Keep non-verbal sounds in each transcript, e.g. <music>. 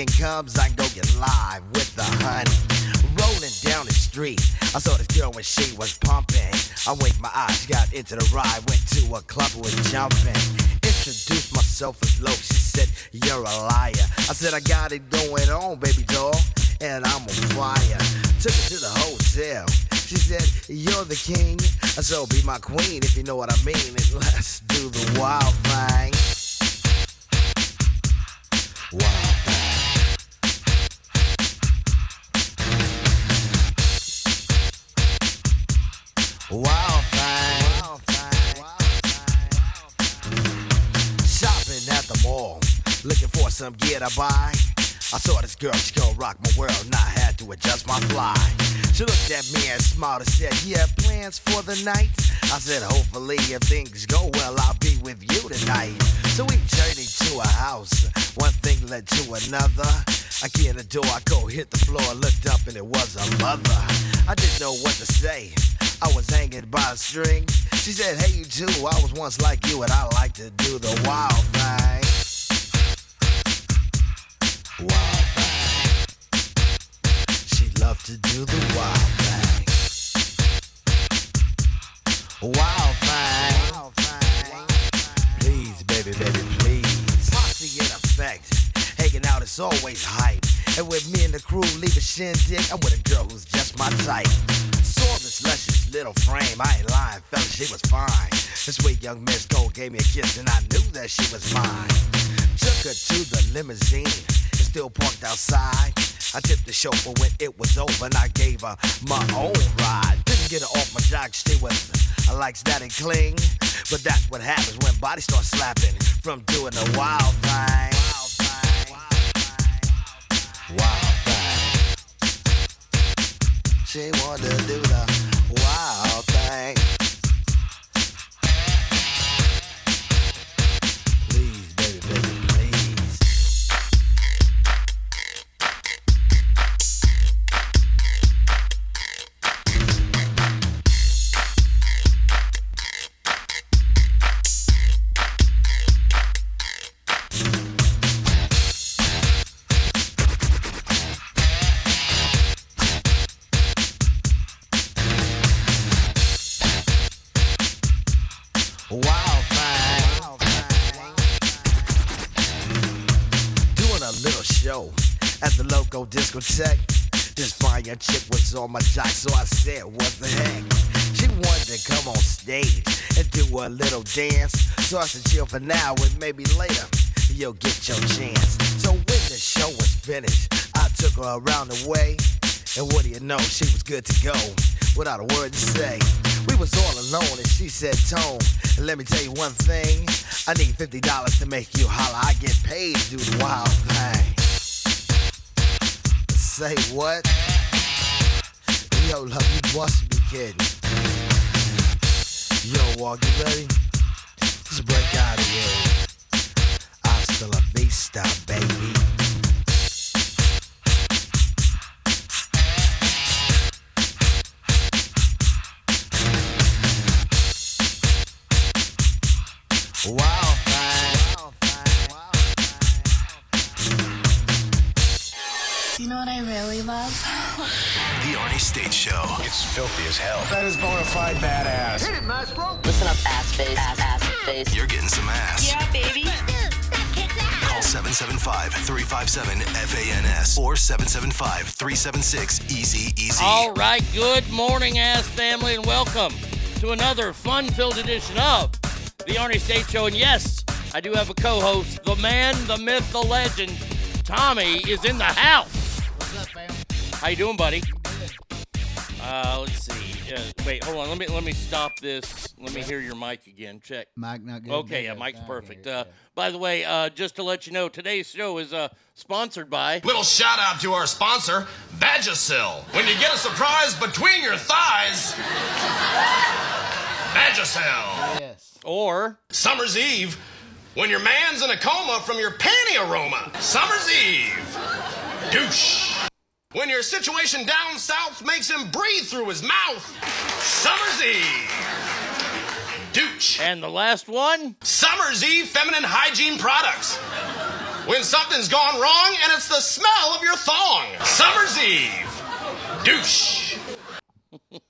weekend comes, I go get live with the honey. Rolling down the street, I saw this girl when she was pumping. I winked my eyes, got into the ride, went to a club, was jumping. Introduced myself as Loc, she said, You're a liar. I said, I got it going on, baby doll, and I'm on fire. Took her to the hotel. She said, You're the king, so be my queen Shopping at the mall, looking for some gear to buy. I saw this girl, she gon' rock my world, and I had to adjust my fly. She looked at me and smiled and said, You have plans for the night? I said, Hopefully, if things go well, I'll be with you tonight. So we journeyed to a house, one thing led to another. I key in the door, I go hit the floor, looked up, and it was a mother. I didn't know what to say. I was hanging by a string. She said, Hey, you too. I was once like you, and I like to do the wild thing. Wild thing. She loved to do the wild thing. Wild thing. Wild thing. Please, baby, baby, please. Posse in effect. Hanging out is always hype. And with me and the crew leave a shindig, I'm with a girl who's just my type. This luscious little frame. I ain't lying, fella, she was fine. This sweet young Miss Gold gave me a kiss, and I knew that she was mine. Took her to the limousine. It's still parked outside. I tipped the chauffeur when it was over, and I gave her my own ride. Didn't get her off my jock, she was. I like that and cling, but that's what happens when bodies start slapping from doing the wild thing. Wild thing. Wild thing. She to do the wild thing. Discotheque. This fine young chick was on my jock, so I said, What the heck? She wanted to come on stage and do a little dance. So I said, Chill for now, and maybe later you'll get your chance. So when the show was finished, I took her around the way. And what do you know, she was good to go without a word to say. We was all alone and she said, Tone, let me tell you one thing. I need $50 to make you holler. I get paid to do the wild thing. Say what? Yo, love, you must be kidding. Yo, walk, you ready? Let's break out of here. Hasta la vista, baby. I love? The Arnie State Show. It's filthy as hell. That is bona fide badass. Listen up, ass face, ass, ass face. You're getting some ass. Yeah, baby. Call 775-357-FANS or 775-376-EASY-EASY. All right, good morning, ass family, and welcome to another fun-filled edition of the Arnie State Show. And yes, I do have a co-host, the man, the myth, the legend. Tommy is in the house. What's up, fam? How you doing, buddy? Uh, let's see. Uh, wait, hold on. Let me let me stop this. Let me hear your mic again. Check. Mike, not good. Okay, yeah, Mike's perfect. Uh, by the way, uh, just to let you know, today's show is uh, sponsored by. Little shout out to our sponsor, Vagisil. When you get a surprise between your thighs, Vagisil. yes. Or Summer's Eve, when your man's in a coma from your panty aroma. Summer's Eve. Douche. When your situation down south makes him breathe through his mouth. Summer's Eve. Douche. and the last one. Summer's Eve feminine hygiene products. When something's gone wrong and it's the smell of your thong. Summer's Eve. Douche. <laughs>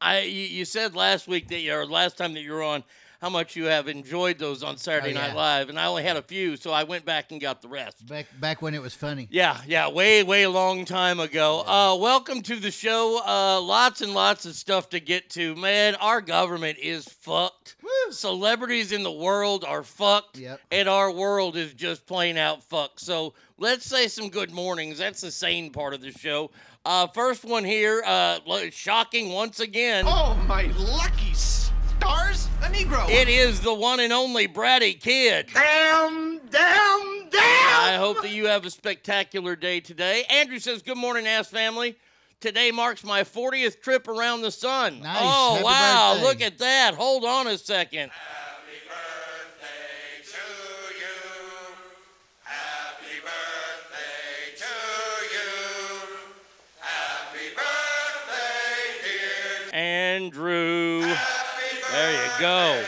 I you, you said last week that you or last time that you were on how much you have enjoyed those on Saturday Oh, Night. Live, and I only had a few, so I went back and got the rest. Back back when it was funny. Yeah, yeah, way, way long time ago. Uh, welcome to the show. Uh, lots and lots of stuff to get to. Man, our government is fucked. Celebrities in the world are fucked. Yep. And our world is just plain out fucked. So let's say some good mornings. That's the sane part of the show. Uh, first one here, uh, shocking once again. Oh, my lucky stars! A Negro! It is the one and only Bratty Kid. Damn, damn, damn! I hope that you have a spectacular day today. Andrew says, Good morning, ass family. Today marks my 40th trip around the sun. Nice. Oh, Happy wow. birthday. Look at that. Hold on a second. Andrew. There you go.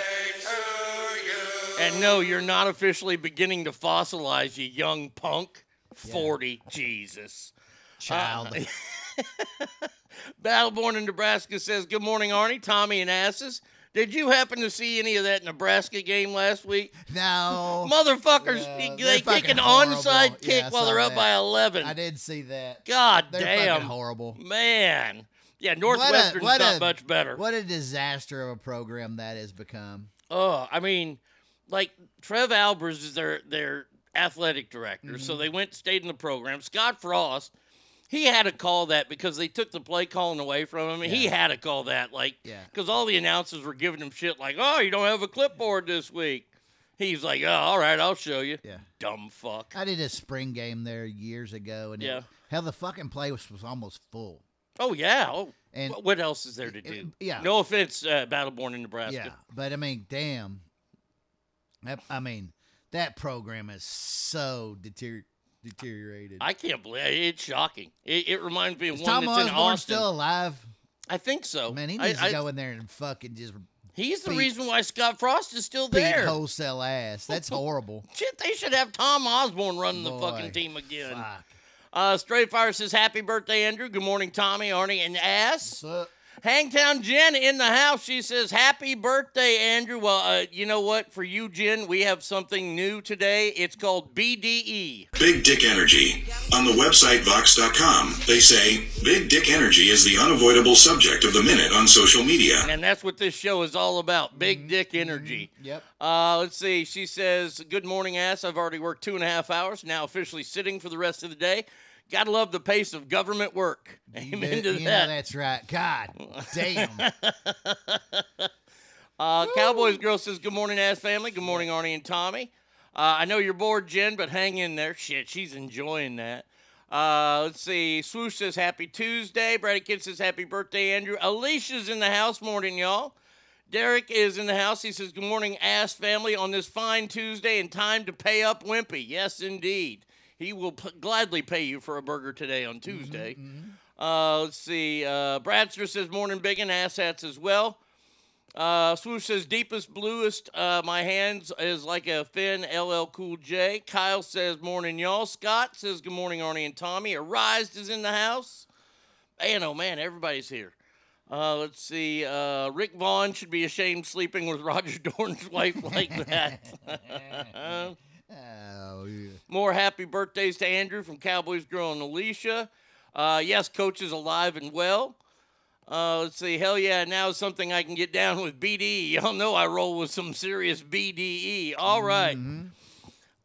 And no, you're not officially beginning to fossilize, you young punk. 40. Jesus. Child. Uh, <laughs> Battleborn in Nebraska says, Good morning, Arnie, Tommy, and Asses. Did you happen to see any of that Nebraska game last week? no. Motherfuckers, Yeah, they kick an horrible. onside kick Yeah, while they're up that. by 11. I did see that. God They're damn. horrible. Man. Yeah, What a- Northwestern's what not a- much better. What a disaster of a program that has become. Oh, I mean, like Trev Alberts is their their athletic director, so Mm-hmm. they went stayed in the program. Scott Frost, he had to call that because they took the play calling away from him. and He had to call that, like, Yeah. because all the announcers were giving him shit, like, "Oh, you don't have a clipboard this week." He's like, "Oh, all right, I'll show you." Yeah. Dumb fuck. I did a spring game there years ago, and it- Yeah. hell, the fucking place was, was almost full. Oh yeah. Oh, And- what else is there to do? yeah. No offense, uh, Battleborn in Nebraska. Yeah, but I mean, damn. That- I mean, that program is so deter- deteriorated. I can't believe it's shocking. It, it reminds me of is one Tom that's in Osborne Austin. still alive? I think so. Man, he I- needs I- to go in there and fucking just He's the reason why Scott Frost is still beat there. wholesale ass. That's <laughs> horrible. Shit, they should have Tom Osborne running the fucking team again. Fuck. Uh, Straight Fire says, Happy birthday, Andrew. Good morning, Tommy, Arnie, and Ass. What's up? Hangtown Jen in the house. She says, Happy birthday, Andrew. Well, uh, you know what? For you, Jen, we have something new today. It's called. BDE. Big Dick Energy. On the website Vox.com, they say Big Dick Energy is the unavoidable subject of the minute on social media. And that's what this show is all about big dick energy. Yep. Uh, let's see. She says, Good morning, ass. I've already worked two and a half hours, now officially sitting for the rest of the day. Gotta love the pace of government work. Amen You to know that. that's right. God damn. <laughs> Uh, Cowboys girl says, Good morning, ass family. Good morning, Arnie and Tommy. Uh, I know you're bored, Jen, but hang in there. Shit, she's enjoying that. Uh, let's see. Swoosh says, Happy Tuesday. Brady Kid says, Happy birthday, Andrew. Alicia's in the house. Morning, y'all. Derek is in the house. He says, Good morning, ass family, on this fine Tuesday and time to pay up Wimpy. Yes, indeed. He will p- gladly pay you for a burger today on Tuesday. Uh, let's see. Uh, Bradster says, Morning, big and ass hats as well. Uh, Swoosh says, deepest, bluest, uh, my hands is like a Finn LL Cool J. Kyle says, morning, y'all. Scott says, good morning, Arnie and Tommy. Arised is in the house. Man, oh man, everybody's here. Uh, let's see. Uh, Rick Vaughn should be ashamed sleeping with Roger <laughs> Dorn's wife like that. <laughs> <laughs> Oh, yeah. More happy birthdays to Andrew from Cowboys Girl and Alicia. Uh, yes, coach is alive and well. Uh, let's see. Hell yeah, now is something I can get down with BDE. Y'all know I roll with some serious BDE. All right. Mm-hmm.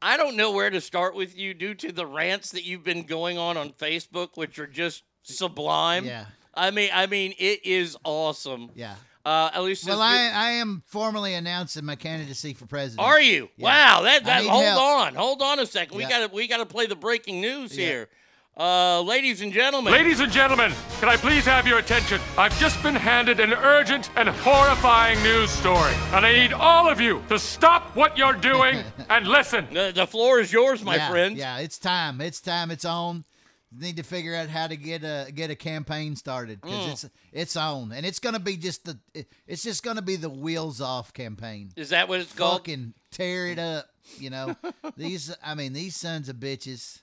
I don't know where to start with you due to the rants that you've been going on on Facebook, which are just sublime. Yeah. I mean, I mean, it is awesome. Yeah. Uh, at least Well, I, I am formally announcing my candidacy for president. Are you? Yeah. Wow. That that hold help. on. Hold on a second. We gotta we gotta play the breaking news Yeah. here. Uh ladies and gentlemen. Ladies and gentlemen, can I please have your attention? I've just been handed an urgent and horrifying news story, and I need all of you to stop what you're doing <laughs> and listen. The, the floor is yours, my yeah, friend. Yeah, it's time. It's time. It's on. Need to figure out how to get a get a campaign started because Mm. it's it's on and it's gonna be just the it- it's just gonna be the wheels off campaign. Is that what it's called? Fucking tear it up, you know. <laughs> these I mean these sons of bitches.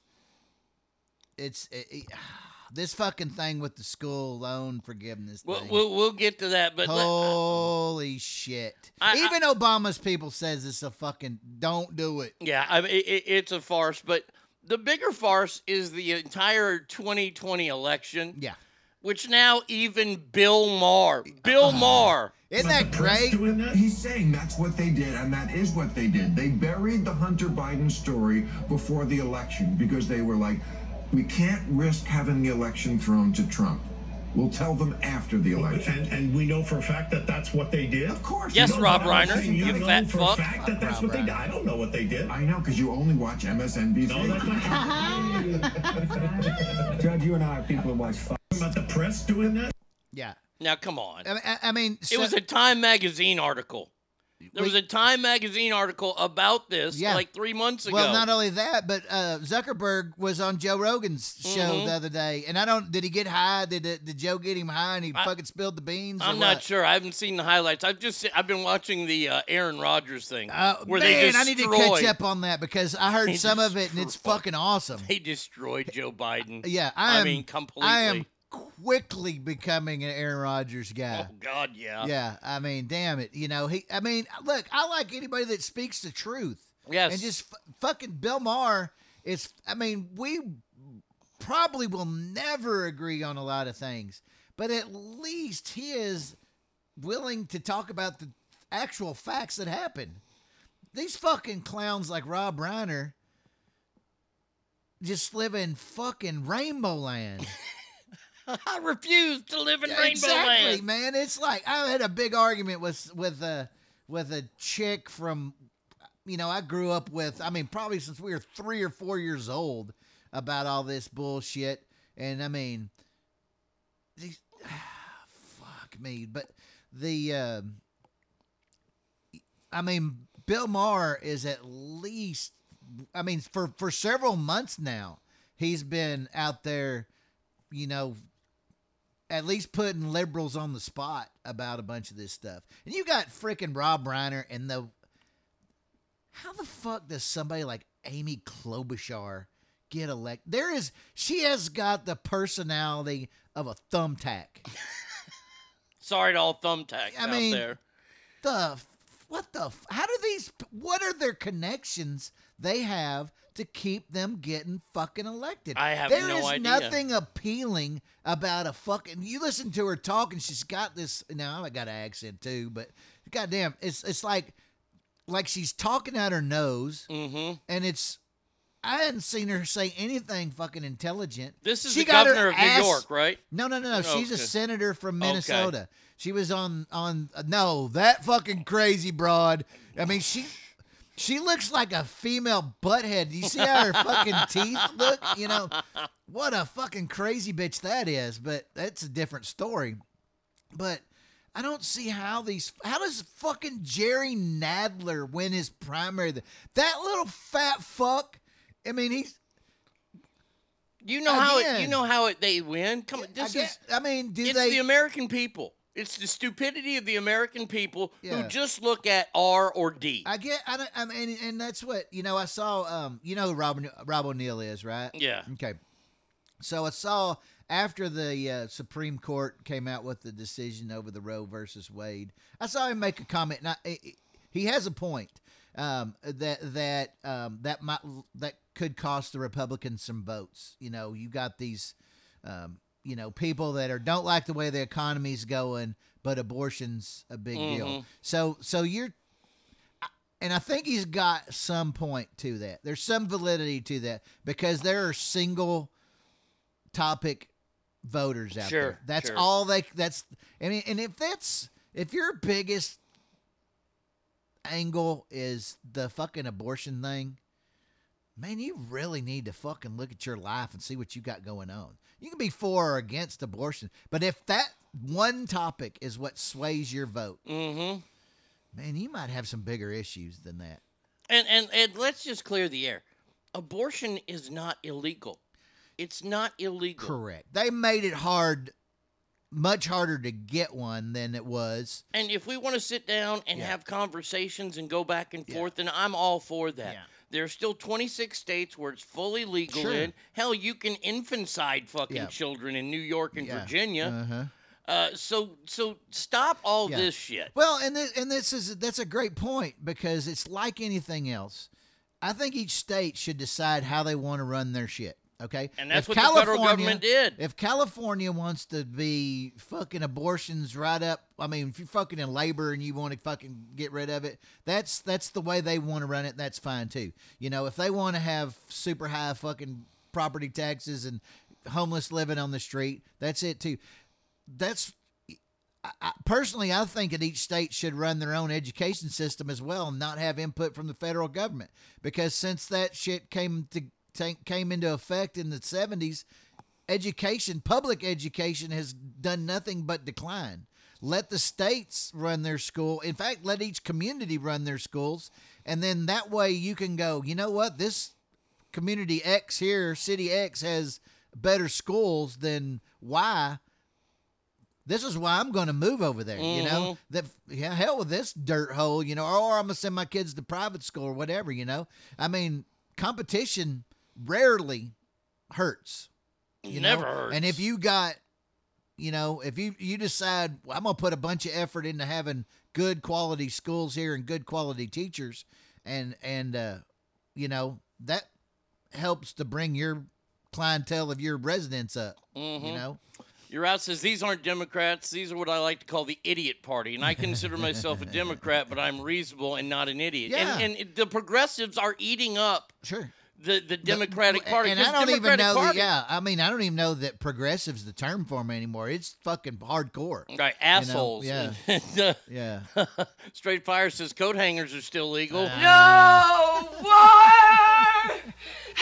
It's it, it- <sighs> this fucking thing with the school loan forgiveness We'll, we'll, we'll get to that, but let- Holy shit! I- I- Even Obama's people says it's a fucking don't do it. Yeah, I mean, it, it- it's a farce, but the bigger farce is the entire 2020 election. Yeah. Which now even Bill Maher, Bill oh. Maher, Isn't that great? That? He's saying that's what they did, and that is what they did. They buried the Hunter Biden story before the election because they were like, we can't risk having the election thrown to Trump. We'll tell them after the election. And, and we know for a fact that that's what they did. Of course. Yes, you Rob Reiner, anything. you know fat for fuck. a fact that that's Rob what they did. I don't know what they did. I know because you only watch MSNBC. No, that's not <laughs> Judge, you and I are people who watch. about the press doing that. Yeah. now come on. I I, I mean It was a Time magazine article. There was a Time magazine article about this Yeah. like three months ago. Well, not only that, but uh, Zuckerberg was on Joe Rogan's show Mhm. the other day, and I don't. Did he get high? Did did Joe get him high and he I- fucking spilled the beans? I'm not sure. I haven't seen the highlights. I've just I've been watching the uh, Aaron Rodgers thing Uh, where man, they I need to catch up on that because I heard some of it and it's fucking awesome. They destroyed Joe Biden. Yeah, I am. mean completely. I am quickly becoming an Aaron Rodgers guy. Oh God, yeah. Yeah, I mean, damn it. You know, he. I mean, look, I like anybody that speaks the truth. Yes. And just f- fucking Bill Maher is. I mean, we probably will never agree on a lot of things, but at least he is willing to talk about the actual facts that happened. These fucking clowns like Rob Reiner just live in fucking rainbow land. <laughs> <laughs> I refuse to live in Yeah, Rainbow exactly, Land. man. It's like I had a big argument with with a with a chick from, you know, I grew up with. I mean, probably since we were three or four years old about all this bullshit, and I mean, these, <sighs> fuck me, but the, um I mean, Bill Maher is at least, I mean, for for several months now, he's been out there, you know, at least putting liberals on the spot about a bunch of this stuff. And you got freaking Rob Reiner and the how the fuck does somebody like Amy Klobuchar get elected? There is she has got the personality of a thumbtack. <laughs> Sorry to all thumbtacks I out mean, there. The what the how do these what are their connections they have to keep them getting fucking elected? I have There no is idea. nothing appealing about a fucking. You listen to her talk, and she's got this. Now I got an accent too, but goddamn, it's it's like like she's talking out her nose, mm-hmm. and it's. I hadn't seen her say anything fucking intelligent. This is She the governor of ass- New York, right? No, no, no, no. She's a senator from Okay. Minnesota. She was on on no that fucking crazy broad. I mean she she looks like a female butthead. Do you see how her fucking <laughs> teeth look? You know what a fucking crazy bitch that is. But that's a different story. But I don't see how these. How does fucking Jerry Nadler win his primary? That little fat fuck. I mean, he's. You know how it, you know how it, they win. Come on, I, this is I mean, do it's they? the American people. It's the stupidity of the American people Yeah. who just look at R or D. I get. I, don't, I mean, and that's what you know. I saw. Um, you know who Rob Rob O'Neill is, right? Yeah. Okay. So I saw after the uh, Supreme Court came out with the decision over the Roe versus Wade. I saw him make a comment. And I, he has a point um, that that um, that might that could cost the Republicans some votes. You know, you got these. Um, you know, people that are don't like the way the economy's going, but abortion's a big deal. Mhm. So, so you're and I think he's got some point to that. There's some validity to that because there are single topic voters out Sure, there. That's sure. all they. That's I mean, and if that's if your biggest angle is the fucking abortion thing, man, you really need to fucking look at your life and see what you got going on. You can be for or against abortion, but if that one topic is what sways your vote, mm-hmm. man, you might have some bigger issues than that. And, and and let's just clear the air. Abortion is not illegal. It's not illegal. Correct. They made it hard, much harder to get one than it was. And if we want to sit down and Yeah. have conversations and go back and forth, then I'm all for that. Yeah. There's still 26 states where it's fully legal Sure. in. Hell, you can infanticide fucking Yeah. children in New York and Yeah. Virginia. Uh-huh. Uh, so so stop all Yeah. this shit. Well, and this, and this is that's a great point because it's like anything else. I think each state should decide how they want to run their shit. Okay, And that's If what the federal California- government did. If California wants to be fucking abortions right up, I mean, if you're fucking in labor and you want to fucking get rid of it, that's that's the way they want to run it. That's fine too. You know, if they want to have super high fucking property taxes and homeless living on the street, that's it too. That's I, personally, I think that each state should run their own education system as well and not have input from the federal government. Because since that shit came to take, came into effect in the seventies, education, public education, has done nothing but decline. Let the states run their school. In fact, let each community run their schools, and then that way you can go. You know what? This community X here, city X has better schools than Y this is why I'm going to move over there. You know mm-hmm. that yeah, hell with this dirt hole. You know, or I'm going to send my kids to private school or whatever. You know, I mean, competition rarely hurts. You Never know? hurts. And if you got, you know, if you you decide well, I'm going to put a bunch of effort into having good quality schools here and good quality teachers, and and uh, you know that helps to bring your clientele of your residents up. You Mhm. know. Your out says these aren't Democrats. These are what I like to call the idiot party, and I consider myself a <laughs> Democrat, but I'm reasonable and not an idiot. Yeah. And, and the progressives are eating up Sure. The, the Democratic Party. And I don't even know Party, that. Yeah, I mean, I don't even know that progressive's the term for them anymore. It's fucking hardcore. Right, assholes. yeah. And, <laughs> Yeah. <laughs> Straight Fire says coat hangers are still legal. Uh, no wire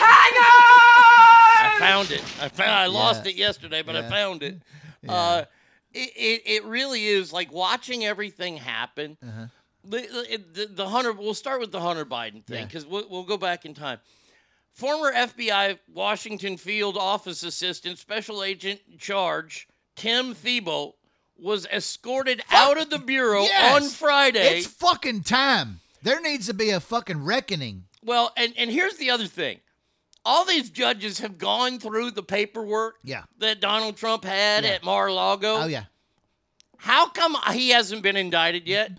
I found it. I found. I lost Yeah. it yesterday, but I found it. <laughs> Uh, it, it it really is like watching everything happen. Uh-huh. The, the, the Hunter. We'll start with the Hunter Biden thing Yeah. because we'll, we'll go back in time. Former FBI Washington Field Office Assistant Special Agent in Charge Tim Thibault was escorted out of the bureau Yes! on Friday. It's fucking time. There needs to be a fucking reckoning. Well, and, and here's the other thing. All these judges have gone through the paperwork Yeah. that Donald Trump had Yeah. at Mar-a-Lago. Oh yeah. How come he hasn't been indicted yet?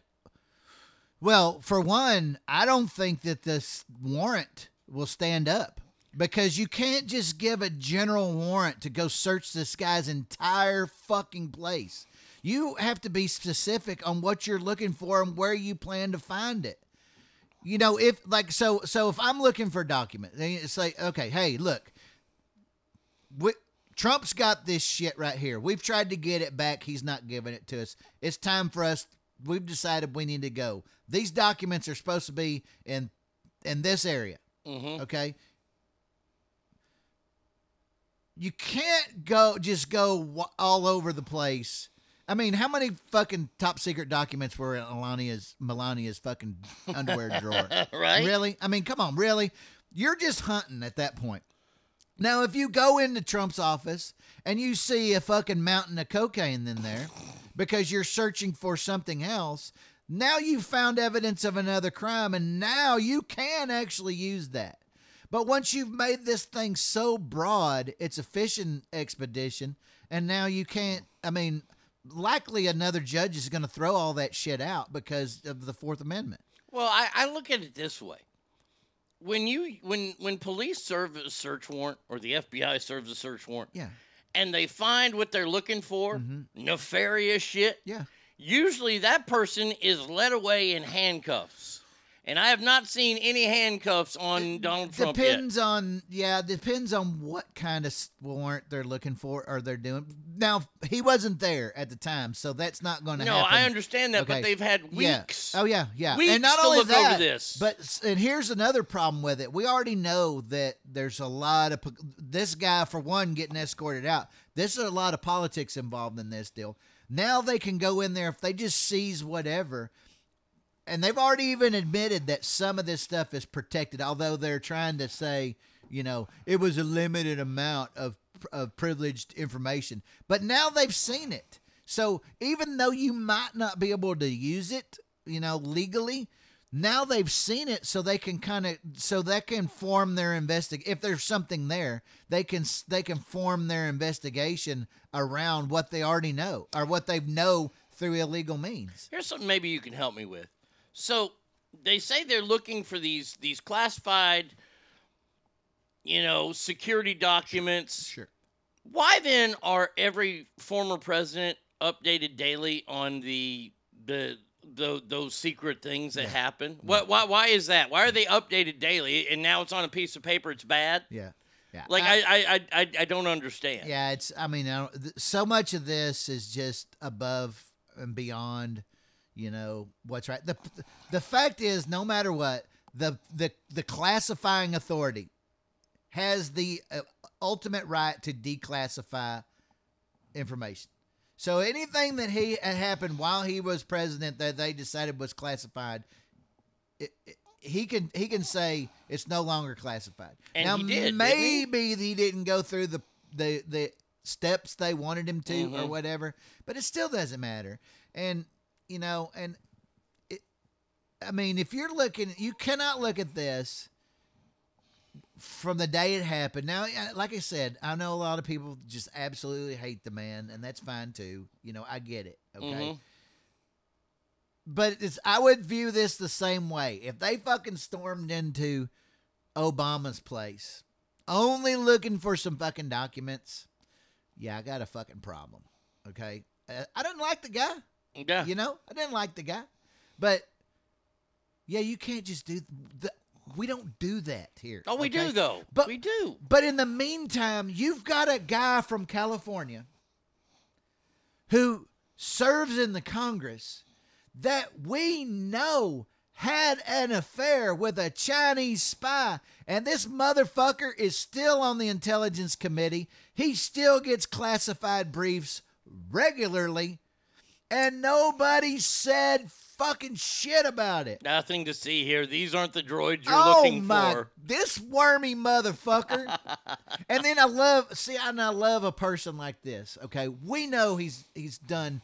Well, for one, I don't think that this warrant will stand up because you can't just give a general warrant to go search this guy's entire fucking place. You have to be specific on what you're looking for and where you plan to find it. You know, if like so so if I'm looking for a document, then it's like, okay, hey, look, we, Trump's got this shit right here. We've tried to get it back. He's not giving it to us. It's time for us. We've decided we need to go. These documents are supposed to be in in this area. Mm-hmm. Okay. You can't go just go all over the place. I mean, how many fucking top secret documents were in Melania's Melania's fucking underwear <laughs> drawer? Right? Really? I mean, come on, really? You're just hunting at that point. Now, if you go into Trump's office and you see a fucking mountain of cocaine in there because you're searching for something else, now you've found evidence of another crime and now you can actually use that. But once you've made this thing so broad, it's a fishing expedition, and now you can't. I mean, likely another judge is going to throw all that shit out because of the Fourth Amendment. Well, I, I look at it this way. When you when when police serve a search warrant or the FBI serves a search warrant, Yeah. and they find what they're looking for, mm-hmm. nefarious shit. Yeah. Usually that person is led away in handcuffs. And I have not seen any handcuffs on Donald Trump yet. Depends on yeah, depends on what kind of warrant they're looking for or they're doing. Now he wasn't there at the time, so that's not going to No, happen. No, I understand that, but they've had Yeah. weeks. Oh yeah, yeah. Weeks and not only look over that, this. but and here's another problem with it. We already know that there's a lot of this guy for one getting escorted out. There's a lot of politics involved in this deal. Now they can go in there if they just seize whatever. And they've already even admitted that some of this stuff is protected, although they're trying to say you know, it was a limited amount of of privileged information. But now they've seen it. So even though you might not be able to use it, you know, legally, now they've seen it so they can kind of so they can form their investig if there's something there they can they can form their investigation around what they already know or what they know through illegal means Here's something maybe you can help me with. So they say they're looking for these these classified, you know, security documents. Sure. Why then are every former president updated daily on the the, the those secret things that happen? What why why is that? Why are they updated daily and now it's on a piece of paper? It's bad. yeah yeah Like I I I, I, I don't understand. yeah it's i mean I don't, th- so much of this is just above and beyond you know what's right the the fact is no matter what the the the classifying authority has the uh, ultimate right to declassify information so anything that he had happened while he was president that they decided was classified it, it- he can he can say it's no longer classified. And now he did, didn't he? maybe he? didn't go through the the the steps they wanted him to or Mhm. whatever, but it still doesn't matter. And you know, and it, I mean, if you're looking, you cannot look at this from the day it happened. Now, like I said, I know a lot of people just absolutely hate the man, and that's fine too. You know, I get it. Okay. Mhm. But it's I would view this the same way. If they fucking stormed into Obama's place, only looking for some fucking documents, yeah, I got a fucking problem. Okay, uh, I didn't like the guy. Yeah. You know, I didn't like the guy, but yeah, you can't just do. The, we don't do that here. Oh, we okay? do though. But we do. But in the meantime, you've got a guy from California who serves in the Congress that we know had an affair with a Chinese spy, and this motherfucker is still on the intelligence committee. He still gets classified briefs regularly, and nobody said fucking shit about it. Nothing to see here. These aren't the droids you're oh looking my, for. this wormy motherfucker. <laughs> and then I love, see, and I love a person like this. Okay, we know he's he's done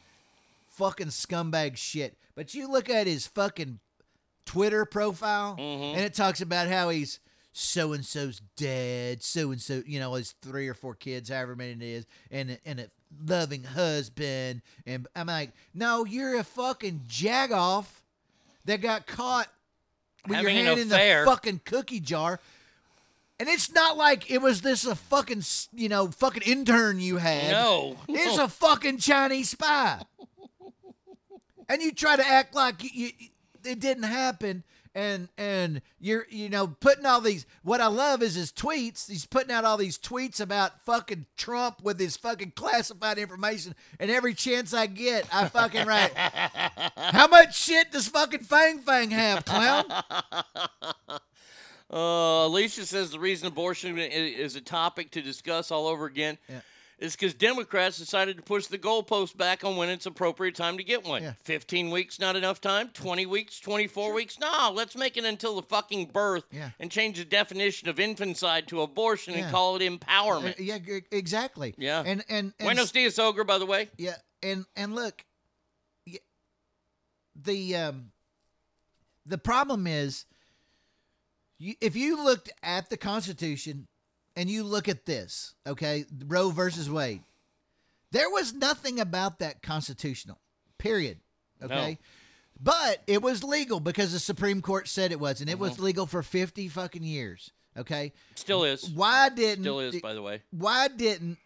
fucking scumbag shit, but you look at his fucking Twitter profile, Mm-hmm. and it talks about how he's so and so's dead, so and so, you know, his three or four kids, however many it is, and and a loving husband, and I'm like, no, you're a fucking jagoff that got caught with your Having an hand in the fucking cookie jar. And it's not like it was this a fucking you know fucking intern you had. No, it's <laughs> a fucking Chinese spy. and you try to act like you, you, it didn't happen, and and you're you know putting all these. What I love is his tweets. He's putting out all these tweets about fucking Trump with his fucking classified information, and every chance I get, I fucking write. <laughs> How much shit does fucking Fang Fang have, clown? <laughs> Uh, Alicia says the reason abortion is a topic to discuss all over again Yeah. Is because Democrats decided to push the goalpost back on when it's appropriate time to get one. Yeah. 15 weeks, not enough time. 20 weeks, 24 weeks. No, let's make it until the fucking birth Yeah. and change the definition of infanticide to abortion Yeah. and call it empowerment. Uh, yeah, exactly. Yeah. And and, and Buenos dias, Ogre, by the way. Yeah, and and look, the um, the problem is, you, if you looked at the Constitution and you look at this, okay, Roe versus Wade, there was nothing about that constitutional. Period. Okay. But it was legal because the Supreme Court said it was, and it was mm-hmm. legal for fifty fucking years. Okay. Still is. Why didn't Still is, by the way. why didn't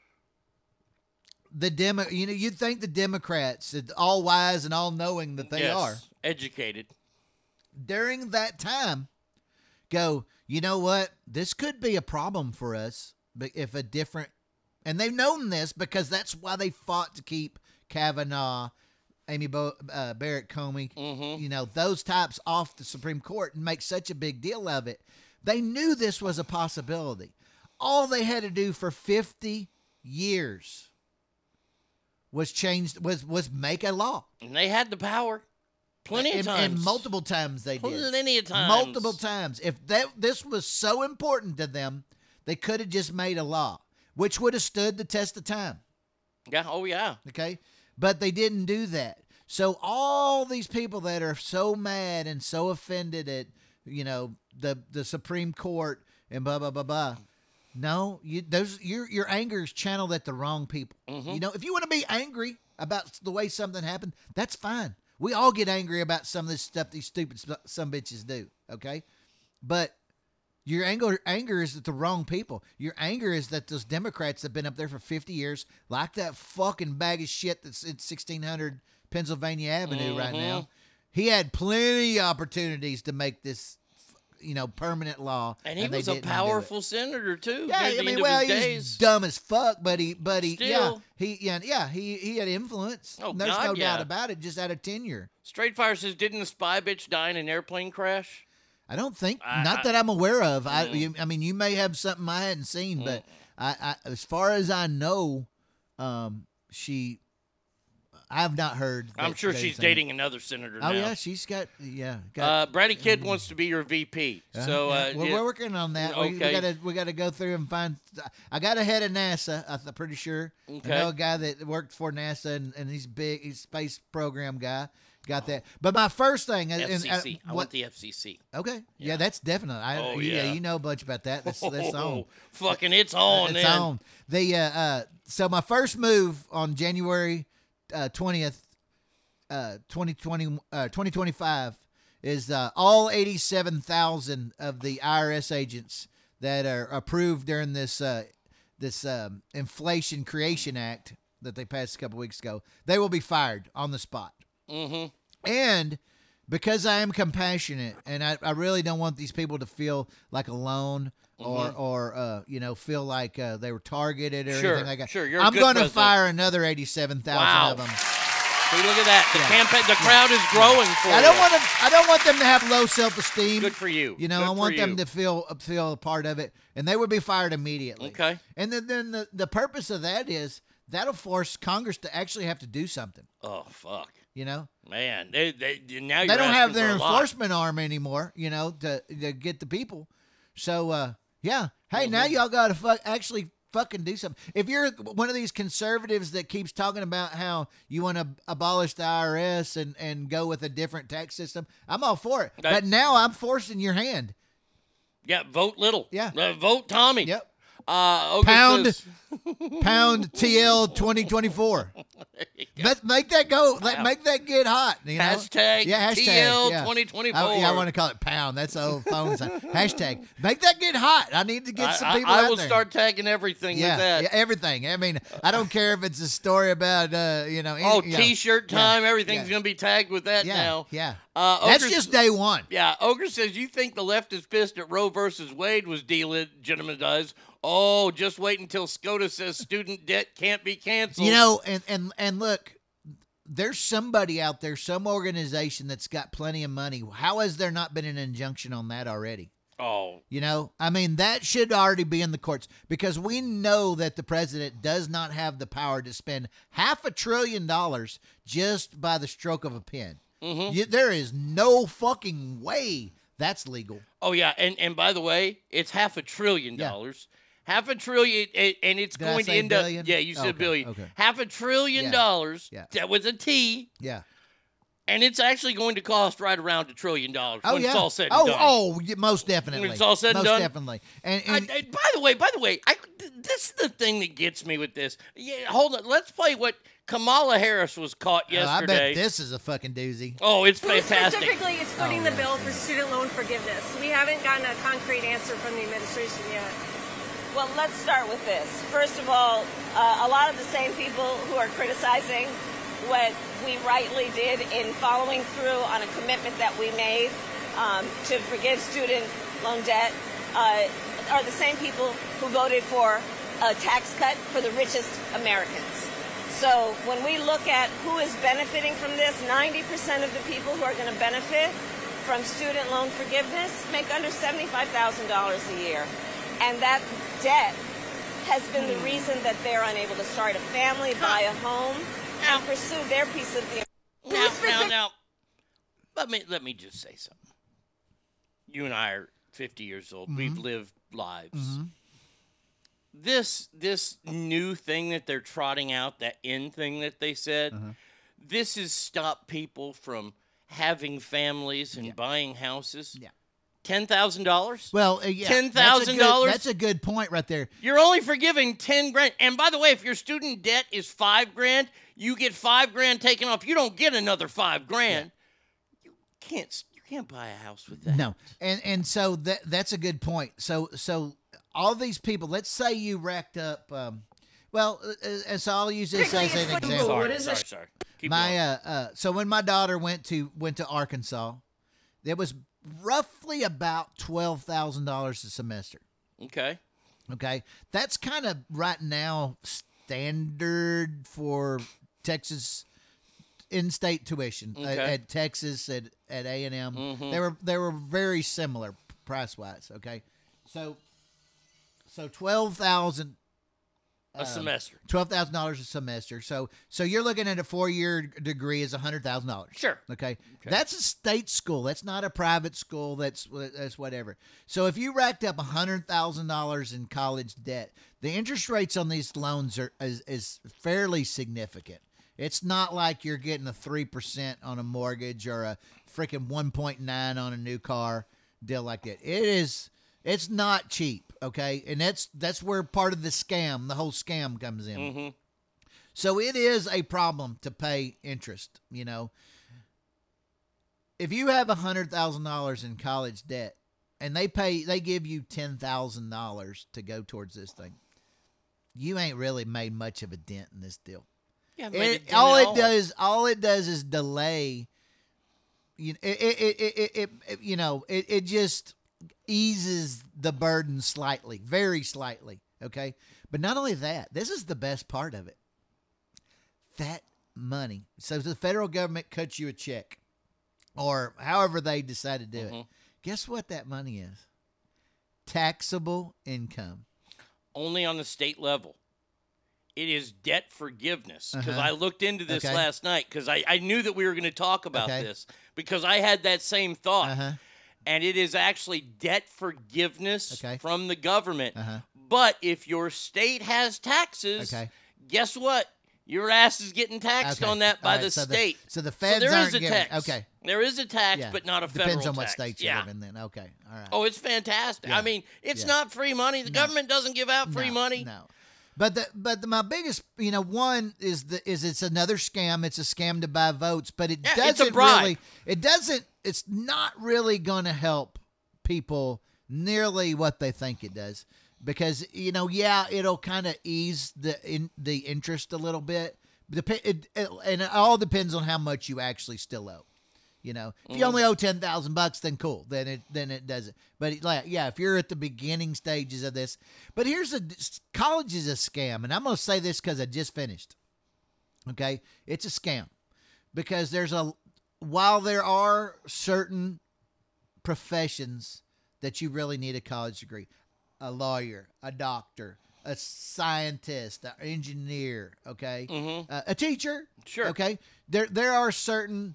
the demo you know you'd think the democrats all wise and all knowing that they Yes, are Educated. during that time go you know what this could be a problem for us but if a different and they've known this because that's why they fought to keep kavanaugh amy Bo, uh, barrett comey Mm-hmm. you know those types off the supreme court and make such a big deal of it they knew this was a possibility all they had to do for 50 years was changed was was make a law And they had the power. Plenty of and, times. and multiple times they did Plenty of times. multiple times if that this was so important to them They could have just made a law, which would have stood the test of time. Yeah. Oh yeah. Okay. But they didn't do that. So all these people that are so mad and so offended at, you know, the the Supreme Court and blah blah blah blah. No, you those your your anger is channeled at the wrong people. Mm-hmm. You know, if you want to be angry about the way something happened, that's fine. We all get angry about some of this stuff these stupid some bitches do. Okay, but your anger anger is at the wrong people. Your anger is that those Democrats have been up there for 50 years, like that fucking bag of shit that's at 1600 Pennsylvania Avenue right now. Mhm. He had plenty of opportunities to make this, you know, permanent law, And he they was a didn't do it. powerful senator too. Yeah, I mean, well, he's days. dumb as fuck, but he, but he, yeah, he, yeah, yeah, he, he had influence. Oh, There's God, no yeah. doubt about it. Just out of tenure. Straight Fire says, didn't the spy bitch die in an airplane crash? I don't think, I- not I- that I'm aware of. I, Mm. you, I mean, you may have something I hadn't seen, but I, I, as far as I know, um, she, I have not heard. I'm sure she's dating another senator now. Oh yeah, she's got yeah. Uh, Got, Brady Kid wants to be your VP. Uh, So yeah. uh, well, yeah. we're working on that. We, we Okay. gotta we gotta go through and find. I got a head of NASA. I'm pretty sure. Okay. I know a guy that worked for NASA and, and he's big. He's space program guy. Got that. But my first thing. and, uh, FCC. I want the FCC. Okay. Yeah, that's definitely. I, Oh, yeah. yeah. you know a bunch about that. That's that's <laughs> on. Fucking it's on. It's then. on. The uh, uh, so my first move on January uh, twentieth, uh, 2020, uh, 2025 is uh, all eighty seven thousand of the IRS agents that are approved during this uh, this um, Inflation Creation Act that they passed a couple weeks ago. They will be fired on the spot. Mm-hmm. And because I am compassionate and I, I really don't want these people to feel like alone or Mhm. or uh, you know feel like uh, they were targeted or Sure, anything like that. sure, you're I'm going to fire another eighty-seven thousand Wow. of them. See, look at that. The Yeah. campaign, the crowd is growing for I don't you. want them. I don't want them to have low self-esteem. Good for you. You know, Good I want them you. to feel feel a part of it, and they would be fired immediately. Okay. And then then the, the purpose of that is that'll force Congress to actually have to do something. Oh fuck, You know, man! They, they now they don't have their for a lot. enforcement arm anymore, you know, to, to get the people. So, uh, yeah. Hey, now y'all got to fuck, actually fucking do something. If you're one of these conservatives that keeps talking about how you want to abolish the IRS and, and go with a different tax system, I'm all for it. That- but now I'm forcing your hand. Yeah, vote little. Yeah. Uh, vote Tommy. Yep. Uh, Pound, says- <laughs> pound TL 2024. Let's <laughs> make that go. Let, make that get hot. You know? Hashtag yeah, hashtag, TL yeah. 2024. I, yeah, I want to call it pound. That's the old phone sign. <laughs> Hashtag. Make that get hot. I need to get I, some people I out will there. start tagging everything yeah, with that. yeah, everything. I mean, I don't care if it's a story about, uh, you know. any- oh, you know, T-shirt yeah, time. Everything's yeah. gonna be tagged with that Yeah, now. yeah. Uh, That's just day one. Yeah, Ogre says you think the left is pissed at Roe versus Wade was delegitimized. Oh, just wait until SCOTUS says student debt can't be canceled. You know, and and and look, there's somebody out there, some organization that's got plenty of money. How has there not been an injunction on that already? Oh, You know, I mean, that should already be in the courts because we know that the president does not have the power to spend half a trillion dollars just by the stroke of a pen. Mhm. You, there is no fucking way that's legal. oh yeah, and and by the way, it's half a trillion Yeah. dollars. Half a trillion, and and it's Did going to end billion? up. Yeah, you said Okay, billion. okay. Half a trillion Yeah, dollars. yeah. That was a T, Yeah. and it's actually going to cost right around a trillion dollars Oh when yeah. it's all said and oh done. oh, most definitely. When it's all said and most done. definitely. And, I, and I- by the way, by the way, I, this is the thing that gets me with this. Yeah, hold on. Let's play what Kamala Harris was caught oh, I bet this is a fucking doozy. Oh, it's fantastic. Specifically, it's footing Oh, the bill for student loan forgiveness. We haven't gotten a concrete answer from the administration yet. Well, let's start with this. First of all, uh, a lot of the same people who are criticizing what we rightly did in following through on a commitment that we made um, to forgive student loan debt uh, are the same people who voted for a tax cut for the richest Americans. So when we look at who is benefiting from this, 90% of the people who are going to benefit from student loan forgiveness make under $75,000 a year. And that debt has been the reason that they're unable to start a family, buy a home, and pursue their piece of the Now, now, <laughs> now, let me let me just say something. You and I are 50 years old. We've Mhm. lived lives. Mhm. This this new thing that they're trotting out, that end thing that they said, Uh-huh. this has stopped people from having families and buying houses. Yeah. Ten thousand dollars. Well, uh, yeah, ten that's a thousand good- dollars. That's a good point right there. You're only forgiving ten grand. And by the way, if your student debt is five grand, you get five grand taken off. You don't get another five grand. You can't. You can't buy a house with that. No, and and so that that's a good point. So so all these people, let's say you racked up. Um, well, uh, uh, so I'll use this as an example. Sorry, sorry, sorry. Keep my going. uh, uh, so when my daughter went to went to Arkansas, it was roughly about twelve thousand dollars a semester. Okay. Okay, that's kind of right now standard for Texas in-state tuition at, Okay. at Texas at at A and M. Mhm. They were they were very similar price wise. Okay, so so twelve thousand A um, semester. Twelve thousand dollars a semester. So so you're looking at a four year degree is hundred thousand dollars. Sure. Okay. That's a state school. That's not a private school. That's that's whatever. So if you racked up hundred thousand dollars in college debt, the interest rates on these loans are is, is fairly significant. It's not like you're getting a three percent on a mortgage or a freaking one point nine on a new car deal like that. It is it's not cheap, okay? And that's that's where part of the scam, the whole scam comes in. Mhm. So it is a problem to pay interest, you know. If you have a hundred thousand dollars in college debt and they pay they give you ten thousand dollars to go towards this thing, you ain't really made much of a dent in this deal. Yeah, It- made a dent all it all. does all it does is delay you it, it, it, it, it, it you know it, it just eases the burden slightly very slightly okay but not only that this is the best part of it that money so the federal government cuts you a check or however they decide to do Mm-hmm. it guess what that money is taxable income only on the state level. It is debt forgiveness because Uh-huh. I looked into this Okay. last night because I, I knew that we were going to talk about Okay. this because I had that same thought. Uh-huh. And it is actually debt forgiveness Okay. from the government. Uh-huh. But if your state has taxes, Okay. guess what? Your ass is getting taxed Okay. on that by right, the so the- state. so the feds there is a giving- tax. okay. There is a tax, Yeah. but not a federal tax. depends on what tax. state you yeah. live in then okay all right Oh, it's fantastic. Yeah. I mean, it's not free money. The government doesn't give out free No, money. No. But the but the, my biggest you know one is the is it's another scam. It's a scam to buy votes, but it Yeah, doesn't really. It doesn't. It's not really going to help people nearly what they think it does because you know yeah it'll kind of ease the in the interest a little bit. Dep- it, it, and it all depends on how much you actually still owe. You know, if you only owe ten thousand bucks, then cool. Then it then it doesn't. But it- like, yeah, if you're at the beginning stages of this, but here's a college is a scam, and I'm gonna say this because I just finished. Okay, it's a scam because there's a while there are certain professions that you really need a college degree, a lawyer, a doctor, a scientist, an engineer. Okay, uh, a teacher. Sure. Okay, there there are certain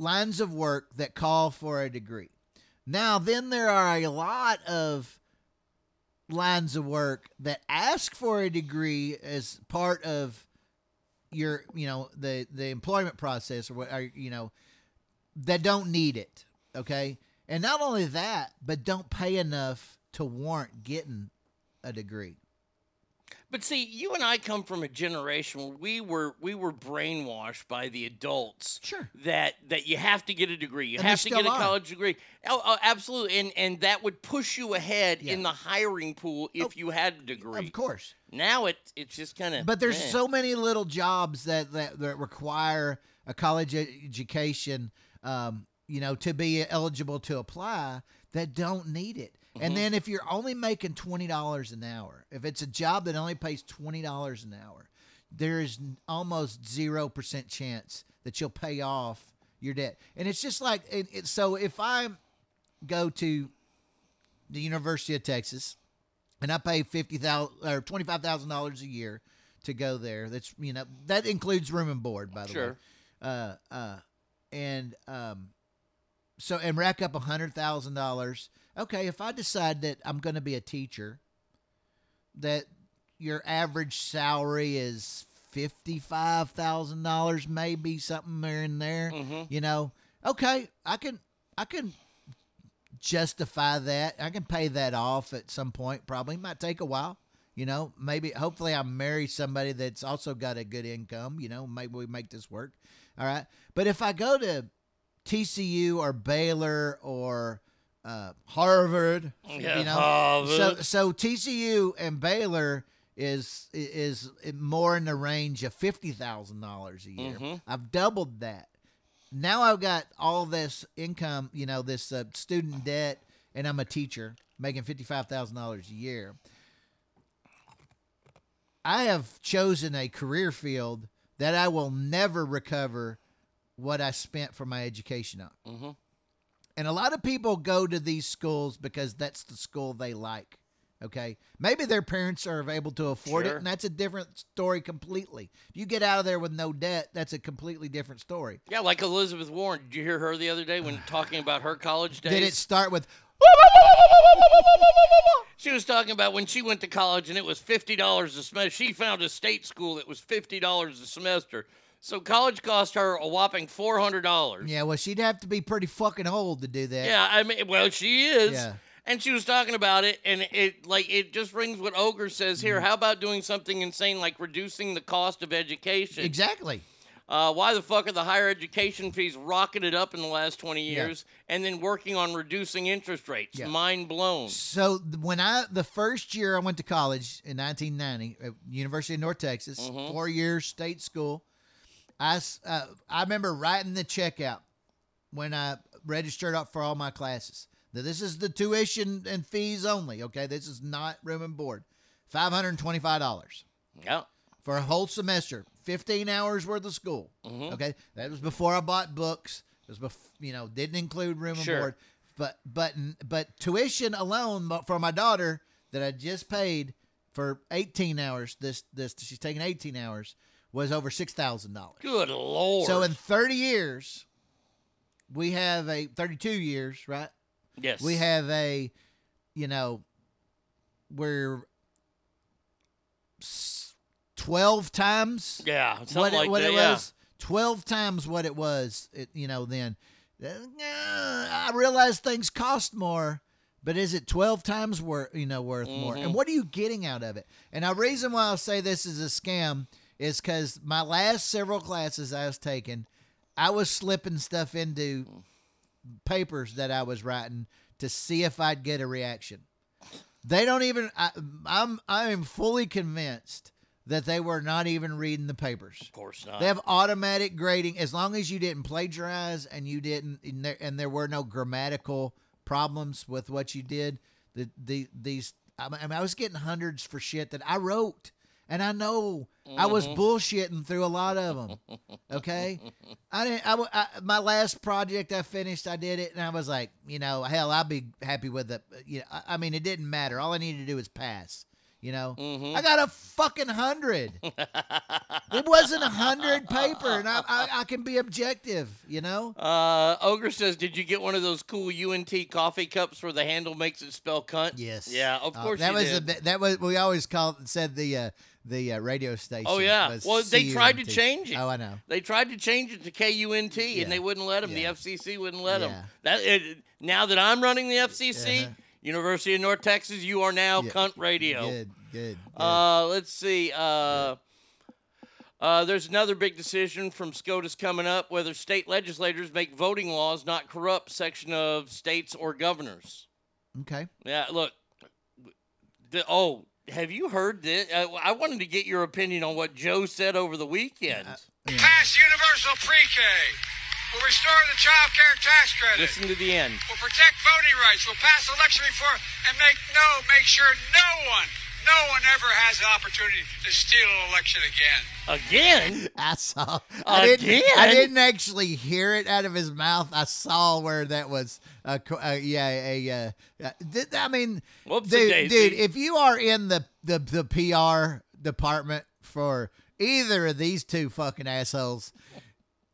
lines of work that call for a degree. Now, then there are a lot of lines of work that ask for a degree as part of your, you know, the the employment process or what, or, you know, that don't need it. Okay, and not only that, but don't pay enough to warrant getting a degree. But see, you and I come from a generation where we were we were brainwashed by the adults. Sure. That that you have to get a degree. You And have to get a college degree. Oh, oh, absolutely. And and that would push you ahead in the hiring pool if you had a degree. Of course. Now it it's just kind of But there's so many little jobs that that, that require a college education, um, you know, to be eligible to apply that don't need it. And Mhm. then if you're only making twenty dollars an hour, if it's a job that only pays twenty dollars an hour, there is almost zero percent chance that you'll pay off your debt. And it's just like it, it, so if I go to the University of Texas and I pay fifty thousand or twenty five thousand dollars a year to go there. That's you know that includes room and board, by the way. Sure. Uh, uh, and um, so and rack up a hundred thousand dollars. Okay, if I decide that I'm going to be a teacher, that your average salary is fifty-five thousand dollars, maybe something there in there. Mm-hmm. You know, okay, I can, I can justify that. I can pay that off at some point. Probably might take a while. You know, maybe hopefully I marry somebody that's also got a good income. You know, maybe we make this work. All right, but if I go to TCU or Baylor or uh, Harvard, Yeah, you know, Harvard. so so TCU and Baylor is is more in the range of fifty thousand dollars a year. Mhm. I've doubled that. Now I've got all this income, you know, this uh, student debt, and I'm a teacher making fifty five thousand dollars a year. I have chosen a career field that I will never recover what I spent for my education on. Mhm. And a lot of people go to these schools because that's the school they like. Okay. Maybe their parents are able to afford Sure. it, and that's a different story completely. If you get out of there with no debt, that's a completely different story. Yeah, like Elizabeth Warren. Did you hear her the other day when <sighs> talking about her college days? Did it start with She was talking about when she went to college and it was fifty dollars a semester. She found a state school that was fifty dollars a semester. So college cost her a whopping four hundred dollars. Yeah, well, she'd have to be pretty fucking old to do that. Yeah, I mean, well, she is. Yeah. And she was talking about it, and it like it just rings what Ogre says Mm-hmm. here. How about doing something insane like reducing the cost of education? Exactly. Uh, why the fuck are the higher education fees rocketed up in the last 20 Yeah. years and then working on reducing interest rates? Yeah. Mind blown. So th- when I the first year I went to college in 1990 at University of North Texas, Mhm. four years state school. I uh, I remember writing the checkout when I registered up for all my classes. Now this is the tuition and fees only. Okay, this is not room and board. Five hundred and twenty-five dollars Yeah. for a whole semester, 15 hours worth of school. Okay, that was before I bought books. It was bef- you know didn't include room and Sure. board, but but but tuition alone for my daughter that I just paid for 18 hours. This this she's taking 18 hours was over six thousand dollars. Good lord. So in 30 years, we have a 32 years, right? yes. We have a, you know, we're 12 times Yeah, something what, it, like what that. it yeah. was. 12 times what it was, it, you know, then. Uh, I realize things cost more, but is it 12 times worth, you know, worth more? Mhm. And what are you getting out of it? And the reason why I say this is a scam is because my last several classes I was taking, I was slipping stuff into papers that I was writing to see if I'd get a reaction. They don't even. I, I'm I am fully convinced that they were not even reading the papers. Of course not. They have automatic grading as long as you didn't plagiarize and you didn't and there, and there were no grammatical problems with what you did. The the these I mean I was getting hundreds for shit that I wrote and I know I was Mhm. bullshitting through a lot of them. Okay, <laughs> I didn't. I, I my last project I finished, I did it, and I was like, you know, hell, I'll be happy with it. You know, I, I mean, it didn't matter. All I needed to do was pass. You know, Mhm. I got a fucking hundred. <laughs> it wasn't a hundred paper, and I, I I can be objective. You know. Uh, Ogre says, "Did you get one of those cool UNT coffee cups where the handle makes it spell cunt?" Yes. Yeah, of Uh, course that you was did. a that was we always called said the uh, the uh, radio station. Oh yeah. Well, they tried to change it. Oh, I know. They tried to change it to KUNT, Yeah. and they wouldn't let them. Yeah. The FCC wouldn't let Yeah. them. That it, now that I'm running the FCC, Uh-huh. University of North Texas, you are now cunt radio. Good, good. good. Uh, let's see. Uh, uh, there's another big decision from SCOTUS coming up whether state legislators make voting laws not corrupt section of states or governors. okay. Yeah, look. The, oh, have you heard this? Uh, I wanted to get your opinion on what Joe said over the weekend. Pass universal pre-K. We'll restore the child care tax credit. Listen to the end. We'll protect voting rights. We'll pass election reform and make no, make sure no one, no one ever has an opportunity to steal an election again. Again? I saw. I didn't, I didn't actually hear it out of his mouth. I saw where that was. Uh, uh, yeah, a. Uh, uh, I mean, dude, Whoopsie-daisy. dude, if you are in the, the the PR department for either of these two fucking assholes,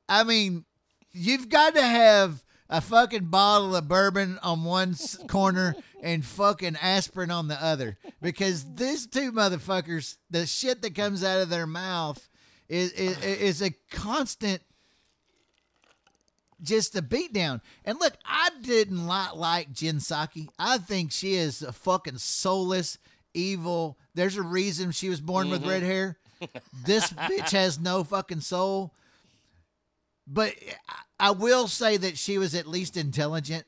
I mean, you've got to have a fucking bottle of bourbon on one corner and fucking aspirin on the other because these two motherfuckers, the shit that comes out of their mouth is is, is a constant just a beatdown. And look, I didn't like like Jen Psaki. I think she is a fucking soulless, evil. There's a reason she was born with Mhm. red hair. This bitch has no fucking soul. But I will say that she was at least intelligent.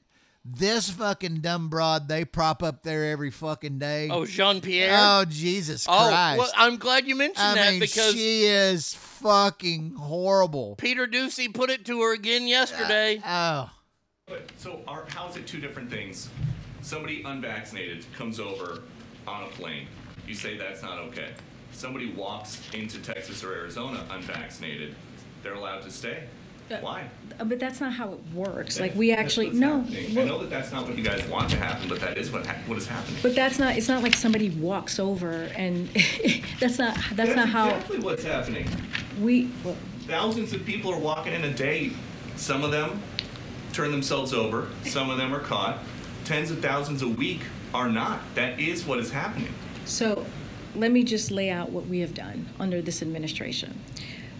This fucking dumb broad they prop up there every fucking day. Oh, Jean Pierre. Oh Jesus Oh, Christ! well, I'm glad you mentioned I that mean, because she is fucking horrible. Peter Doocy put it to her again yesterday. Uh, oh. So are, how is it two different things? Somebody unvaccinated comes over on a plane. You say that's not okay. Somebody walks into Texas or Arizona unvaccinated. They're allowed to stay. Why? Uh, But that's not how it works. Like we that's actually what's no. happening. I know that that's not what you guys want to happen, but that is what ha- what is happening. But that's not. It's not like somebody walks over and <laughs> that's not. That's, not how That's exactly what's happening. we. Thousands of people are walking in a day. Some of them turn themselves over. Some of them are caught. Tens of thousands a week are not. That is what is happening. So, let me just lay out what we have done under this administration.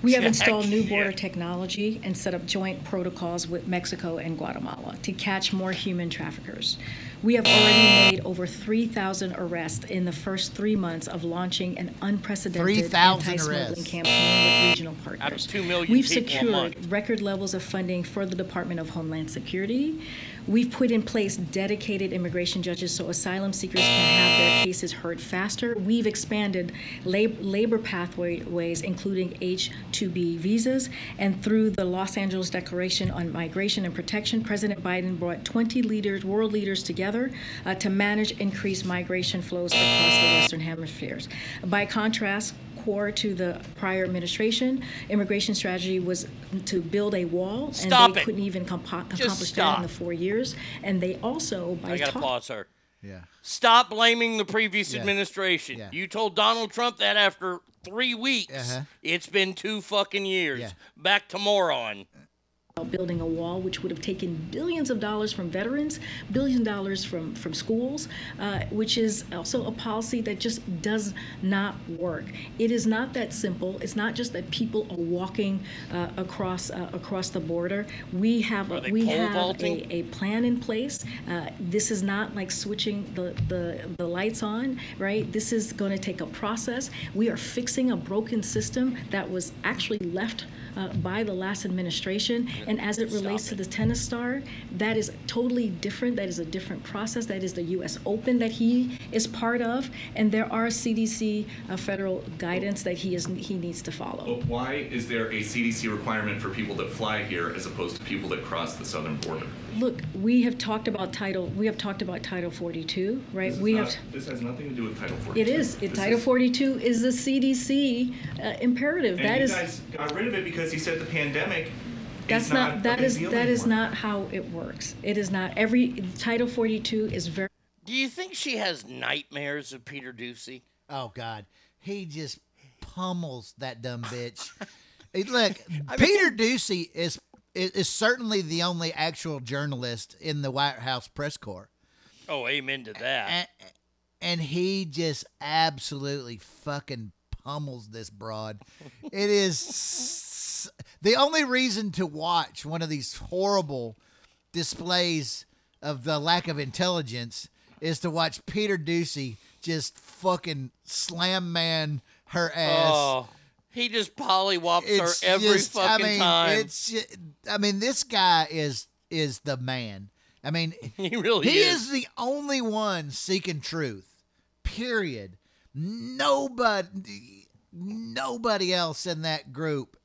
We have installed new border Yeah. technology and set up joint protocols with Mexico and Guatemala to catch more human traffickers. We have already made over 3,000 arrests in the first three months of launching an unprecedented anti-smuggling campaign with regional partners. Out of 2 million We've secured record levels of funding for the Department of Homeland Security. We've put in place dedicated immigration judges so asylum seekers can have their cases heard faster. We've expanded lab- labor pathways, including H-2B visas. And through the Los Angeles Declaration on Migration and Protection, President Biden brought 20 leaders, world leaders together uh, to manage increased migration flows across the Western hemispheres. By contrast, core to the prior administration. Immigration strategy was to build a wall, Stop and they it. couldn't even compo- accomplish that in the four years. And they also, by I gotta talk- pause her. Yeah. Stop blaming the previous Yeah. administration. Yeah. You told Donald Trump that after three weeks. Uh-huh. It's been two fucking years. Yeah. Back to moron. Building a wall, which would have taken billions of dollars from veterans, billions of dollars from, from schools, uh, which is also a policy that just does not work. It is not that simple. It's not just that people are walking uh, across uh, across the border. We have a, we have a, a plan in place. Uh, this is not like switching the, the, the lights on, right? This is going to take a process. We are fixing a broken system that was actually left uh, by the last administration. And as it relates to the tennis star, that is totally different. That is a different process. That is the U.S. Open that he is part of. And there are CDC uh, federal guidance that he is he needs to follow. But why is there a CDC requirement for people that fly here as opposed to people that cross the southern border? Look, we have talked about Title. We have talked about Title 42, right? This we not- have. This has nothing to do with Title 42. It is. It, Title is- 42 is the CDC uh, imperative. And that you is. guys got rid of it because he said the pandemic That's is not. not, That a big is. deal That is not how it works. It is not. Every Title 42 is very. Do you think she has nightmares of Peter Doocy? Oh God, he just pummels that dumb bitch. Hey, Look, <laughs> Peter Doocy is, is is certainly the only actual journalist in the White House press corps, Oh, amen to that. and he just absolutely fucking pummels this broad. <laughs> It is s- the only reason to watch one of these horrible displays of the lack of intelligence is to watch Peter Doocy just fucking slam man her ass. Oh, he just pollywops her every just- fucking I mean, time. It's ju- I mean, this guy is is the man. I mean, <laughs> He really he is. is the only one seeking truth. Period. Nobody, nobody else in that group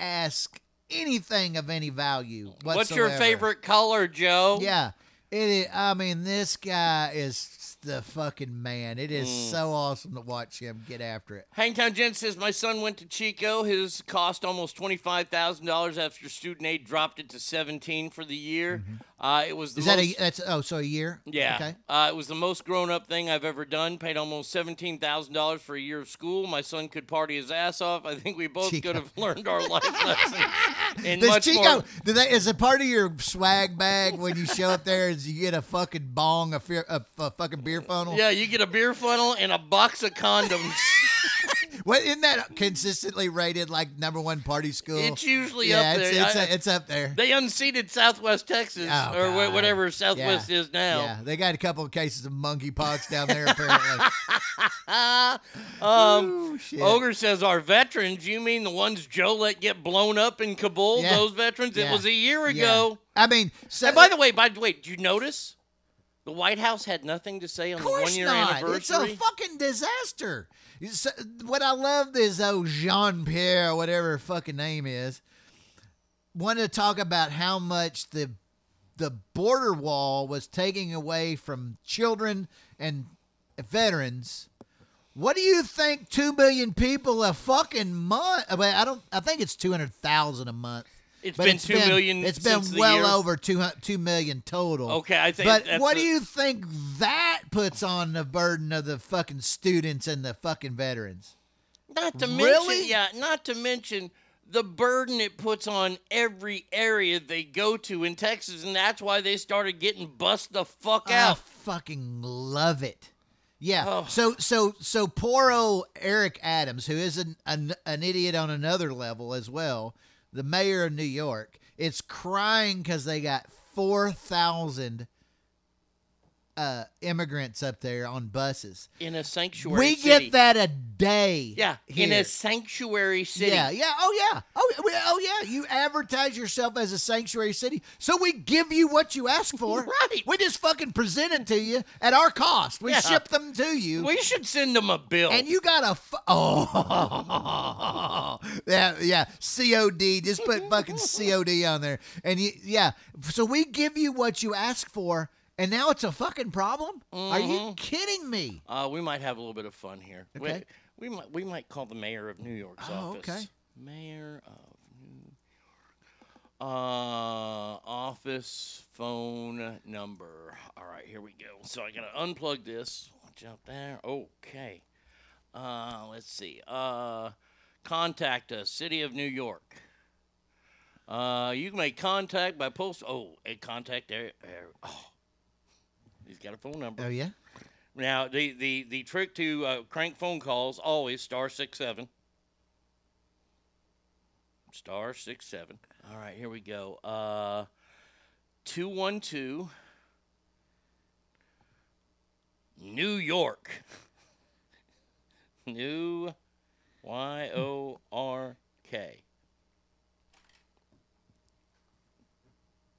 ask anything of any value. Whatsoever. What's your favorite color, Joe? Yeah, it is. I mean, this guy is the fucking man. It is Mm. so awesome to watch him get after it. Hangtown Jen says my son went to Chico. His cost almost twenty five thousand dollars after student aid dropped it to seventeen for the year. Mm-hmm. Uh, it was the Is that a that's oh so a year? yeah. Okay. Uh, it was the most grown up thing I've ever done. Paid almost seventeen thousand dollars for a year of school. My son could party his ass off. I think we both Chico. could have learned our life <laughs> lesson. And Does Chico? more. They, is it part of your swag bag when you show up there? Is you get a fucking bong, a, fear, a, a fucking beer funnel? Yeah, you get a beer funnel and a box of condoms. <laughs> What isn't that consistently rated like number one party school? It's usually yeah, up it's, there. It's, I- it's up there. They unseated Southwest Texas Oh, or God. whatever Southwest Yeah. is now. Yeah, they got a couple of cases of monkeypox down there apparently. <laughs> <laughs> Um, shit. Ogre says our veterans. You mean the ones Joe let get blown up in Kabul? Yeah. Those veterans. It was a year ago. I mean, so, and by the way, by the way, did you notice the White House had nothing to say on the one year not. anniversary? It's a fucking disaster. It's- what I love is oh Jean Pierre, whatever fucking name is, wanted to talk about how much the the border wall was taking away from children and veterans. What do you think? Two million people a fucking month? I don't. I think it's two hundred thousand a month. It's been two million It's been well over two two million total. Okay, I think But what a- do you think that puts on the burden of the fucking students and the fucking veterans? Not to Really? mention, yeah, not to mention the burden it puts on every area they go to in Texas, and that's why they started getting bust the fuck out. I fucking love it. Yeah. Oh. So so so poor old Eric Adams, who is an, an an idiot on another level as well, the mayor of New York, is crying because they got four thousand uh, immigrants up there on buses. in a sanctuary We city. get that a day. Yeah, in a sanctuary city. Yeah, yeah, oh yeah, oh, we- oh yeah. You advertise yourself as a sanctuary city, so we give you what you ask for. <laughs> Right. We just fucking present it to you at our cost. We Yeah. ship them to you. We should send them a bill. and you got a fu- <laughs> oh <laughs> yeah yeah COD just put fucking COD on there and you yeah so we give you what you ask for and now it's a fucking problem are you Mhm. kidding me Uh, we might have a little bit of fun here. We- Okay. We, might we might call the mayor of New York's Oh, office. okay. Mayor of New York. uh office phone number. All right, here we go. So I gotta unplug this. Watch out there. Okay. Uh let's see. Uh contact us, City of New York. Uh you can make contact by post oh a contact there. Oh. He's got a phone number. oh yeah Now, the, the, the trick to uh, crank phone calls always star six seven. Star six seven. All right, here we go. Uh, two one two. New York. New Y O R K.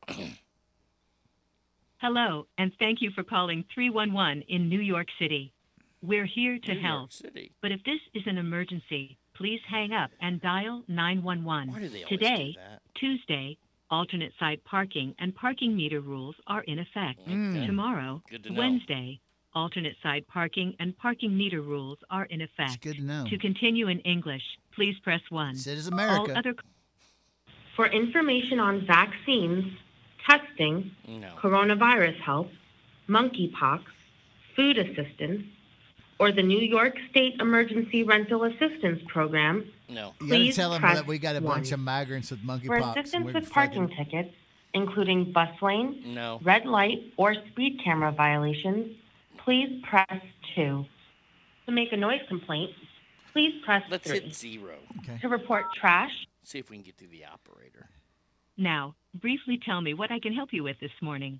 <clears throat> Hello, and thank you for calling 311 in New York City. We're here to New help. York City. But if this is an emergency, please hang up and dial 911. Why do they always Today, do that? Tuesday, alternate side parking and parking meter rules are in effect. Okay. Hmm. Tomorrow, to. Wednesday, alternate side parking and parking meter rules are in effect. good to know To continue in English, please press 1. This is America. All other For information on vaccines, testing, No. coronavirus health, monkeypox, food assistance, or the New York State Emergency Rental Assistance Program, No. you gotta Please tell them press that we got a bunch of migrants with for monkeypox and assistance we're with parking fucking- tickets, including bus lane, No. red light, or speed camera violations, please press 2. To make a noise complaint, please press Let's 3. hit zero. To report trash, See if we can get to the operator. Now, briefly tell me what I can help you with this morning.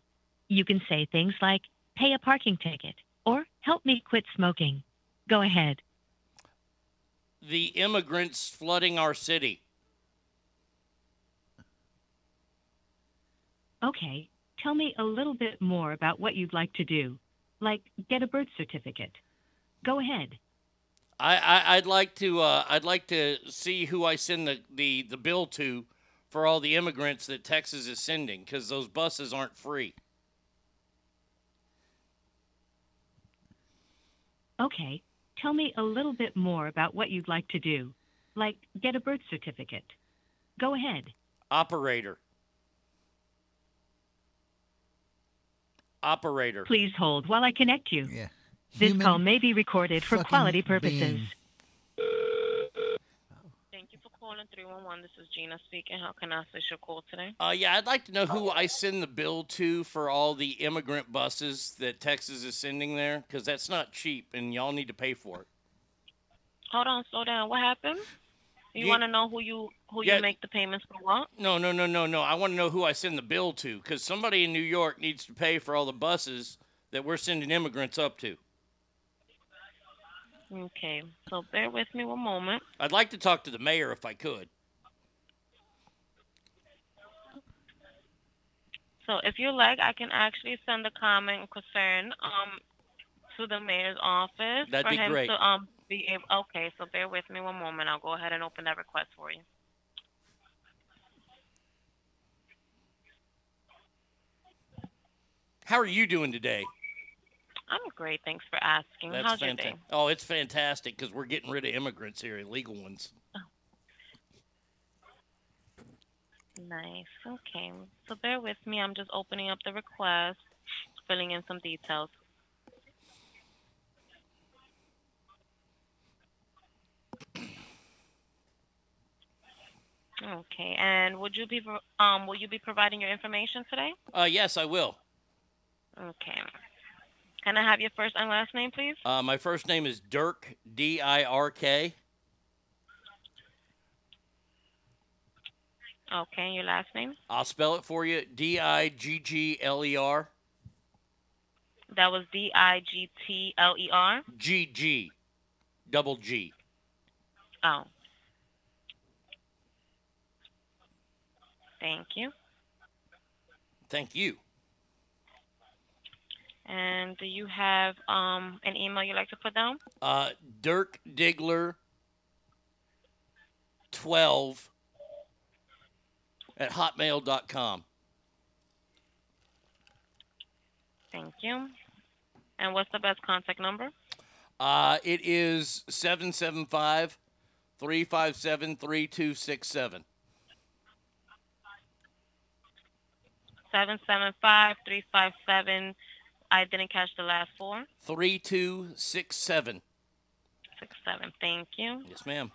You can say things like, pay a parking ticket, or help me quit smoking. Go ahead. The immigrants flooding our city. Okay, tell me a little bit more about what you'd like to do, like get a birth certificate. Go ahead. I, I I'd like to uh, I'd like to see who I send the, the, the bill to for all the immigrants that Texas is sending because those buses aren't free. Okay, tell me a little bit more about what you'd like to do, like get a birth certificate. Go ahead. Operator. Operator. Please hold while I connect you. Yeah. This call may be recorded for quality purposes. being. Thank you for calling 311. This is Gina speaking. How can I assist your call today? Uh, yeah, I'd like to know who I send the bill to for all the immigrant buses that Texas is sending there, because that's not cheap, and y'all need to pay for it. Hold on, slow down. What happened? You Ye- want to know who you who Yeah. you make the payments for what? No, no, no, no, no. I want to know who I send the bill to, because somebody in New York needs to pay for all the buses that we're sending immigrants up to. Okay, so bear with me one moment. I'd like to talk to the mayor if I could. So if you like, I can actually send a comment concern um to the mayor's office That'd for be him great. to um be able. Okay, so bear with me one moment. I'll go ahead and open that request for you. How are you doing today? I'm great. Thanks for asking. That's How's your day? Oh, it's fantastic because we're getting rid of immigrants here, illegal ones. Nice. Okay. So bear with me. I'm just opening up the request, filling in some details. Okay. And would you be um will you be providing your information today? Uh, yes, I will. Okay. Can I have your first and last name, please? Uh, my first name is Dirk, D I R K. Okay. And your last name? I'll spell it for you D I G G L E R. That was D I G T L E R. G G. Double G. Oh. Thank you. Thank you. And do you have um, an email you'd like to put down? Uh, Dirk Diggler 12 at hotmail.com. Thank you. And what's the best contact number? Uh, it is 775 357 3267. 775 357 I didn't catch the last four. 3267. Six seven. Thank you. Yes, ma'am.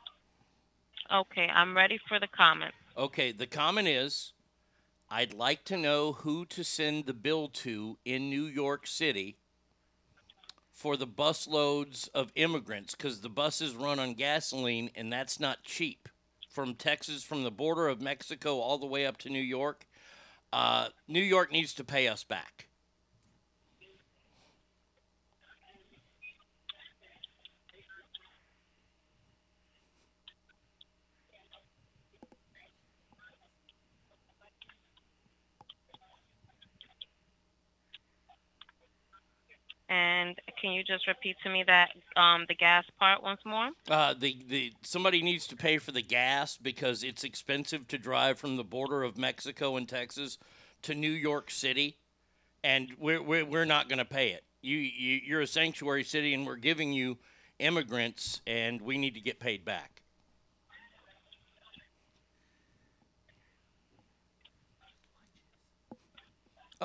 Okay, I'm ready for the comment. Okay, the comment is I'd like to know who to send the bill to in New York City for the bus loads of immigrants because the buses run on gasoline and that's not cheap. From Texas, from the border of Mexico all the way up to New York, uh, New York needs to pay us back. And can you just repeat to me that um the gas part once more? Uh, the the somebody needs to pay for the gas because it's expensive to drive from the border of Mexico and Texas to New York City, and we're we're, we're not going to pay it. You, you you're a sanctuary city, and we're giving you immigrants, and we need to get paid back.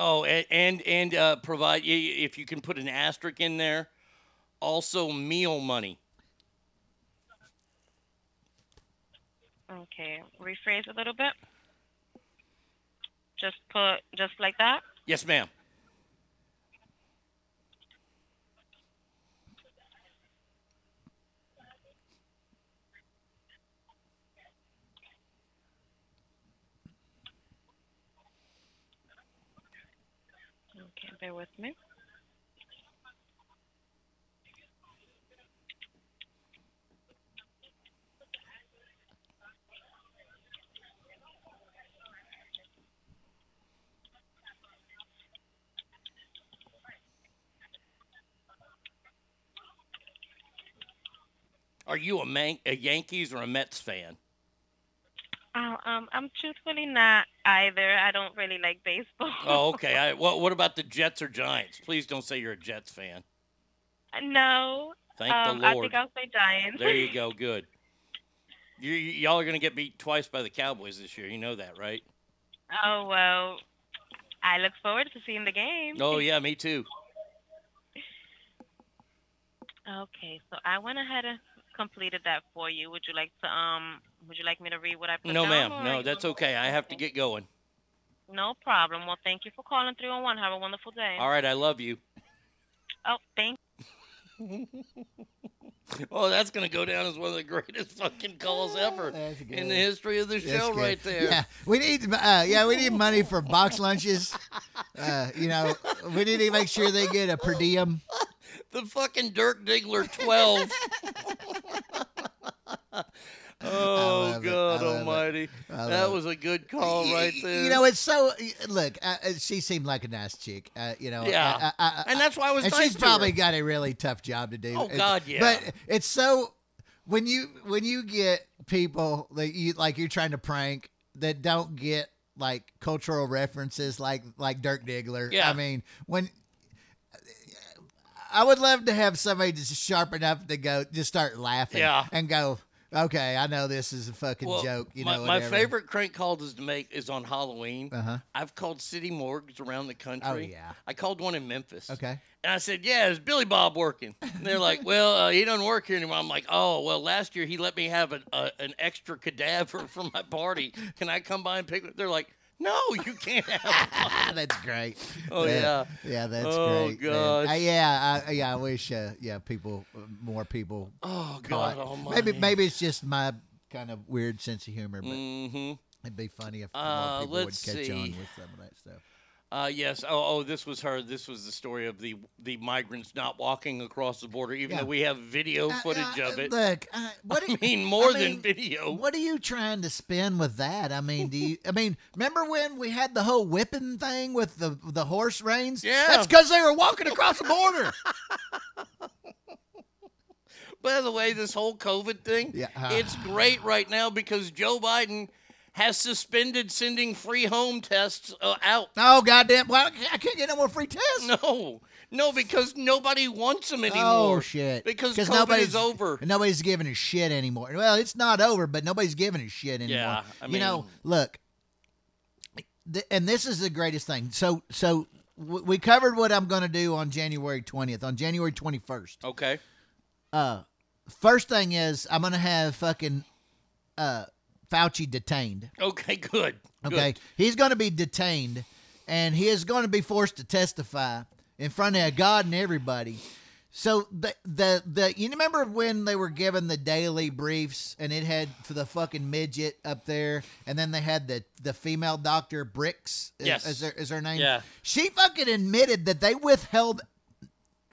Oh, and and, and uh, provide if you can put an asterisk in there. Also, meal money. Okay, rephrase a little bit. Just put just like that. Yes, ma'am. Okay, bear with me. Are you a, man- a Yankees or a Mets fan? Oh, um, I'm truthfully not either. I don't really like baseball. Oh, <laughs> okay. I, what, what about the Jets or Giants? Please don't say you're a Jets fan. no. Thank the um, I think I'll say Giants. There you go. <laughs> Good. You, y'all are going to get beat twice by the Cowboys this year. You know that, right? Oh well, I I look forward to seeing the game. Oh yeah, me too. <laughs> Okay, so I went ahead and completed that for you. Would you like to um? Would you like me to read what I put No, down? ma'am. No, that's okay. I have to get going. No problem. Well, thank you for calling 301. Have a wonderful day. All right, I love you. Oh, thank. <laughs> Oh, that's gonna go down as one of the greatest fucking calls ever in the history of the That's show, good. right there. Yeah, we need. Uh, yeah, we need money for box lunches. Uh, you know, we need to make sure they get a per diem. <laughs> The fucking Dirk Diggler 12. <laughs> oh. God I. Almighty. That was a good call right there. You know, it's so. Look, uh, uh, she seemed like a nice chick. Uh, you know, Yeah. uh, uh, uh, And that's why I was And nice she's probably her. got a really tough job to do. Oh, God, yeah. But it's so when you when you get people that you like you're trying to prank that don't get like cultural references like like Dirk Diggler. Yeah. I mean when. I would love to have somebody just sharp enough to go, just start laughing, Yeah. and go, "Okay, I know this is a fucking Well, joke." You my, know, my favorite crank calls to make is on Halloween. Uh-huh. I've called city morgues around the country. Oh, yeah. I called one in Memphis. Okay. And I said, "Yeah, is Billy Bob working?" And they're like, "Well, uh, he doesn't work here anymore." I'm like, "Oh, well, last year he let me have an uh, an extra cadaver <laughs> for my party. Can I come by and pick it?" They're like, "No, you can't have." <laughs> that's great. Oh, yeah. yeah, that's Oh, great. man. gosh. Uh, yeah, I, yeah. I wish, uh, yeah, people, more people. Oh, caught- God Almighty. Maybe, maybe it's just my kind of weird sense of humor, but hmm it'd be funny if Uh, more people would catch on with some of that stuff. Uh, yes. Oh, oh, this was her. This was the story of the the migrants not walking across the border, even Yeah. though we have video Uh, footage uh, of it. Look, uh, <laughs> what do I you- mean, more I than video. What are you trying to spin with that? I mean, do you? I mean, remember when we had the whole whipping thing with the the horse reins? Yeah. that's because they were walking across the border. <laughs> By the way, this whole COVID thing, Yeah. it's great right now because Joe Biden has suspended sending free home tests uh, out. oh goddamn! Well, I can't get no more free tests. No, no, because nobody wants them anymore. Oh shit! Because COVID nobody's is over. Nobody's giving a shit anymore. Well, it's not over, but nobody's giving a shit anymore. Yeah, I mean, you know, look, th- and this is the greatest thing. So, so w- we covered what I'm going to do on January 20th. On January 21st, Okay. uh, first thing is I'm going to have fucking uh Fauci detained. Okay. Good. Okay, Good. he's going to be detained, and he is going to be forced to testify in front of God and everybody. So the the the you remember when they were given the daily briefs and it had for the fucking midget up there, and then they had the the female doctor Birx. is- Yes. is, her, is her name? Yeah. She fucking admitted that they withheld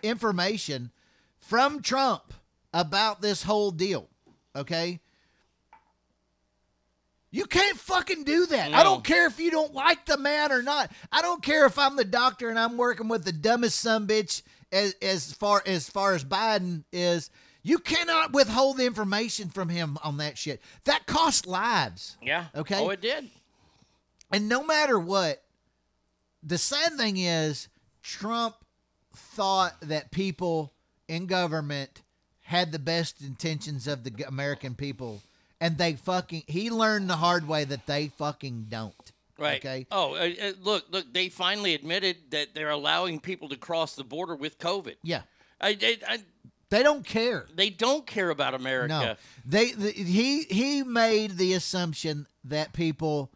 information from Trump about this whole deal. Okay. You can't fucking do that. I don't care if you don't like the man or not. I don't care if I'm the doctor and I'm working with the dumbest son bitch as, as far as far as Biden is. You cannot withhold the information from him on that shit. That cost lives. Yeah. Okay. Oh, it did. And no matter what, the sad thing is Trump thought that people in government had the best intentions of the American people and they fucking he learned the hard way that they fucking don't. Right. Okay. Oh, uh, uh, look, look. They finally admitted that they're allowing people to cross the border with COVID. Yeah. I, I, I, They don't care. they don't care about America. No. They the, he he made the assumption that people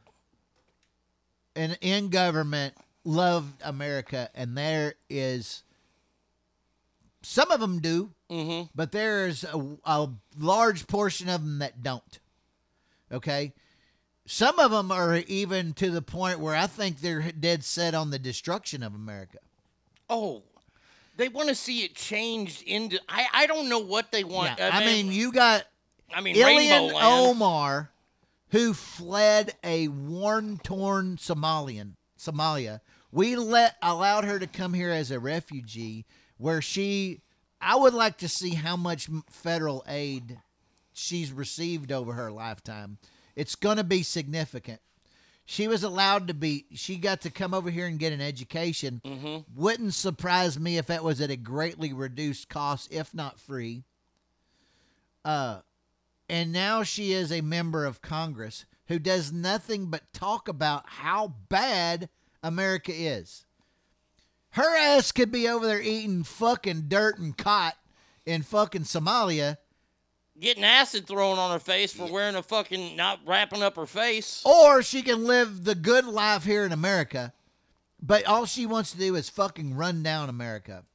in in government loved America and there is some of them do, Mm-hmm. but there's a, a large portion of them that don't. Okay? Some of them are even to the point where I think they're dead set on the destruction of America. Oh, they want to see it changed into. I, I don't know what they want. Yeah, I mean, you got I mean, Ilhan Omar, who fled a worn, torn Somalian, Somalia. We let allowed her to come here as a refugee, where she. I would like to see how much federal aid she's received over her lifetime. It's going to be significant. She was allowed to be. She got to come over here and get an education. Mm-hmm. Wouldn't surprise me if that was at a greatly reduced cost, if not free. Uh, and now she is a member of Congress who does nothing but talk about how bad America is. Her ass could be over there eating fucking dirt and cot in fucking Somalia, Getting acid thrown on her face for wearing a fucking not wrapping up her face. or she can live the good life here in America. But all she wants to do is fucking run down America.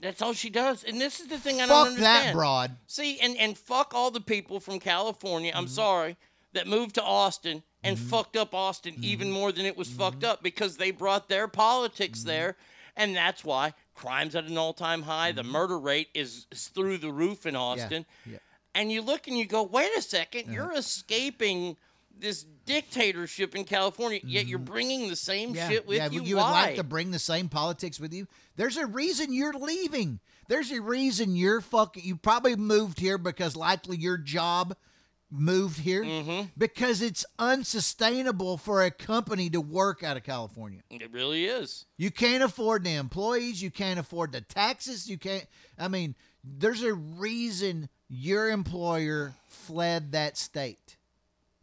That's all she does. And this is the thing I don't understand. That broad. See, and, and fuck all the people from California, I'm mm-hmm. sorry, that moved to Austin and mm-hmm. fucked up Austin even mm-hmm. more than it was fucked up because they brought their politics there. And that's why crime's at an all time high. The mm-hmm. murder rate is, is through the roof in Austin. yeah. And you look and you go, wait a 2nd uh-huh. you're escaping this dictatorship in California, yet you're mm-hmm. bringing the same shit with yeah, you. you Why? would like to bring the same politics with you? There's a reason you're leaving. There's a reason you're fucking. You probably moved here because likely your job moved here Mm-hmm. because it's unsustainable for a company to work out of California. it really is. You can't afford the employees. You can't afford the taxes. You can't. I mean, there's a reason your employer fled that state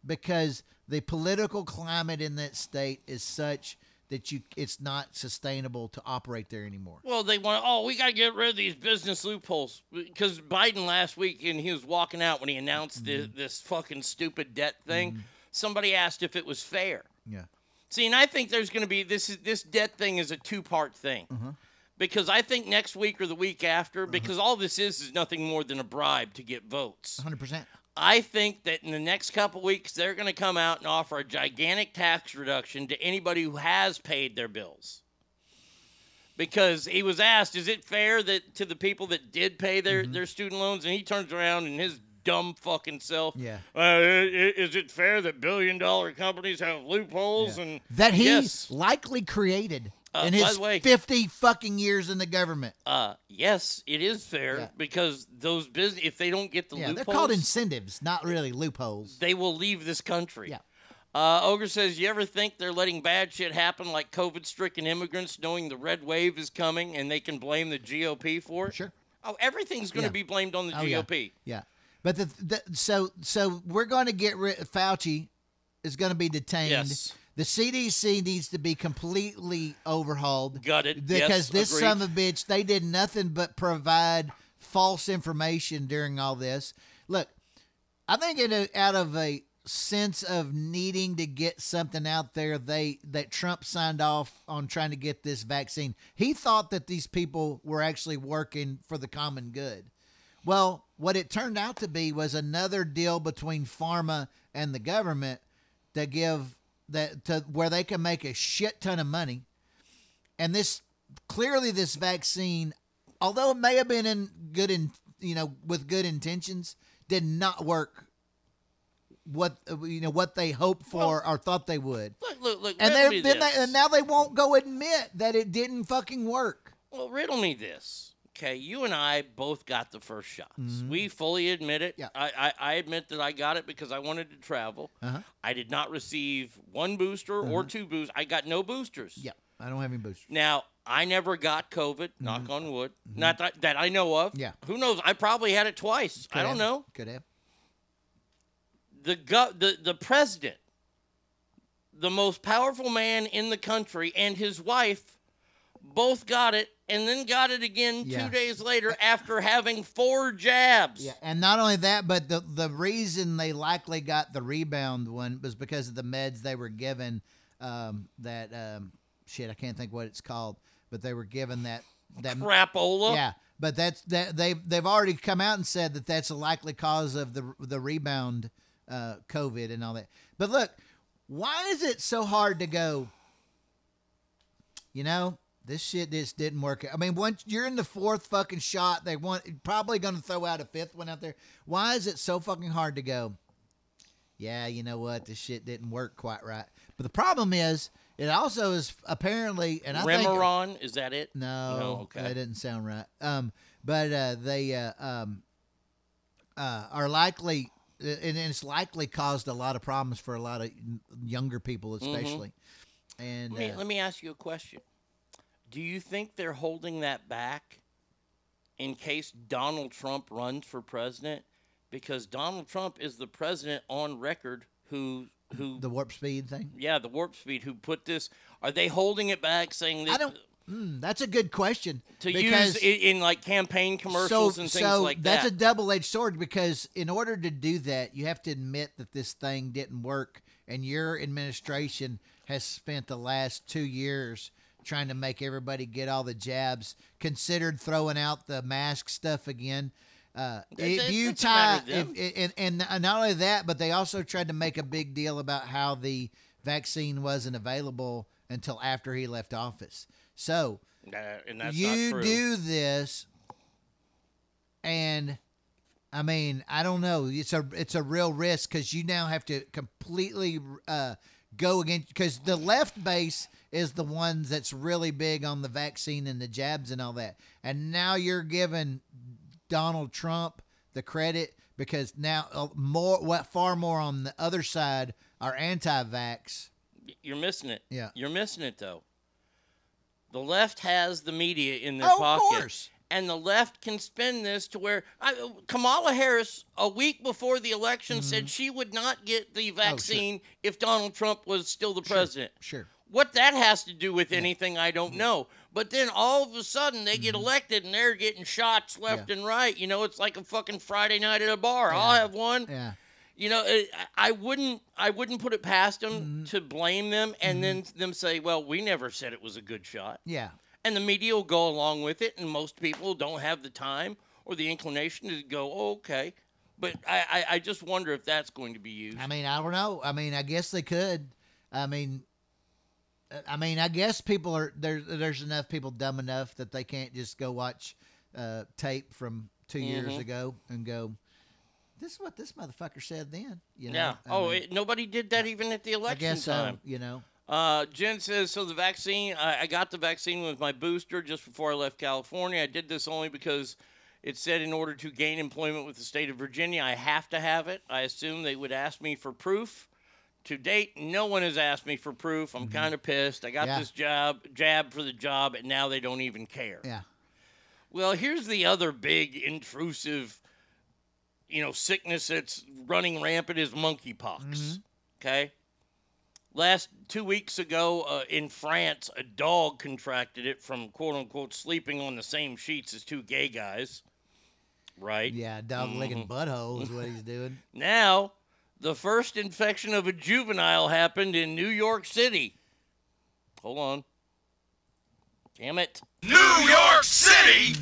because the political climate in that state is such that you it's not sustainable to operate there anymore. Well, they want. Oh, we got to get rid of these business loopholes because Biden last week, and he was walking out when he announced this, mm-hmm. this fucking stupid debt thing. Mm-hmm. Somebody asked if it was fair. Yeah. See, and I think there's going to be this. Is this debt thing is a two part thing. Mm-hmm. Because I think next week or the week after, because all this is is nothing more than a bribe to get votes. 100%. I think that in the next couple weeks, they're going to come out and offer a gigantic tax reduction to anybody who has paid their bills. Because he was asked, is it fair that to the people that did pay their, Mm-hmm. their student loans? And he turns around and his dumb fucking self, Yeah. uh, is it fair that billion dollar companies have loopholes? And That he yes, likely created Uh, in his way- 50 fucking years in the government. uh, yes, it is fair Yeah. because those business if they don't get the yeah, loopholes, they're called incentives, not really loopholes. they will leave this country. Yeah. Uh, Ogre says, You ever think they're letting bad shit happen like COVID stricken immigrants knowing the red wave is coming and they can blame the GOP for it? Sure. Oh, everything's going to Yeah. be blamed on the Oh, yeah. GOP. Yeah, but the, the so so we're going to get rid. Fauci is going to be detained. Yes. The CDC needs to be completely overhauled. Gutted. Because Yes, this agreed. son of a bitch, they did nothing but provide false information during all this. Look, I think in a, out of a sense of needing to get something out there, they that Trump signed off on trying to get this vaccine. He thought that these people were actually working for the common good. Well, what it turned out to be was another deal between pharma and the government to give that to where they can make a shit ton of money. And this clearly this vaccine, although it may have been in good in you know with good intentions, did not work what you know what they hoped for or thought they would. Look, look, look. And riddle they me then this. they, and now they won't go admit that it didn't fucking work. Well, riddle me this. Okay, you and I both got the first shots. Mhm. We fully admit it. Yeah. I, I, I admit that I got it because I wanted to travel. Uh-huh. I did not receive one booster or Uh-huh. two boosters. I got no boosters. Yeah, I don't have any boosters. Now, I never got COVID, knock on wood. Not that, that I know of. Mm-hmm. Yeah. Who knows? I probably had it twice. I don't have. know. Could have. The, go- the the president, the most powerful man in the country, and his wife both got it and then got it again Yeah. two days later after having four jabs. Yeah, and not only that, but the the reason they likely got the rebound one was because of the meds they were given. Um, that um, shit, I can't think what it's called, but they were given that that Crapola. Yeah, but that's that they they've already come out and said that that's a likely cause of the the rebound uh, COVID and all that. But look, why is it so hard to go? You know, this shit just didn't work. I mean, once you're in the fourth fucking shot, they want probably going to throw out a fifth one out there. Why is it so fucking hard to go? Yeah, you know what? This shit didn't work quite right. But the problem is, it also is apparently, and I think Remeron, is that it? no, No, okay. that didn't sound right. Um, but uh, they uh, um, uh, are likely, and it's likely caused a lot of problems for a lot of younger people, especially. And Let me, uh, let me ask you a question. Do you think they're holding that back in case Donald Trump runs for president? Because Donald Trump is the president on record who who the warp speed thing. yeah, the warp speed who put this are they holding it back saying that I don't. Mm, that's a good question. to use it in like campaign commercials so, and things so like that. that's a double-edged sword because in order to do that, you have to admit that this thing didn't work, and your administration has spent the last two years trying to make everybody get all the jabs. Considered throwing out the mask stuff again. Uh, if you tie, if, and, and not only that, but they also tried to make a big deal about how the vaccine wasn't available until after he left office. So that's you do this and i mean i don't know it's a it's a real risk because you now have to completely uh, go against because the left base is the ones that's really big on the vaccine and the jabs and all that and now you're giving donald trump the credit because now uh, more what far more on the other side are anti-vax You're missing it. Yeah. You're missing it though. The left has the media in their Oh, of pocket. course. And the left can spin this to where I, Kamala Harris, a week before the election, Mm-hmm. said she would not get Oh, the vaccine if Donald Trump was still the president. sure What that has to do with anything, I don't know. But then all of a sudden they get elected and they're getting shots left Mm-hmm. Yeah. and right. You know, it's like a fucking Friday night at a bar. I'll have one. yeah You know, it, I wouldn't I wouldn't put it past them Mm-hmm. to blame them and then them say, well, we never said it was a good shot. yeah And the media will go along with it, and most people don't have the time or the inclination to go, oh, okay. But I, I, I just wonder if that's going to be used. I mean, I don't know. I mean, I guess they could. I mean, I mean, I guess people are there. There's enough people dumb enough that they can't just go watch uh, tape from 2 years Mhm. ago and go, "This is what this motherfucker said then." You know? yeah. I oh, mean, it, nobody did that even at the I election guess so. time. You know. Uh, Jen says, so the vaccine, I, I got the vaccine with my booster just before I left California. I did this only because it said in order to gain employment with the state of Virginia, I have to have it. I assume they would ask me for proof. To date, no one has asked me for proof. I'm kind of pissed. I got Mm-hmm. Yeah. this job, jab for the job, and now they don't even care. Yeah. Well, here's the other big intrusive, you know, sickness that's running rampant is monkeypox. Mm-hmm. Okay. Last two weeks ago uh, in France, a dog contracted it from quote unquote sleeping on the same sheets as two gay guys. Right? Yeah, dog licking butthole is what he's doing. <laughs> Now, the first infection of a juvenile happened in New York City. Hold on. Damn it. New York City!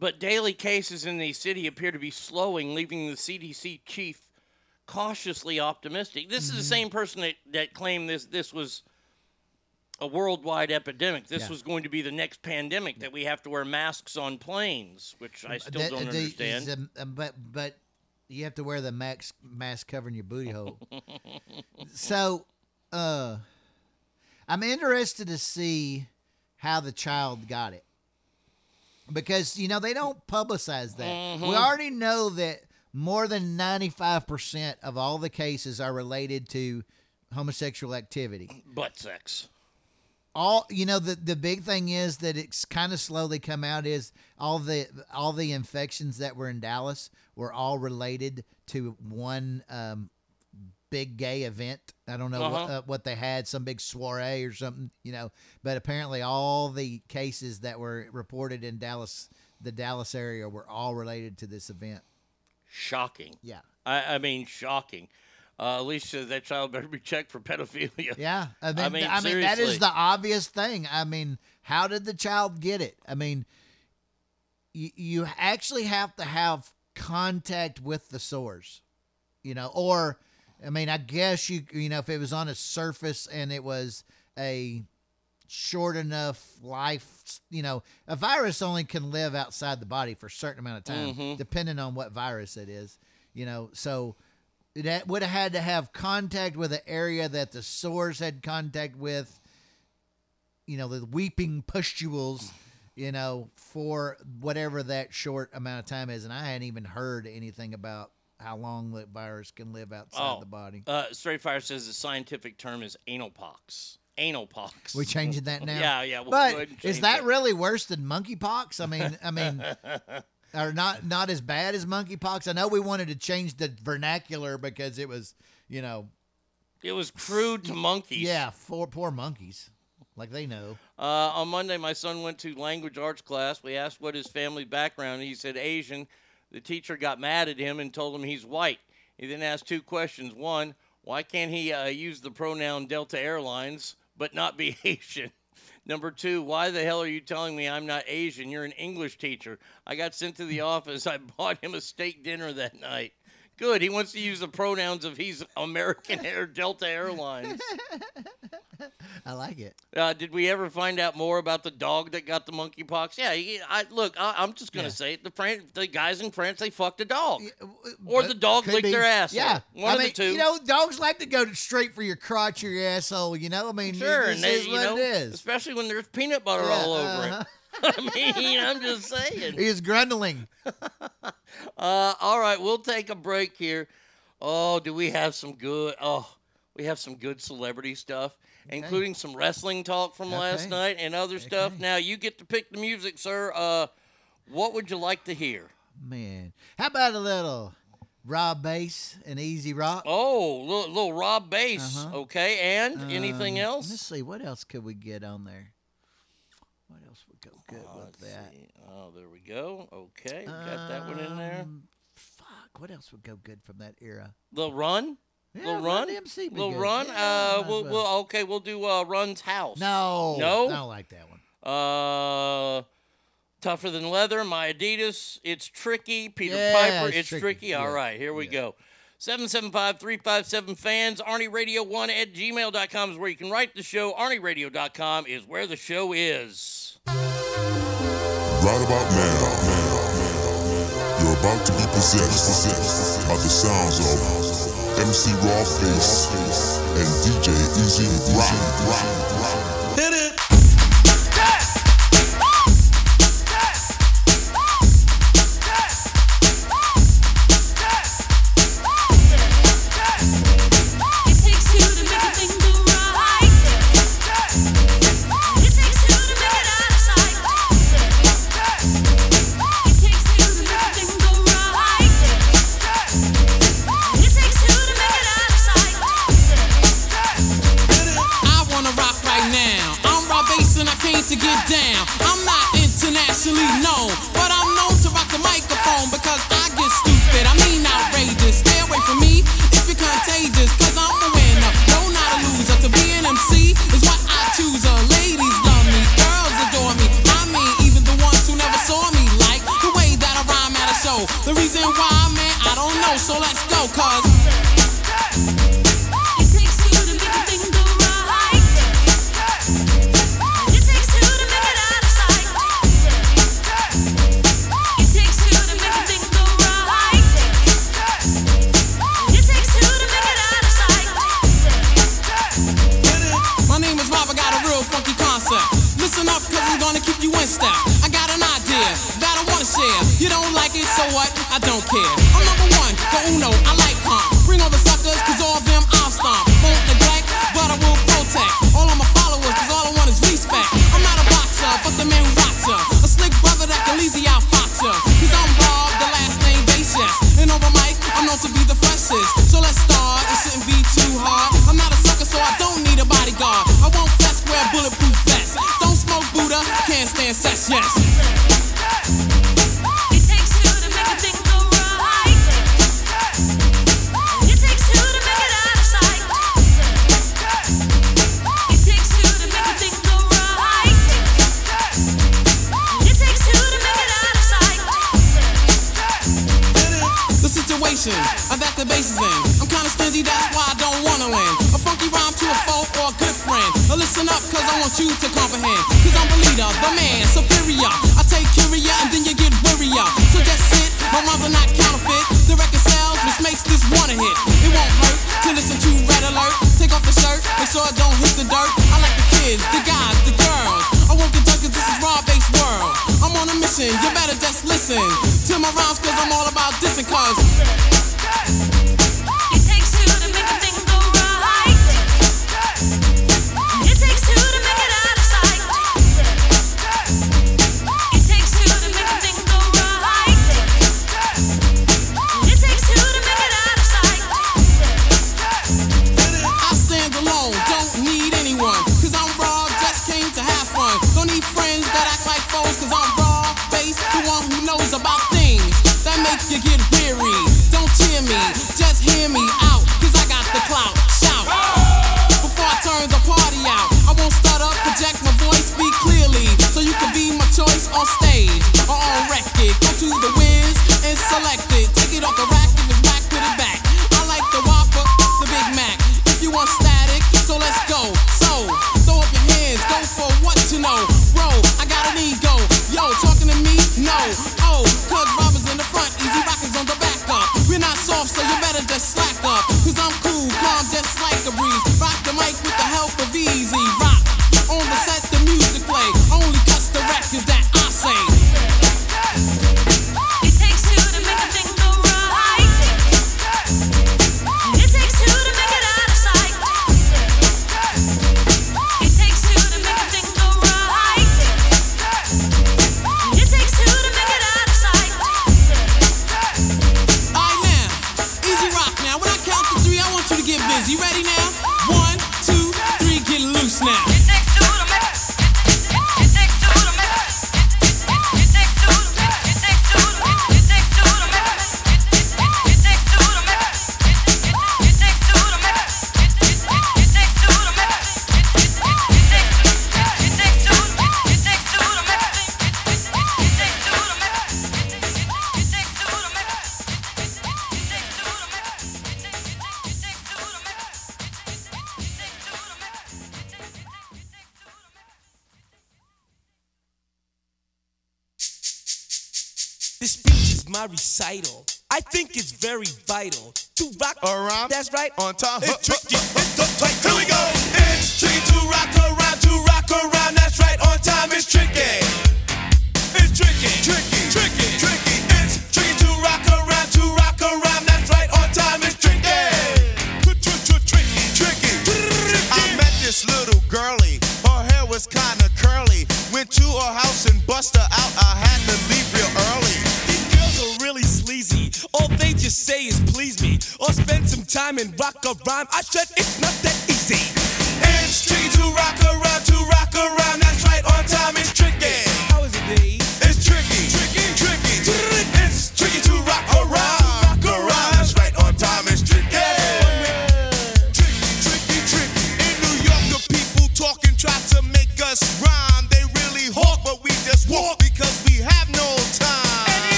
But daily cases in the city appear to be slowing, leaving the CDC chief cautiously optimistic. This is the same person that, that claimed this this was a worldwide epidemic. This Yeah. was going to be the next pandemic that we have to wear masks on planes, which I still That- don't the- understand. is, um, um, but but you have to wear the max mask covering your booty hole. so, uh, I'm interested to see how the child got it because you know they don't publicize that. Mhm. We already know that more than 95% of all the cases are related to homosexual activity Butt sex. all you know the the big thing is that it's kind of slowly come out is all the all the infections that were in Dallas were all related to one um, big gay event. I don't know what, Uh-huh. uh, what they had, some big soiree or something, you know. But apparently, all the cases that were reported in Dallas, the Dallas area, were all related to this event. Shocking. Yeah. I, I mean, shocking. Uh, Alicia that child better be checked for pedophilia. Yeah, I mean, I mean, that seriously. is the obvious thing. I mean, how did the child get it? I mean, you you actually have to have contact with the source, you know, or I mean, I guess you you know if it was on a surface and it was a short enough life, you know, a virus only can live outside the body for a certain amount of time, Mhm. depending on what virus it is, you know, so it ha- would have had to have contact with an area that the source had contact with, you know, the weeping pustules, you know, for whatever that short amount of time is. And I hadn't even heard anything about how long the virus can live outside Oh, the body. Uh, Straight Fire says the scientific term is anal pox. Anal pox. We changing that now. yeah, yeah. We'll but is that it. really worse than monkeypox? I mean, I mean, <laughs> or not not as bad as monkeypox? I know we wanted to change the vernacular because it was, you know, It was crude to monkeys. Yeah, for poor monkeys. Like they know. Uh, on Monday, my son went to language arts class. We asked what his family background. He said Asian. The teacher got mad at him and told him he's white. He then asked two questions. One, why can't he uh, use the pronoun Delta Airlines but not be <laughs> Asian? Number two, why the hell are you telling me I'm not Asian? You're an English teacher. I got sent to the office. I <laughs> bought him a steak dinner that night. Good. He wants to use the pronouns of he's American Air Delta Airlines. <laughs> I like it. Uh, did we ever find out more about the dog that got the monkeypox? Yeah, he, I look. I, I'm just gonna Yeah. say it. The Fran- the guys in France they fucked a dog, or the dog licked be. their ass. Yeah, one I of mean, the two. You know, dogs like to go straight for your crotch or your asshole. You know, I mean, sure, this and they, is what know, it is. especially when there's peanut butter Yeah, all over uh-huh. it. <laughs> I mean, I'm just saying. He's grundling. <laughs> Uh, all right, we'll take a break here. Oh, do we have some good? Oh, we have some good celebrity stuff, including some wrestling talk from last night and other stuff. Now you get to pick the music, sir. Uh, what would you like to hear? Man, how about a little Rob Base and E-Z Rock? Oh, little, little Rob Base. Uh-huh. Okay, and anything Um, else? Let's see. What else could we get on there? What else would go good with that? Oh, there we go. Okay, got that one in there. Um, Fuck. What else would go good from that era? Little Run. Yeah, little Run Run. DMC would be Little good. Run. Yeah, uh, we'll, well. we'll okay. We'll do uh, Run's house. No. No. I don't like that one. Uh, tougher than leather. My Adidas. It's tricky. Peter Yeah, Piper. it's It's, tricky. tricky. All right, here we go. 775-357 fans. ArnieRadio1 at gmail.com is where you can write the show. ArnieRadio.com is where the show is. Right about now, you're about to be possessed by the sounds of MC Rob Base and DJ E-Z Rock. Hit it. So let's go, cause.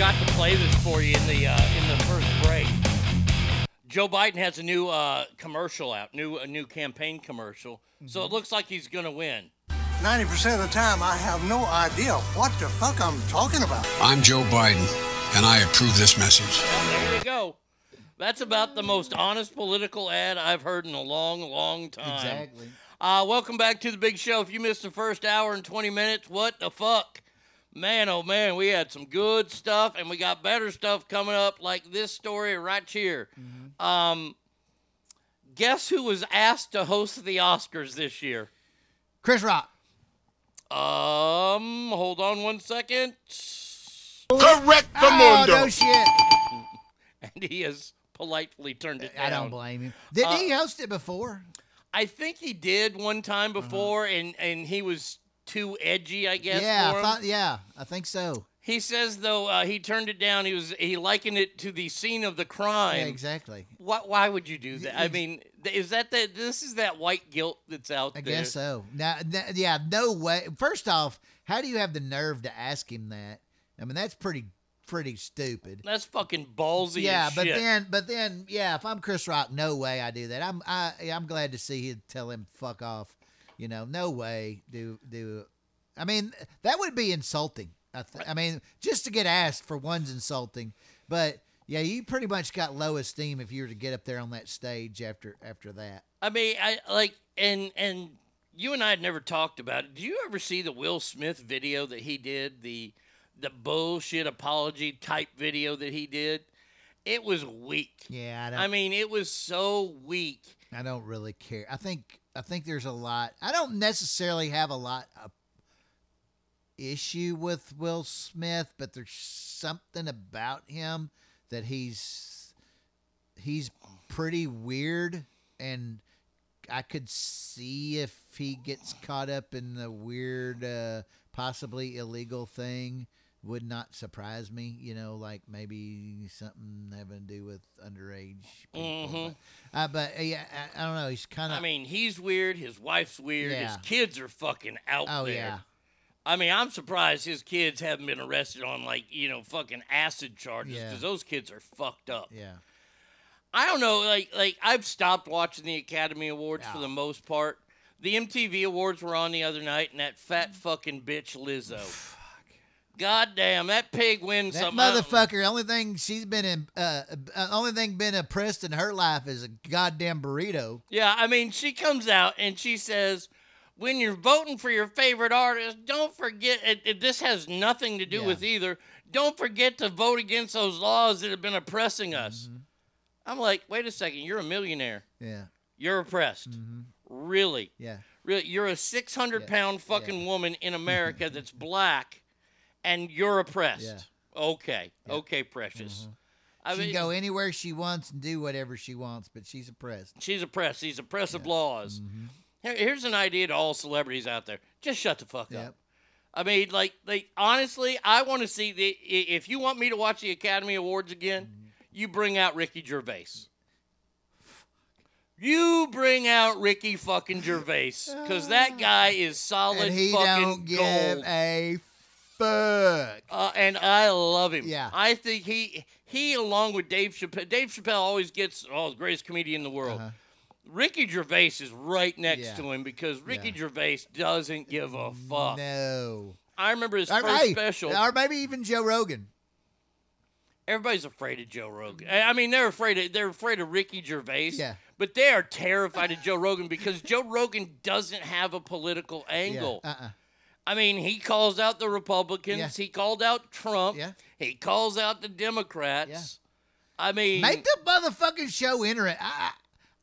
Forgot to play this for you in the uh, in the first break. Joe Biden has a new uh, commercial out, new a new campaign commercial. So it looks like he's gonna win. 90% of the time, I have no idea what the fuck I'm talking about. I'm Joe Biden, and I approve this message. Well, there you go. That's about the most honest political ad I've heard in a long, long time. Exactly. Uh, welcome back to the big show. If you missed the first hour and 20 minutes, what the fuck? Man, oh man, we had some good stuff and we got better stuff coming up, like this story right here. Um, guess who was asked to host the Oscars this year? Chris Rock. Um, hold on one second. Correct the Oh, mundo. no shit. <laughs> And he has politely turned it down. I don't blame him. Did Uh, he host it before? I think he did one time before, and and he was too edgy, I guess. yeah, I thought, yeah, I think so. He says though uh, he turned it down. He was he likened it to the scene of the crime. Yeah, exactly. Why, why would you do that? I mean, is that the this is that white guilt that's out I there? I guess so. Now, yeah, no way. First off, how do you have the nerve to ask him that? I mean, that's pretty pretty stupid. That's fucking ballsy. Yeah, as but shit. then, but then, yeah, if I'm Chris Rock, no way I do that. I'm, I, I'm glad to see he'd tell him fuck off. You know, no way do do. I mean, that would be insulting. I, th- I mean, just to get asked for one's insulting, but yeah, you pretty much got low esteem if you were to get up there on that stage after after that. I mean, I like and and you and I had never talked about it. Did you ever see the Will Smith video that he did the the bullshit apology type video that he did, it was weak. Yeah, I don't. I mean, it was so weak. I don't really care. I think I think there's a lot. I don't necessarily have a lot of issue with Will Smith, but there's something about him that he's he's pretty weird and I could see if he gets caught up in the weird uh possibly illegal thing would not surprise me, you know, like maybe something having to do with underage people. Mhm. But, uh, but uh, yeah, I, I don't know. He's kind of. I mean, he's weird. His wife's weird. His kids are fucking out Oh, there. yeah. I mean, I'm surprised his kids haven't been arrested on like you know fucking acid charges Yeah. because those kids are fucked up. yeah. I don't know, like like I've stopped watching the Academy Awards for the most part. The MTV Awards were on the other night, and that fat fucking bitch Lizzo. <sighs> God damn, that pig wins That something. Motherfucker. Only thing she's been in. Uh, uh, only thing been oppressed in her life is a goddamn burrito. Yeah, I mean, she comes out and she says, when you're voting for your favorite artist, don't forget, it, it- this has nothing to do Yeah. with either. Don't forget to vote against those laws that have been oppressing us. Mm-hmm. I'm like, wait a second, you're a millionaire. Yeah. You're oppressed. Really? Mm-hmm. Yeah. Really? You're a 600 pound fucking woman in <laughs> America that's black and you're oppressed. Yeah. Okay. Okay, precious. Mm-hmm. I she mean, can go anywhere she wants and do whatever she wants, but she's oppressed. She's oppressed. These oppressive laws. Mm-hmm. Here- Here's an idea to all celebrities out there: just shut the fuck up. I mean, like, like honestly, I want to see the. If you want me to watch the Academy Awards again, mm-hmm. you bring out Ricky Gervais. You bring out Ricky fucking Gervais, because that guy is solid And he fucking don't give gold. a fuck. Uh, and I love him. Yeah. I think he he along with Dave Chappelle. Dave Chappelle always gets oh the greatest comedian in the world. Ricky Gervais is right next Uh-huh. Yeah. to him because Ricky Gervais doesn't give a fuck. No. I remember his Or, first hey, special. or maybe even Joe Rogan. Everybody's afraid of Joe Rogan. I I mean, they're afraid of they're afraid of Ricky Gervais. Yeah. But they are terrified of Joe Rogan because Joe Rogan doesn't have a political angle. Yeah. Uh-uh. I mean, he calls out the Republicans. Yeah. He called out Trump. Yeah. He calls out the Democrats. I mean, Make the motherfucking show interesting. I,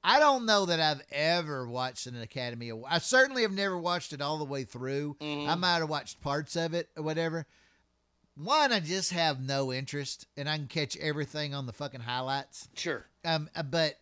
I don't know that I've ever watched an Academy Award. I certainly have never watched it all the way through. Mm-hmm. I might have watched parts of it or whatever. One, I just have no interest, and I can catch everything on the fucking highlights. Sure. Um, uh, but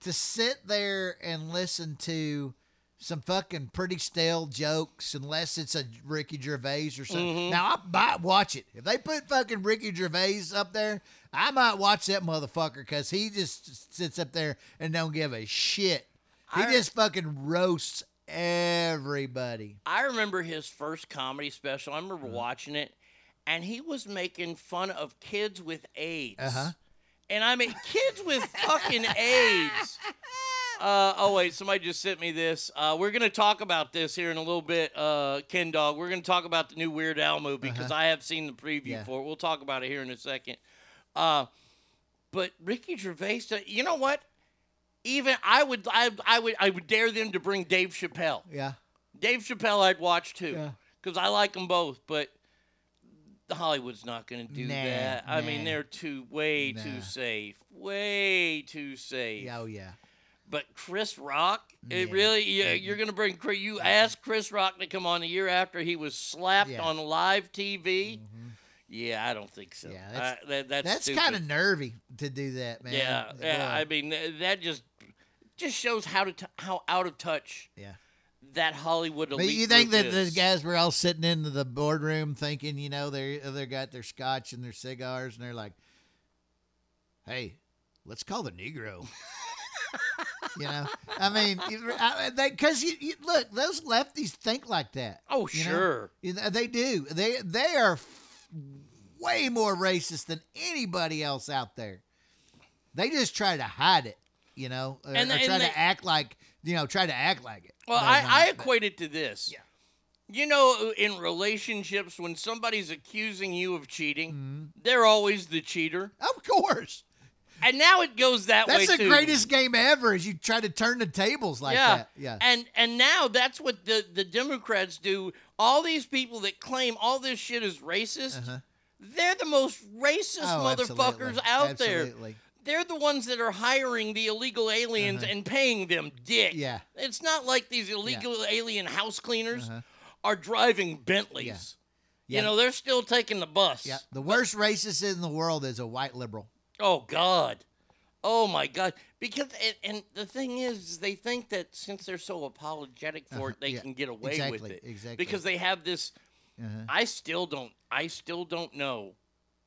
to sit there and listen to some fucking pretty stale jokes, unless it's a Ricky Gervais or something. Mhm. Now I might watch it if they put fucking Ricky Gervais up there. I might watch that motherfucker because he just sits up there and don't give a shit. He I- just fucking roasts everybody. I remember his first comedy special. I remember watching it, and he was making fun of kids with AIDS. Uh huh. And I mean, kids with fucking AIDS. <laughs> Uh, oh wait, somebody just sent me this. Uh, we're gonna talk about this here in a little bit, uh, Ken Dog. We're gonna talk about the new Weird Al movie because Uh-huh. I have seen the preview Yeah. for it. We'll talk about it here in a second. Uh, but Ricky Gervais, uh, you know what? Even I would, I, I would, I would dare them to bring Dave Chappelle. Yeah. Dave Chappelle, I'd watch too, Yeah. because I like them both. But Hollywood's not going to do Nah, that. I mean, they're too way Nah. too safe, way too safe. Oh yeah. But Chris Rock, it Yeah. really, yeah, you're going to bring you mm-hmm. asked Chris Rock to come on the year after he was slapped Yeah. on live TV. Mm-hmm. Yeah, I don't think so. Yeah, that's- I- that, that's That's kind of nervy to do that, man. Yeah, yeah. I mean, that just just shows how to t- how out of touch Yeah. that Hollywood elite But you think that is. those guys were all sitting in the boardroom thinking, you know, they they got their scotch and their cigars, and they're like, "Hey, let's call the Negro." <laughs> you know, I mean, because you, you look, those lefties think like that. Oh, you know? sure. You know, they do. They they are f- way more racist than anybody else out there. They just try to hide it, you know, or, And or they- try and to they- act like you know, try to act like it. Well, I, not, I equate it to this. Yeah. You know, in relationships, when somebody's accusing you of cheating, Mm-hmm. they're always the cheater. Of course. And now it goes that way That's the too. greatest game ever. Is you try to turn the tables like yeah. that. Yeah. And and now that's what the the Democrats do. All these people that claim all this shit is racist, they're the most racist Uh-huh. Oh, motherfuckers absolutely. out there. They're the ones that are hiring the illegal aliens and paying them dick. Uh-huh. Yeah. It's not like these illegal alien house cleaners Uh-huh. are driving Bentleys. Yeah. You know, they're still taking the bus. Yeah. The worst racist in the world is a white liberal. Oh God. Oh my God. Because and, and the thing is, they think that since they're so apologetic for Uh-huh, it, they yeah, can get away exactly, with it. exactly. Because they have this. Uh-huh. I still don't. I still don't know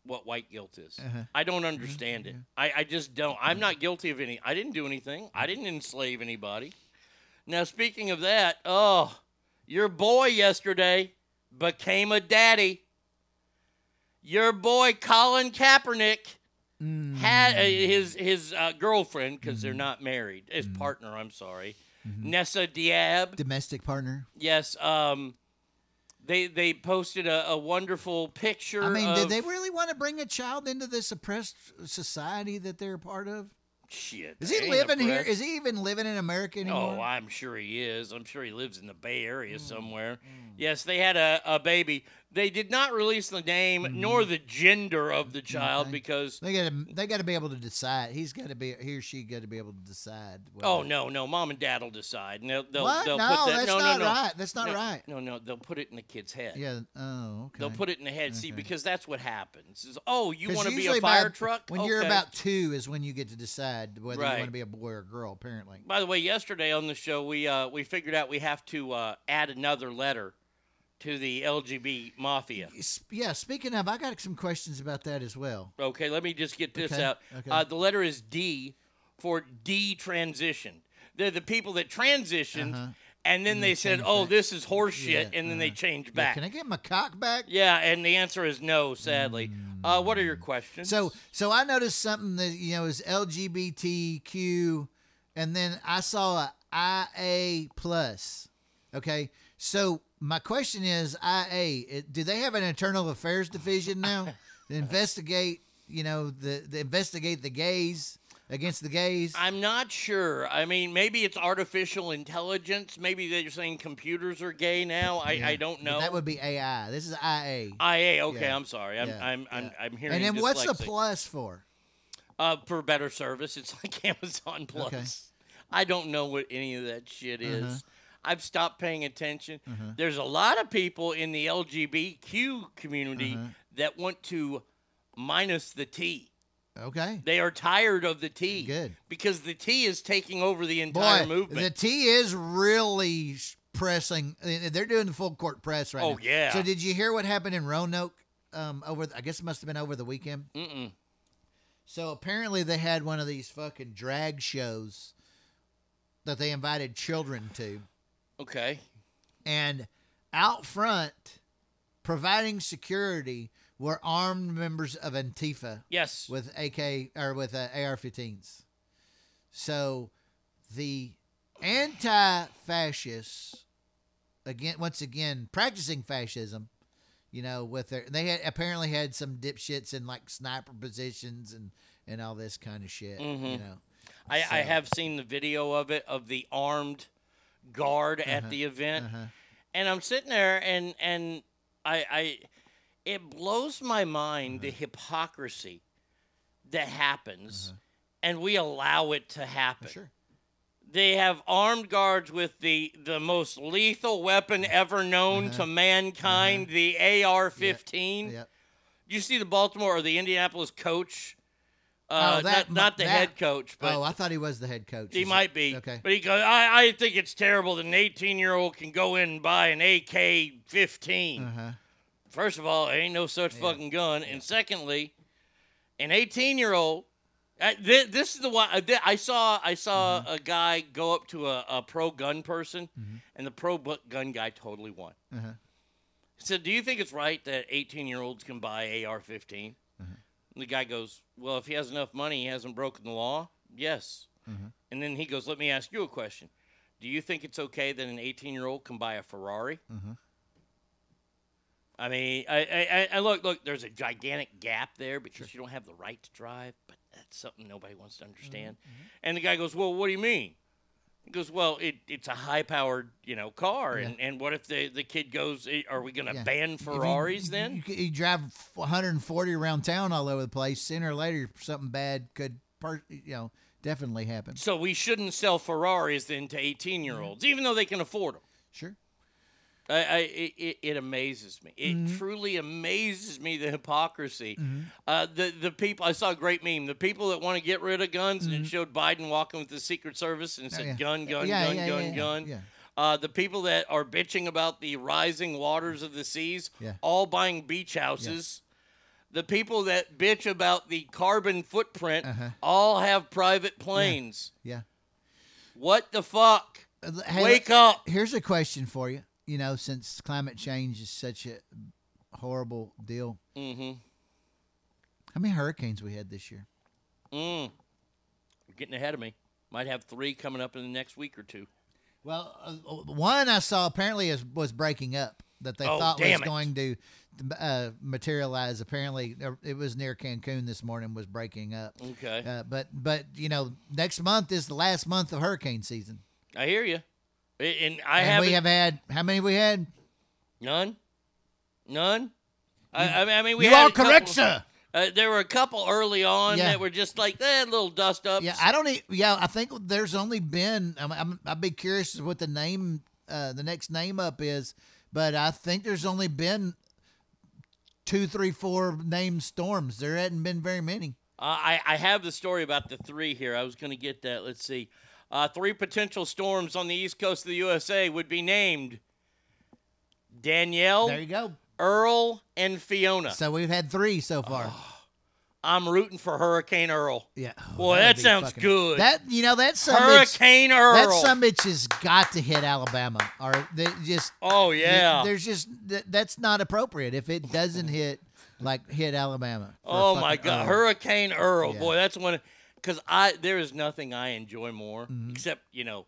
what white guilt is. Uh-huh. I don't understand it. I, I just don't. I'm not guilty of any. I didn't do anything. I didn't enslave anybody. Now, speaking of that, oh, your boy yesterday became a daddy. Your boy Colin Kaepernick had uh, his his uh, girlfriend because they're not married. His partner, I'm sorry, Nessa Diab. Domestic partner. Yes. Um, they they posted a, a wonderful picture. I mean, of, did they really want to bring a child into this oppressed society that they're a part of? Shit. Is he living here? Is he even living in America anymore? Oh, I'm sure he is. I'm sure he lives in the Bay Area Mm, somewhere. Yes, they had a, a baby. They did not release the name Mm-hmm. nor the gender of the child because They got to. They got to be able to decide. He's got to be. He or she got to be able to decide. Oh no, no, mom and dad will decide. And they'll, What? they'll No, put that. that's no, not no, no. right. That's not No, right. No, no, they'll put it in the kid's head. Yeah. Oh, okay. They'll put it in the head. See, because that's what happens. Is oh, you want to be a fire about- truck? When you're about two is when you get to decide whether you want to be a boy or a girl. Apparently. By the way, yesterday on the show, we uh, we figured out we have to uh, add another letter to the LGB mafia. Yeah. Speaking of, I got some questions about that as well. Okay, let me just get this Okay, out. okay. Uh, the letter is D for detransition. They're the people that transitioned, Uh-huh. and then And they they said, "Oh, back. this is horseshit," Yeah, and then they uh-huh. changed Yeah, back. can I get my cock back? Yeah, and the answer is no. Sadly. Uh, what are your questions? So so I noticed something that you know is LGBTQ, and then I saw a IA plus. Okay, so my question is IA. it- Do they have an internal affairs division now <laughs> to investigate? You know the, the investigate the gays against the gays. I'm not sure. I mean, maybe it's artificial intelligence. Maybe they're saying computers are gay now. I, Yeah, I don't but know. That would be AI. This is IA. IA. Okay, Yeah, I'm sorry. I'm yeah, I'm, I'm. I'm hearing. And then what's the plus for? Uh, for better service, it's <laughs> like Amazon Plus. Okay. I don't know what any of that shit is. Uh-huh. I've stopped paying attention. Uh-huh. There's a lot of people in the LGBTQ community Uh-huh. that want to minus the T. Okay. They are tired of the T. Good. Because the T is taking over the entire Boy, movement. the T is really pressing. They're doing the full court press right Oh, now. yeah. So did you hear what happened in Roanoke? Um, over the, I guess it must have been over the weekend. Mm-mm. So apparently they had one of these fucking drag shows that they invited children to, Okay. and out front, providing security, were armed members of Antifa. Yes. With AK or with uh, AR-15s. So the anti-fascists again once again practicing fascism you know with their they had apparently had some dipshits in like sniper positions and and all this kind of shit you Mhm. know I, I have seen the video of it of the armed guard at Uh-huh, the event, uh-huh. and I'm sitting there and and I I it blows my mind Uh-huh. the hypocrisy that happens, and we allow it to happen. Uh-huh. Sure. They have armed guards with the the most lethal weapon ever known Uh-huh. to mankind, the AR-15. Yep. You see the Baltimore or the Indianapolis coach. Uh, Oh, that not, not the that- head coach, but oh i thought he was the head coach he Is it- might be. okay But he goes, I, I think it's terrible that an 18 year old can go in and buy an AK 15. uh-huh First of all, there ain't no such fucking gun. And secondly, an 18 year old. Uh, thi- this is the one uh, thi- I saw. I saw Mm-hmm. a guy go up to a, a pro gun person, and the pro gun guy totally won. uh-huh He said, "Do you think it's right that 18 year olds can buy AR-15?" Mm-hmm. The guy goes, "Well, if he has enough money, he hasn't broken the law." Yes. Mhm. And then he goes, "Let me ask you a question. Do you think it's okay that an 18 year old can buy a Ferrari?" Mhm. I mean, I, I, I- look, look. There's a gigantic gap there because you don't have the right to drive, but that's something nobody wants to understand. Mm-hmm, And the guy goes, "Well, what do you mean?" He goes, "Well, it, it's a high-powered, you know, car, and, and what if the, the kid goes? "Eh, Are we going to Yeah. ban you- Ferraris then?" You, you drive 140 around town all over the place. Sooner or later, something bad could, per, you know, definitely happen. So we shouldn't sell Ferraris then to 18-year-olds, even though they can afford them. Sure. I, I it, it, amazes me. It Mm-hmm. truly amazes me the hypocrisy. Mhm. Uh, the the people I saw a great meme. The people that want to get rid of guns and it showed Biden walking with the Secret Service and said Mm-hmm. yeah. gun, gun, Yeah, gun, yeah, gun, yeah, gun. Uh, the people that are bitching about the rising waters of the seas, Yeah. all buying beach houses. The people that bitch about the carbon footprint Uh-huh. all have private planes. Yeah. What the fuck? Hey, Wake up. Here's a question for you. You know, since climate change is such a horrible deal, Mm-hmm. how many hurricanes we had this year? Mm. You're getting ahead of me. Might have three coming up in the next week or two. Well, uh, one I saw apparently is, was breaking up that they Oh, thought was it. going to uh, materialize. Apparently, uh, it was near Cancun this morning. Was breaking up. Okay. Uh, but but you know, next month is the last month of hurricane season. I hear you. And I haven't. we have had how many we had? None. None. I, I mean, I mean, we you had are a couple- correct, sir. Uh, there were a couple early on Yeah. that were just like eh, little dust ups. Yeah, I don't. e- Yeah, I think there's only been. I'm, I'm, I'd be curious what the name, uh, the next name up is, but I think there's only been two, three, four named storms. There hadn't been very many. Uh, I, I have the story about the three here. I was going to get that. Let's see. Uh, three potential storms on the east coast of the USA would be named Danielle, There you go. Earl, and Fiona. So we've had three so far. I'm rooting for Hurricane Earl. Yeah. Boy, That'd that sounds fucking- good. That you know that some Hurricane bitch, Earl. That some bitch has got to hit Alabama, or they just. Oh, yeah. There's just that, that's not appropriate if it doesn't hit like hit Alabama. Oh my God, Earl. Hurricane Earl, Yeah. boy, that's one. Because I there is nothing I enjoy more Mm-hmm. except you know,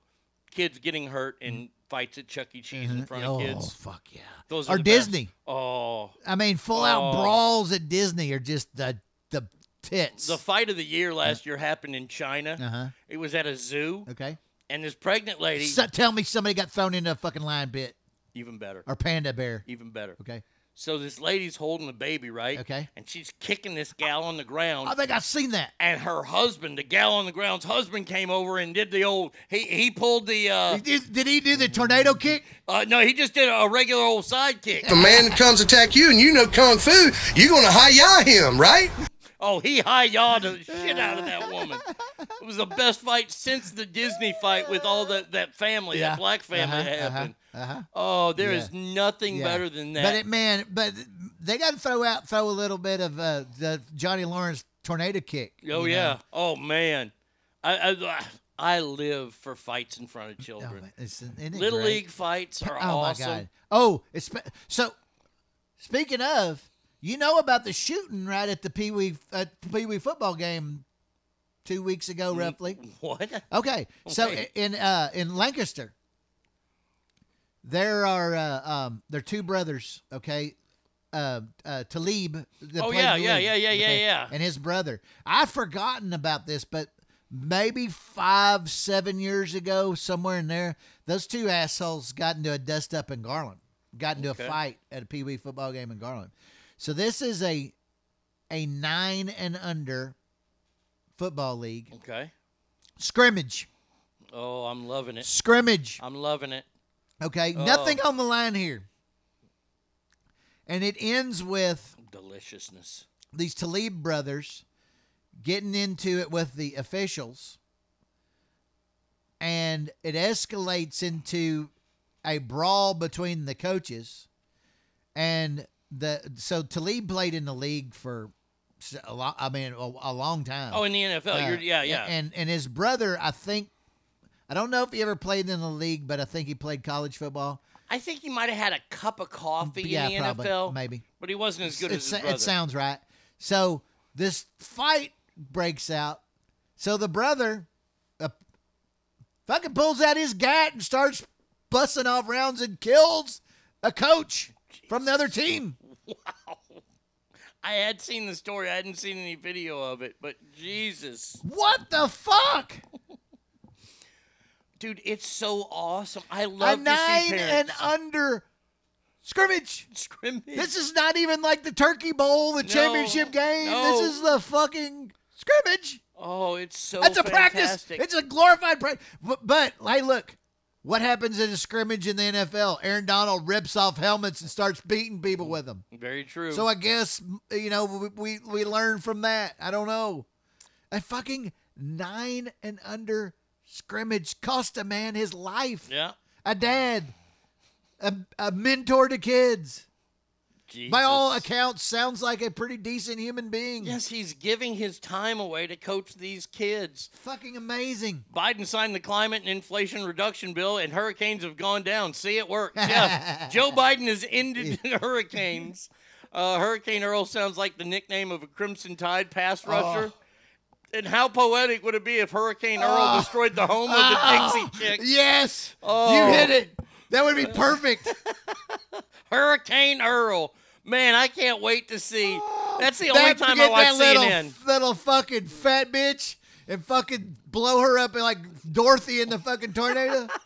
kids getting hurt in fights at Chuck E. Cheese in Mhm. front Oh, of kids. fuck yeah! Those Or are best. Disney. Oh, I mean, full out Oh. brawls at Disney are just the the tits. the fight of the year last year happened in China. Uh-huh. It was at a zoo, okay. and this pregnant lady. So, tell me somebody got thrown into a fucking lion pit even better. or panda bear. Even better. Okay. So this lady's holding the baby, right? Okay. And she's kicking this gal on the ground. I think I've seen that. and her husband, the gal on the ground's husband, came over and did the old. He he pulled the. Uh, Did, did he do the tornado kick? uh, no, he just did a regular old side kick. If a man comes attack you and you know kung fu, you're gonna hi-ya him, right? Oh, he high yawed the shit out of that woman. <laughs> It was the best fight since the Disney fight with all that that family, Yeah. that black family Uh-huh, that happened. uh-huh, uh-huh. Oh, there is Yeah. nothing Yeah. better than that. But it, man, but they got to throw out throw a little bit of uh, the Johnny Lawrence tornado kick. oh yeah. know? Oh man. I, I I live for fights in front of children. It's, it Little great? league fights are oh awesome. my god. Oh, it's so. Speaking of, you know about the shooting right at the Pee Wee uh, Pee Wee football game two weeks ago, roughly. What? Okay, so in uh, in Lancaster, there are uh, um, there are two brothers. Okay, uh, uh, Talib. Oh, yeah, yeah, yeah, yeah, yeah, yeah. And his brother. I've forgotten about this, but maybe five, seven years ago, somewhere in there, those two assholes got into a dust up in Garland. Got into Okay. a fight at a Pee Wee football game in Garland. So this is a a nine and under football league Okay. scrimmage. Oh, I'm loving it. Scrimmage. I'm loving it. Okay, Oh. nothing on the line here. And it ends with Deliciousness. these Talib brothers getting into it with the officials, and it escalates into a brawl between the coaches. And the so Talib played in the league for a lot. I mean, a, a long time. Oh, in the NFL. Uh, You're, yeah, yeah. And and his brother, I think, I don't know if he ever played in the league, but I think he played college football. I think he might have had a cup of coffee Yeah, in the probably, NFL. maybe. But he wasn't as good it, as his brother. it sounds right. So this fight breaks out. So the brother uh, fucking pulls out his gat and starts busting off rounds and kills a coach. from the other team. <laughs> I had seen the story. I hadn't seen any video of it, but Jesus. What the fuck? <laughs> Dude, it's so awesome. I love to see nine and under scrimmage. Scrimmage. This is not even like the Turkey Bowl, the No, championship game. no. This is the fucking scrimmage. Oh, it's so That's a practice. It's a glorified practice. But, but hey, look, what happens in a scrimmage in the NFL? Aaron Donald rips off helmets and starts beating people with them. Very true. So I guess you know we we, we learn from that. I don't know. A fucking nine and under scrimmage cost a man his life. Yeah. A dad, a, a mentor to kids. By all accounts, sounds like a pretty decent human being. Yes, he's giving his time away to coach these kids. Fucking amazing. Biden signed the climate and inflation reduction bill, and hurricanes have gone down. See, it works. Yeah. <laughs> Joe Biden has ended <laughs> hurricanes. Uh, Hurricane Earl sounds like the nickname of a Crimson Tide pass rusher. And how poetic would it be if Hurricane Earl Oh. destroyed the home of the Oh, <laughs> Dixie Chicks? Yes. Oh. You hit it. That would be perfect. <laughs> Hurricane Earl. Man, I can't wait to see. Oh, That's the only That- time I watch that little, CNN. little fucking fat bitch and fucking blow her up like Dorothy in the fucking tornado. <laughs>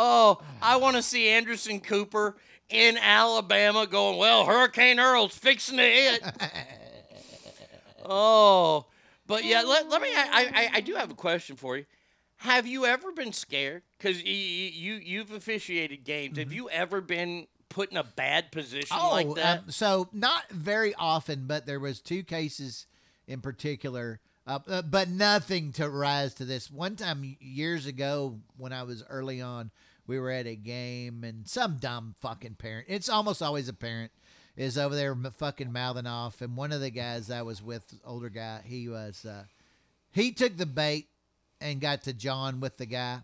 Oh, I want to see Anderson Cooper in Alabama going, well, Hurricane Earl's fixing to hit. <laughs> oh, but yeah, let, let me, I, I, I do have a question for you. Have you ever been scared? Because you, you, you've officiated games. Have you ever been put in a bad position oh, like that? um, so not very often, but there was two cases in particular, uh, uh, but nothing to rise to this. One time years ago, when I was early on, we were at a game, and some dumb fucking parent. It's almost always a parent is over there fucking mouthing off, and one of the guys I was with, older guy, he was uh, he took the bait and got to John with the guy,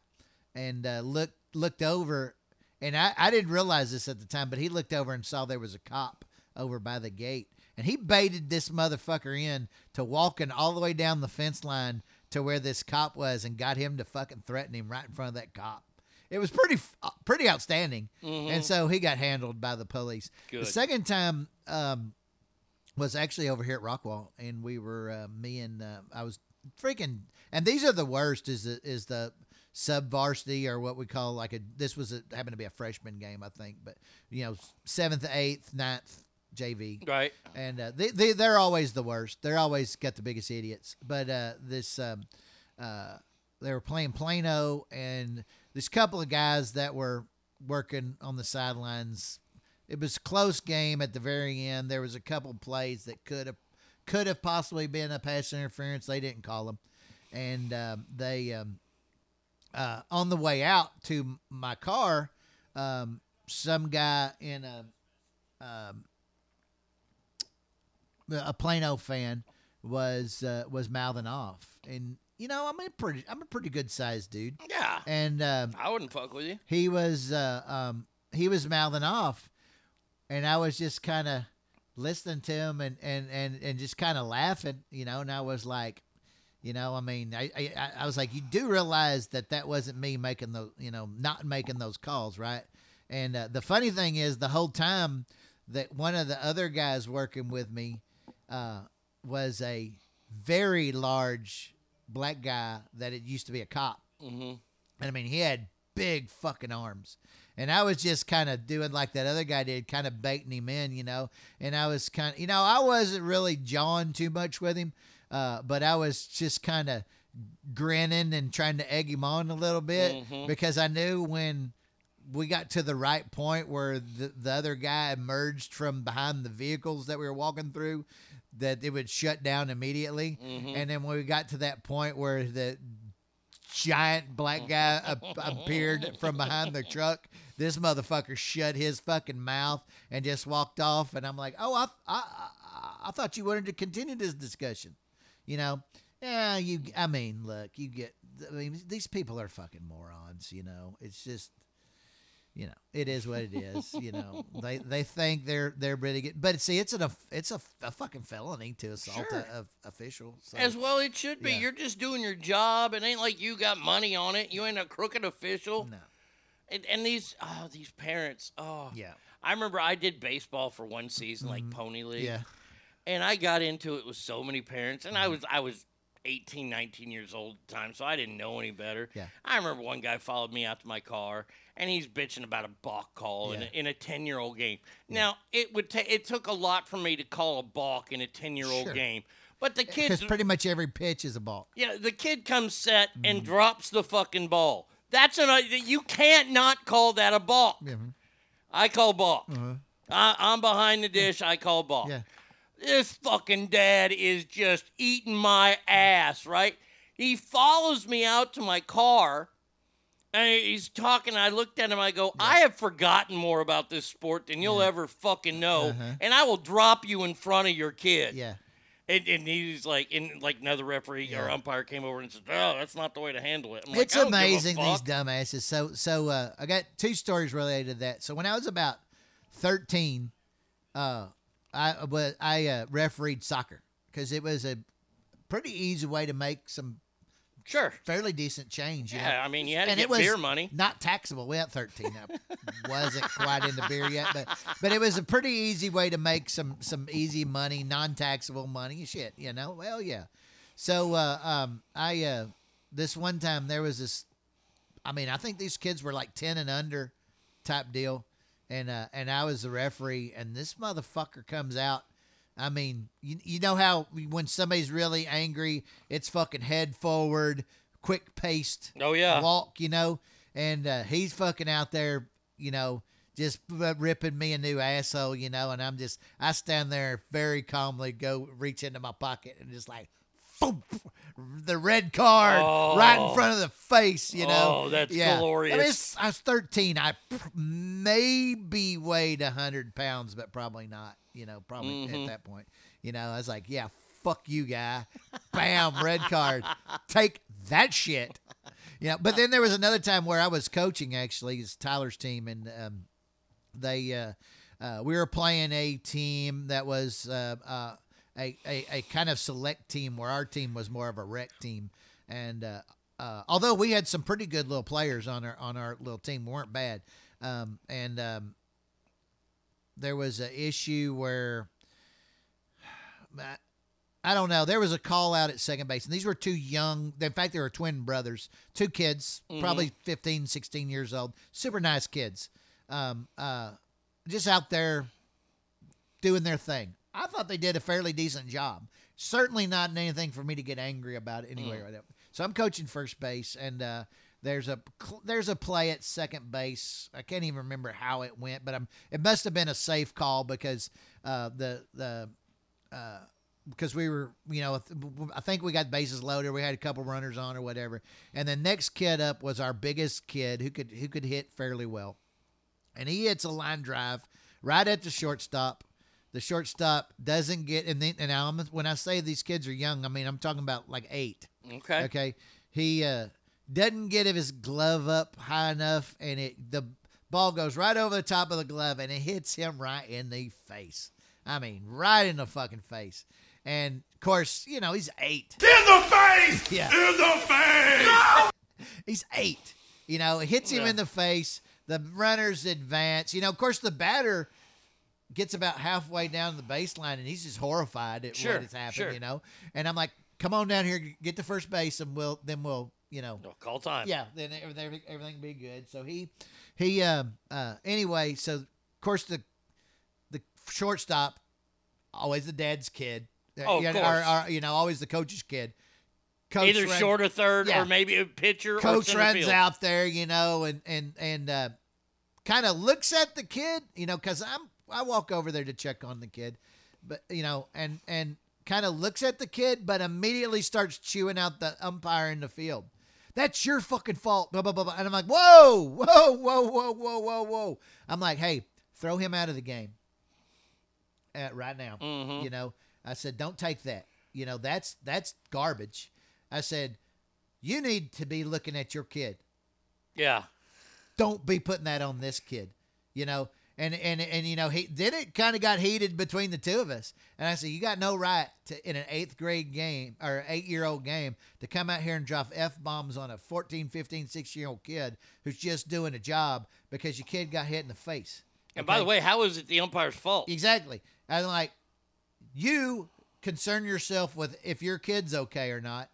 and uh, looked looked over, and I, I didn't realize this at the time, but he looked over and saw there was a cop over by the gate, and he baited this motherfucker in to walking all the way down the fence line to where this cop was, and got him to fucking threaten him right in front of that cop. It was pretty uh, pretty outstanding, Mhm. and so he got handled by the police. Good. The second time. Um, was actually over here at Rockwall, and we were uh, me and uh, I was freaking. And these are the worst. Is the is the sub varsity or what we call like a. This was a, happened to be a freshman game, I think, but you know seventh, eighth, ninth JV. Right. And uh, they, they they're always the worst. They're always got the biggest idiots. But uh, this um, uh, they were playing Plano, and this couple of guys that were working on the sidelines it was a close game at the very end. There was a couple plays that could have could have possibly been a pass interference. They didn't call them, and um, they um, uh, on the way out to my car, um, some guy in a um, a Plano fan was uh, was mouthing off, and you know I'm a pretty I'm a pretty good sized dude. Yeah. and um, I wouldn't fuck with you. he was uh, um, he was mouthing off, and I was just kind of listening to him and and and and just kind of laughing, you know. And I was like, you know, I mean, I, I I was like, you do realize that that wasn't me making those, you know, not making those calls, right? And uh, the funny thing is, the whole time that one of the other guys working with me uh, was a very large black guy that it used to be a cop. Mm-hmm. And I mean, he had big fucking arms. And I was just kind of doing like that other guy did, kind of baiting him in, you know. And I was kind of, you know, I wasn't really jawing too much with him, uh, but I was just kind of grinning and trying to egg him on a little bit Mhm. because I knew when we got to the right point where the, the other guy emerged from behind the vehicles that we were walking through, that it would shut down immediately. Mhm. And then when we got to that point where the giant black guy <laughs> ap- appeared from behind the truck, this motherfucker shut his fucking mouth and just walked off. And I'm like, oh, I, I, I, I thought you wanted to continue this discussion. You know, yeah, you. I mean, look, you get. I mean, these people are fucking morons. You know, it's just you know, it is what it is. You know, <laughs> they they think they're they're really good, but see, it's an it's a, a fucking felony to assault Sure. a, a official. So. As well, it should be. Yeah. You're just doing your job. It ain't like you got money on it. You ain't a crooked official. No. And, and these oh these parents oh Yeah. I remember I did baseball for one season, like mm-hmm. Pony League. Yeah. And I got into it with so many parents, and I was I was 18, 19 years old at the time, so I didn't know any better. Yeah. I remember one guy followed me out to my car, and he's bitching about a balk call in, Yeah. a, in a ten year old game. Now it would take it took a lot for me to call a balk in a ten year old game, but the Because pretty much every pitch is a balk. yeah, the kid comes set and Mm-hmm. drops the fucking ball. That's an you can't not call that a balk. I call balk. Uh-huh. I, I'm behind the dish. I call balk. Yeah. This fucking dad is just eating my ass, right? He follows me out to my car and he's talking. I looked at him. I go, I have forgotten more about this sport than you'll ever fucking know, Uh-huh. and I will drop you in front of your kid. Yeah. And, and he's like, and like another referee or umpire came over and said, "Oh, that's not the way to handle it." I'm it's "I don't give a amazing these dumbasses. So so uh, I got two stories related to that. So when I was about thirteen, uh, I was I uh, refereed soccer because it was a pretty easy way to make some sure fairly decent change. Yeah, know? I mean, you had to and get it was beer money. Not taxable. We had thirteen. I wasn't quite into beer yet, but but it was a pretty easy way to make some some easy money, non taxable money. Shit, you know. Well, yeah. So uh, um, I uh, this one time there was this. I mean, I think these kids were like ten and under, type deal, and uh, and I was the referee, and this motherfucker comes out. I mean, you, you know how when somebody's really angry, it's fucking head forward, quick paced. Oh, yeah. walk, you know, and uh, he's fucking out there, you know, just ripping me a new asshole, you know, and I'm just I stand there very calmly, go reach into my pocket and just like. Boom, the red card right in Oh. front of the face, you know. Oh, that's yeah. I, mean, glorious. I was 13. I pr- maybe weighed 100 pounds, but probably not, you know, probably Mhm. at that point. You know, I was like, yeah, fuck you, guy. Bam, red card. <laughs> Take that shit. You know, but then there was another time where I was coaching, actually, it's Tyler's team, and um, they, uh, uh, we were playing a team that was uh, uh, a, a, a kind of select team where our team was more of a rec team. And uh, uh, although we had some pretty good little players on our on our little team, we weren't bad. Um, and um, there was an issue where I- I don't know. There was a call out at second base, and these were two young. In fact, they were twin brothers, two kids, Mhm. probably 15, 16 years old. Super nice kids. Um, uh, just out there doing their thing. I thought they did a fairly decent job. Certainly not anything for me to get angry about anyway. Mm. Right now. So I'm coaching first base, and uh, there's a there's a play at second base. I can't even remember how it went, but I'm it must have been a safe call because uh, the the uh, because we were, you know, I think we got bases loaded. We had a couple runners on or whatever, and the next kid up was our biggest kid who could who could hit fairly well, and he hits a line drive right at the shortstop. The shortstop doesn't get, and then and I'm, when I say these kids are young, I mean I'm talking about like eight. Okay. Okay. He uh, doesn't get his glove up high enough, and it the ball goes right over the top of the glove, and it hits him right in the face. I mean, right in the fucking face. And of course, you know he's eight. In the face! <laughs> Yeah. In the face! He's eight. You know, it hits him Yeah. in the face. The runners advance. You know, of course, the batter gets about halfway down the baseline, and he's just horrified at Sure, what has happened. sure. You know, and I'm like, "Come on down here, get to first base, and we'll then we'll you know call time. Yeah, then everything everything be good." So he he um uh anyway, so of course the the shortstop always the dad's kid. Oh, of Yeah, course. or- or, you know, always the coach's kid. Either run- short or third, Yeah. or maybe a pitcher. or coach runs field. out there, you know, and and and uh, kind of looks at the kid, you know, because I'm I walk over there to check on the kid, but you know, and and kind of looks at the kid, but immediately starts chewing out the umpire in the field. That's your fucking fault. Blah blah blah. blah. And I'm like, whoa, whoa, whoa, whoa, whoa, whoa, whoa. I'm like, hey, throw him out of the game. Uh, right now, Mhm. you know, I said, don't take that. You know, that's that's garbage. I said, you need to be looking at your kid. Yeah. Don't be putting that on this kid. You know, and and and you know, he then it kind of got heated between the two of us. And I said, you got no right to in an eighth grade game or eight year old game to come out here and drop f bombs on a 14, 15, 16 year old kid who's just doing a job because your kid got hit in the face. And by the okay? way, how is it the umpire's fault? Exactly. And like, you concern yourself with if your kid's okay or not,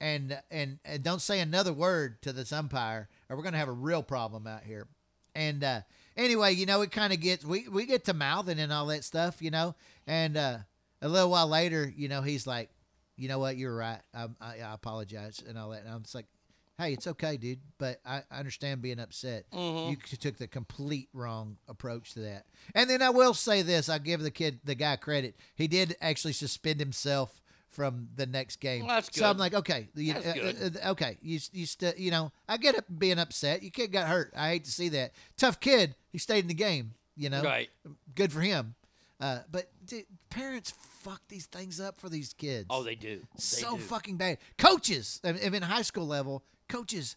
and and, and don't say another word to this umpire, or we're gonna have a real problem out here. And uh, anyway, you know, it kind of gets we we get to mouthing and all that stuff, you know, and uh, a little while later, you know, he's like, you know what, you're right. I, I, I apologize and all that. And I'm just like, hey, it's okay, dude, but I, I understand being upset. Mhm. You took the complete wrong approach to that. And then I will say this: I give the kid, the guy, credit. He did actually suspend himself from the next game. Well, So I'm like, okay, you, uh, good. uh, okay, you you still, you know, I get it being upset. Your kid got hurt. I hate to see that. Tough kid. He stayed in the game. You know, Right. Good for him. Uh, but dude, parents fuck these things up for these kids. Oh, they do. They so do. fucking bad. Coaches, I mean, high school level, coaches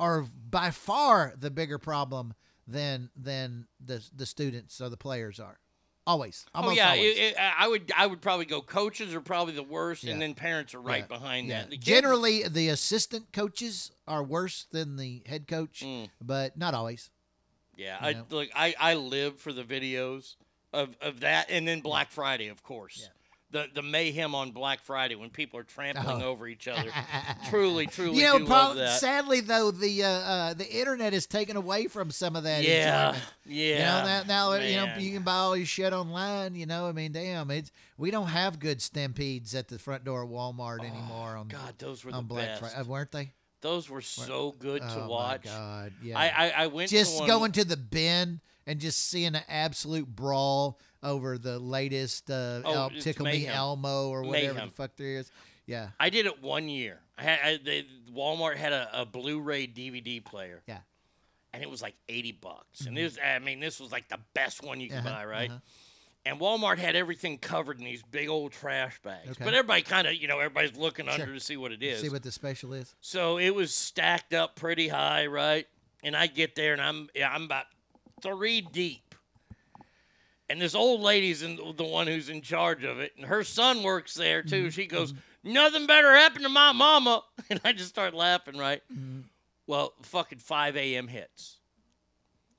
are by far the bigger problem than than the the students or the players are. Always. Oh yeah, always. it, it, I would I would probably go coaches are probably the worst, Yeah. and then parents are right Yeah. behind Yeah. that. The kids- Generally, the assistant coaches are worse than the head coach, Mm. but not always. yeah, you I know. look I I live for the videos of of that, and then Black Friday, of course. The, the mayhem on Black Friday when people are trampling Oh. over each other. <laughs> truly, truly you know, do prob- love that. sadly though, the uh, uh, the internet has taken away from some of that. Yeah, enjoyment. yeah, You know that now you know you can buy all your shit online. You know, I mean, damn, it's we don't have good stampedes at the front door of Walmart anymore. On Oh, God, those were on the Black best. Friday, weren't they? Those were so good oh to my watch. God, yeah. I I, I went just to going to the bin and just seeing an absolute brawl over the latest uh, Oh, El- Tickle Me. Elmo or whatever Mayhem. the fuck there is. Yeah, I did it one year. I had I, they, Walmart had a, a Blu-ray DVD player. Yeah. And it was like eighty bucks. And this, I mean, this was like the best one you could Uh-huh, buy, right? uh-huh. And Walmart had everything covered in these big old trash bags. Okay. But everybody kind of, you know, everybody's looking Sure. under to see what it is. see what the special is. So it was stacked up pretty high, right? And I get there and I'm yeah, I'm about three deep. And this old lady's in, the one who's in charge of it, and her son works there too. Mm-hmm. She goes, mm-hmm. "Nothing better happened to my mama," <laughs> and I just start laughing, right? Mm-hmm. Well, fucking 5 a.m. hits.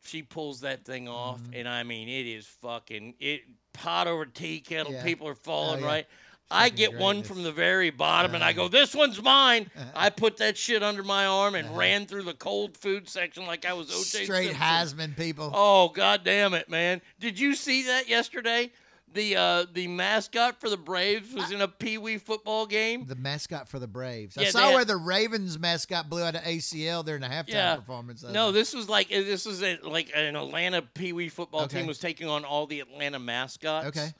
She pulls that thing off, and I mean, it is fucking it pot over tea kettle. Yeah. People are falling, Oh, yeah. right? I get one from the very bottom, and I uh-huh. go, "This one's mine." Uh-huh. I put that shit under my arm and uh-huh. ran through the cold food section like I was O.J. Straight Simpson. Heisman people. Oh god damn it, man! Did you see that yesterday? The uh, the mascot for the Braves was in a Pee Wee football game. The mascot for the Braves. I Yeah, saw had- where the Ravens mascot blew out an ACL during a halftime Yeah. performance. No, this was like this was a, like an Atlanta Pee Wee football Okay. team was taking on all the Atlanta mascots. Okay.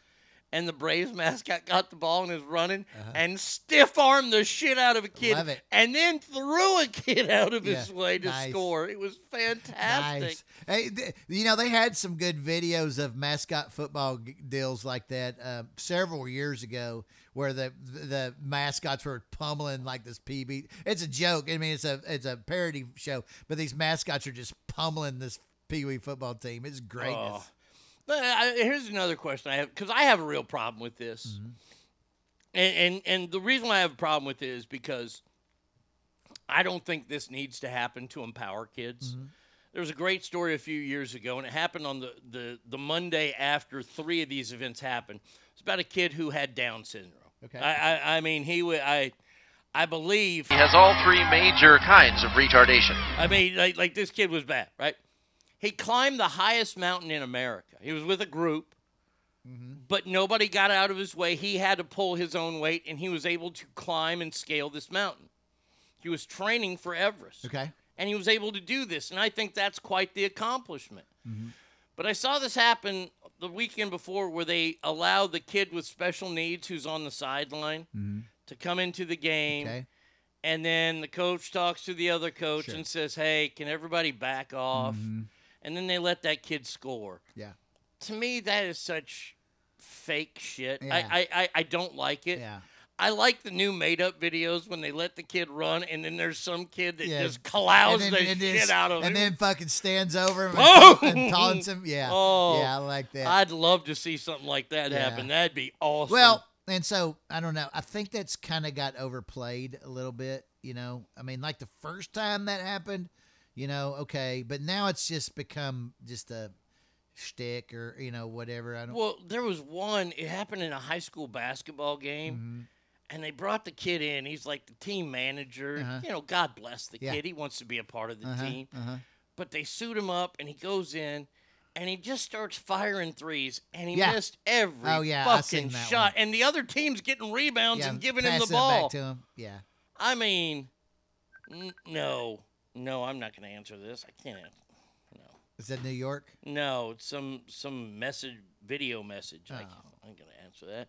And the Braves mascot <laughs> got the ball and is running and stiff armed the shit out of a kid, Uh-huh. Love it. and then threw a kid out of his way to nice. score. It was fantastic. Nice. Hey, th- you know they had some good videos of mascot football g- deals like that uh, several years ago, where the the mascots were pummeling like this PB. It's a joke. I mean, it's a it's a parody show, but these mascots are just pummeling this Pee Wee football team. It's greatness. Oh. But I, here's another question I have because I have a real problem with this, Mm-hmm. and, and and the reason why I have a problem with it is because I don't think this needs to happen to empower kids. Mm-hmm. There was a great story a few years ago, and it happened on the, the, the Monday after three of these events happened. It's about a kid who had Down syndrome. Okay. I, I, I mean, he would I I believe He has all three major kinds of retardation. I mean, like, like this kid was bad, right? He climbed the highest mountain in America. He was with a group, mm-hmm. but nobody got out of his way. He had to pull his own weight, and he was able to climb and scale this mountain. He was training for Everest, Okay. and he was able to do this, and I think that's quite the accomplishment. Mm-hmm. But I saw this happen the weekend before where they allowed the kid with special needs who's on the sideline mm-hmm. to come into the game. Okay. And then the coach talks to the other coach Sure. and says, Hey, can everybody back off? And then they let that kid score. Yeah. To me, that is such fake shit. Yeah. I, I, I, I don't like it. Yeah. I like the new made up videos when they let the kid run and then there's some kid that Yeah. just And the shit just- out of him. and then fucking stands over him <laughs> Oh! and, and taunts him. Yeah. Oh, yeah, I like that. I'd love to see something like that Yeah. happen. That'd be awesome. Well, and so I don't know. I think that's kind of got overplayed a little bit. You know, I mean, like the first time that happened, you know, okay, but now it's just become just a shtick or you know whatever. I don't. Well, there was one. It happened in a high school basketball game, Mm-hmm. and they brought the kid in. He's like the team manager. Uh-huh. You know, God bless the Yeah. kid. He wants to be a part of the Uh-huh, team. uh-huh. But they suit him up, and he goes in, and he just starts firing threes, and he Yeah. missed every Oh, yeah, fucking shot. And the other team's getting rebounds Yeah, and giving him the ball. him. Yeah. I mean, n- no, no, I'm not going to answer this. I can't. No. Is that New York? No, it's some some message, video message. I, Oh. I'm gonna answer that.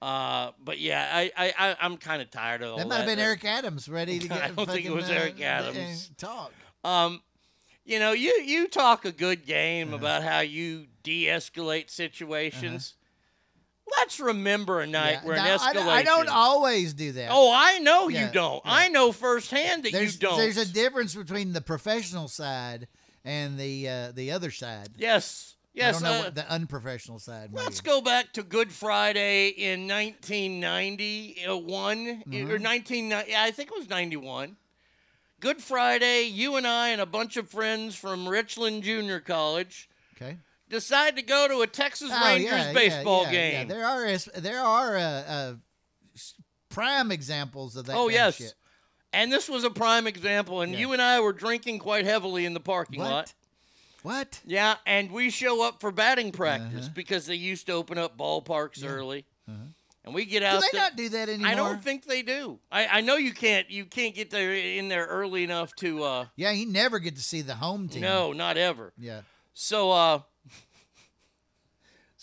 Uh, but yeah, I I, I I'm kind of tired of all That might have been Eric Adams ready to <laughs> get. I don't think it was uh, Eric Adams. talk. Um, you know, you you talk a good game Uh-huh. about how you de-escalate situations. Let's remember a night Yeah. where Now, an I, escalation. I don't always do that. Oh, I know you don't. yeah. I know firsthand that there's, you don't. There's a difference between the professional side and the uh, the other side. yes, yes. I don't know uh, what the unprofessional side. Let's maybe. go back to Good Friday in 1991 Mm-hmm. or 1990. I think it was 91. Good Friday, you and I and a bunch of friends from Richland Junior College Okay. Decide to go to a Texas Oh, Rangers yeah, baseball yeah, game. Yeah. There are there are uh, uh, prime examples of that. oh yes. Of. And this was a prime example, and you and I were drinking quite heavily in the parking What? lot. What? Yeah, and we show up for batting practice Uh-huh. because they used to open up ballparks early. Uh-huh. And we get out. Do they not do that anymore? I don't think they do. I, I know you can't you can't get there in there early enough to uh Yeah, you never get to see the home team. no, not ever. Yeah. So uh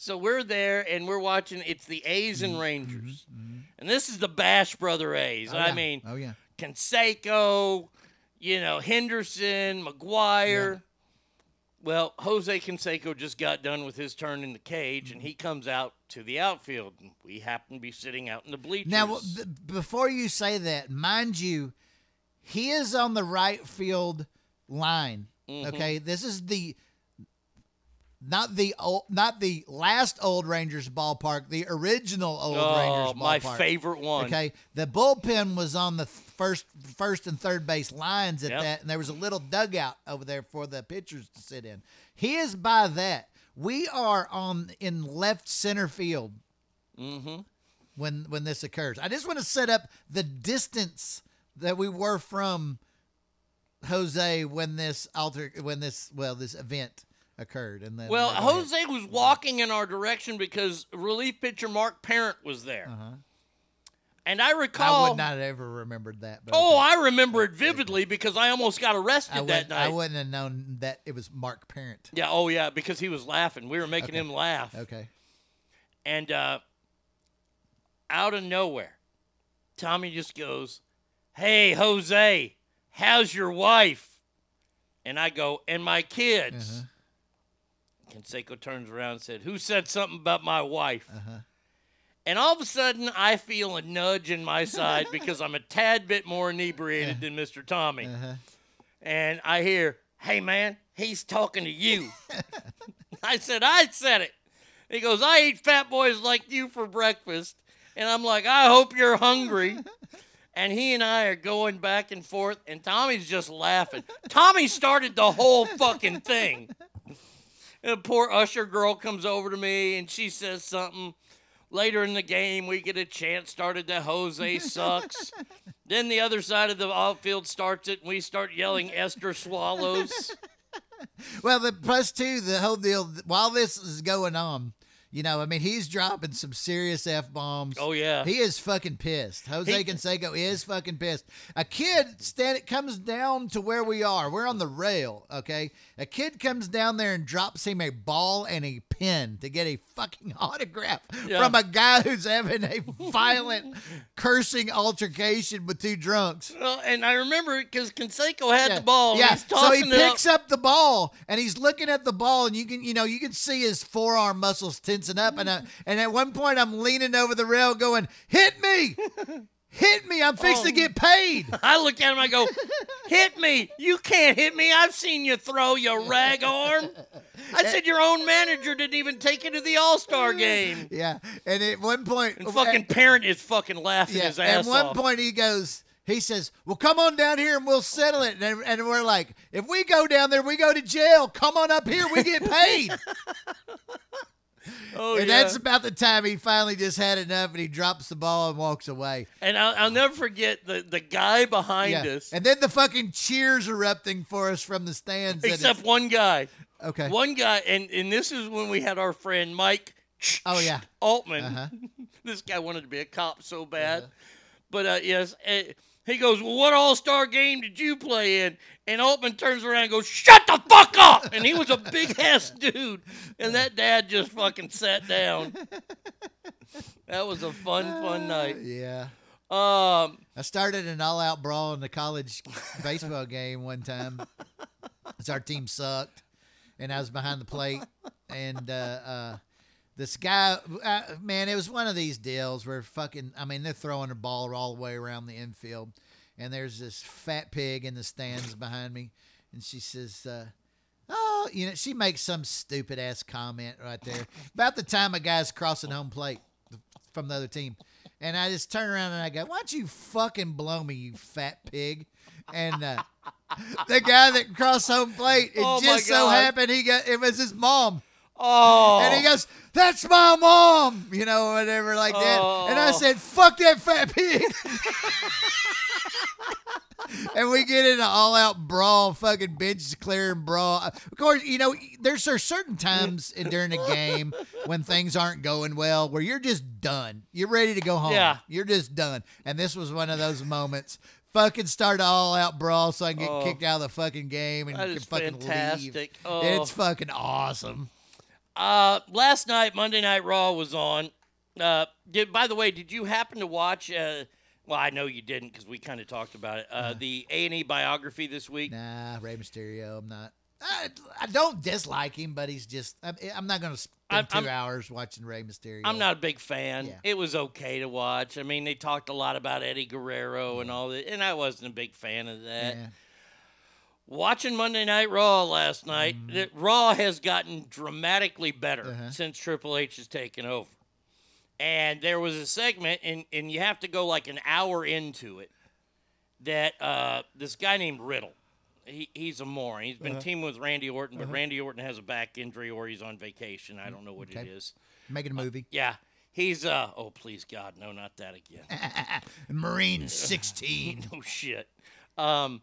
so we're there and we're watching it's the A's and Rangers. And this is the Bash Brother A's. Mm-hmm, Oh, I yeah. mean Oh yeah. Canseco, you know, Henderson, McGwire. Well, Jose Canseco just got done with his turn in the cage, and he comes out to the outfield. And we happen to be sitting out in the bleachers. Now, th- before you say that, mind you, he is on the right field line. Mhm. Okay, this is the not the old, not the last old Rangers ballpark, the original old Oh, Rangers ballpark. my favorite one. Okay, the bullpen was on the first first and third base lines at Yep. that, and there was a little dugout over there for the pitchers to sit in. He is by that. We are on in left center field mm-hmm. when when this occurs. I just want to set up the distance that we were from Jose when this alter when this well this event occurred and then Well. Jose was walking in our direction because relief pitcher Mark Parent was there. Uh-huh. And I recall. I would not have ever remembered that. But Oh, okay. I remember it vividly because I almost got arrested that night. I wouldn't have known that it was Mark Parent. Yeah, oh yeah, because he was laughing. We were making Okay. him laugh. Okay. And uh, out of nowhere, Tommy just goes, Hey, Jose, how's your wife? And I go, And my kids. Canseco turns around and said, Who said something about my wife? Uh-huh. And all of a sudden, I feel a nudge in my side <laughs> because I'm a tad bit more inebriated than Mr. Tommy. Uh-huh. And I hear, Hey, man, he's talking to you. <laughs> I said, I said it. He goes, I eat fat boys like you for breakfast. And I'm like, I hope you're hungry. <laughs> And he and I are going back and forth, and Tommy's just laughing. Tommy started the whole fucking thing. And the poor usher girl comes over to me and she says something. Later in the game, we get a chant started that Jose sucks. <laughs> then the other side of the outfield starts it, and we start yelling Esther swallows. <laughs> Well, the plus two, the whole deal. While this is going on, you know, I mean, he's dropping some serious f bombs. Oh, yeah. he is fucking pissed. Jose He- Canseco is fucking pissed. A kid stand comes down to where we are. We're on the rail. Okay, a kid comes down there and drops him a ball and a pen to get a fucking <laughs> autograph Yeah. from a guy who's having a violent <laughs> cursing altercation with two drunks. Well, and I remember it because Canseco had Yeah. the ball. Yeah. So he picks up. the ball and he's looking at the ball, and you can, you know, you can see his forearm muscles tensing up. And I, <laughs> and at one point, I'm leaning over the rail, going, "Hit me, hit me! I'm fixing to Oh. get paid." <laughs> I look at him. I go, "Hit me! You can't hit me! I've seen you throw your rag arm." I said, "Your own manager didn't even take you to the All Star game." Yeah. And at one point, And fucking <laughs> parent is fucking laughing yeah. his ass At one off. point, he goes. he says, "Well, come on down here and we'll settle it." And, and we're like, "If we go down there, we go to jail. Come on up here, we get paid." Oh, and yeah. that's about the time he finally just had enough, and he drops the ball and walks away. And I'll, I'll never forget the, the guy behind Yeah. us, And then the fucking cheers erupting for us from the stands. except one guy. Okay. One guy, and, and this is when we had our friend Mike Oh yeah. Altman. Uh-huh. <laughs> this guy wanted to be a cop so bad. But uh, yes, eh, he goes, Well, what all star game did you play in? And Altman turns around and goes, Shut the fuck up! And he was a big ass <laughs> dude. And that dad just fucking sat down. <laughs> That was a fun, fun night. Yeah. Um, I started an all-out brawl in the college baseball game one time. <laughs> As our team sucked, and I was behind the plate, and uh, uh, this guy, uh, man, it was one of these deals where fucking, I mean, they're throwing the ball all the way around the infield, and there's this fat pig in the stands behind me, and she says, uh, "Oh, you know," she makes some stupid ass comment right there about the time a guy's crossing home plate from the other team. And I just turn around and I go, Why don't you fucking blow me, you fat pig? And uh, <laughs> the guy that crossed home plate, it Oh, just so happened he got it was his mom. Oh. And he goes, That's my mom, you know, whatever like that. And I Oh. said, Fuck that fat pig. and we get in an all out brawl, fucking bench clearing brawl. Of course, you know, there's certain times during a game when things aren't going well where you're just done. You're ready to go home. Yeah. You're just done. And this was one of those moments. Fucking start an all out brawl so I can get Oh. kicked out of the fucking game and can fucking fantastic. leave. Oh. It's fucking awesome. Uh, last night, Monday Night Raw was on. Uh, did, by the way, did you happen to watch? Uh, well, I know you didn't because we kind of talked about it. Uh, the A and E biography this week. Nah, Rey Mysterio. I'm not. I, I don't dislike him, but he's just. I'm, I'm not going to spend I'm- 2 I'm- hours watching Rey Mysterio. I'm not a big fan. Yeah. It was okay to watch. I mean, they talked a lot about Eddie Guerrero and all that, and I wasn't a big fan of that. Yeah. Watching Monday Night Raw last night, Mm-hmm. that Raw has gotten dramatically better Uh-huh. since Triple H has taken over. And there was a segment, and, and you have to go like an hour into it, that uh, this guy named Riddle, he, he's a moron. He's been Uh-huh. teaming with Randy Orton, but Uh-huh. Randy Orton has a back injury or he's on vacation. I don't know what Okay. it is. Making a movie. Yeah. He's uh oh please God, no, not that again. <laughs> Marine <laughs> 16. no shit. Um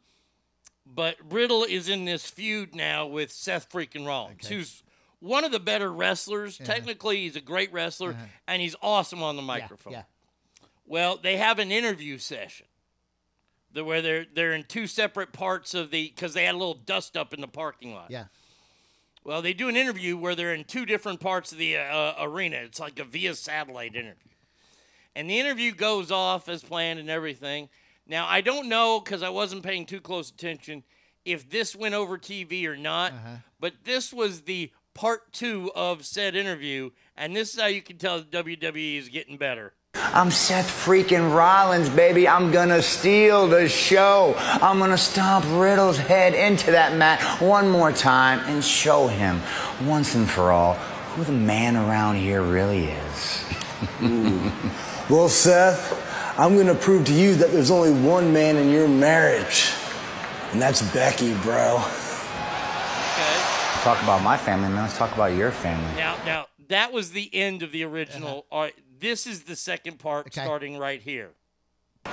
but Riddle is in this feud now with Seth freaking Rollins, who's one of the better wrestlers. Uh-huh. Technically, he's a great wrestler, and he's awesome on the microphone. yeah. Well, they have an interview session the- where they're they're in two separate parts of the because they had a little dust up in the parking lot. Yeah. Well, they do an interview where they're in two different parts of the uh, arena. It's like a via satellite interview. And the interview goes off as planned and everything. Now, I don't know because I wasn't paying too close attention if this went over TV or not, uh-huh. but this was the part two of said interview. And this is how you can tell the WWE is getting better. I'm Seth freaking Rollins, baby. I'm gonna steal the show. I'm gonna stomp Riddle's head into that mat one more time and show him once and for all who the man around here really is. Well, Seth, I'm gonna prove to you that there's only one man in your marriage, and that's Becky, bro. Okay. Talk about my family, man. Let's talk about your family. Now, now that was the end of the original. Uh-huh. All right, this is the second part starting right here.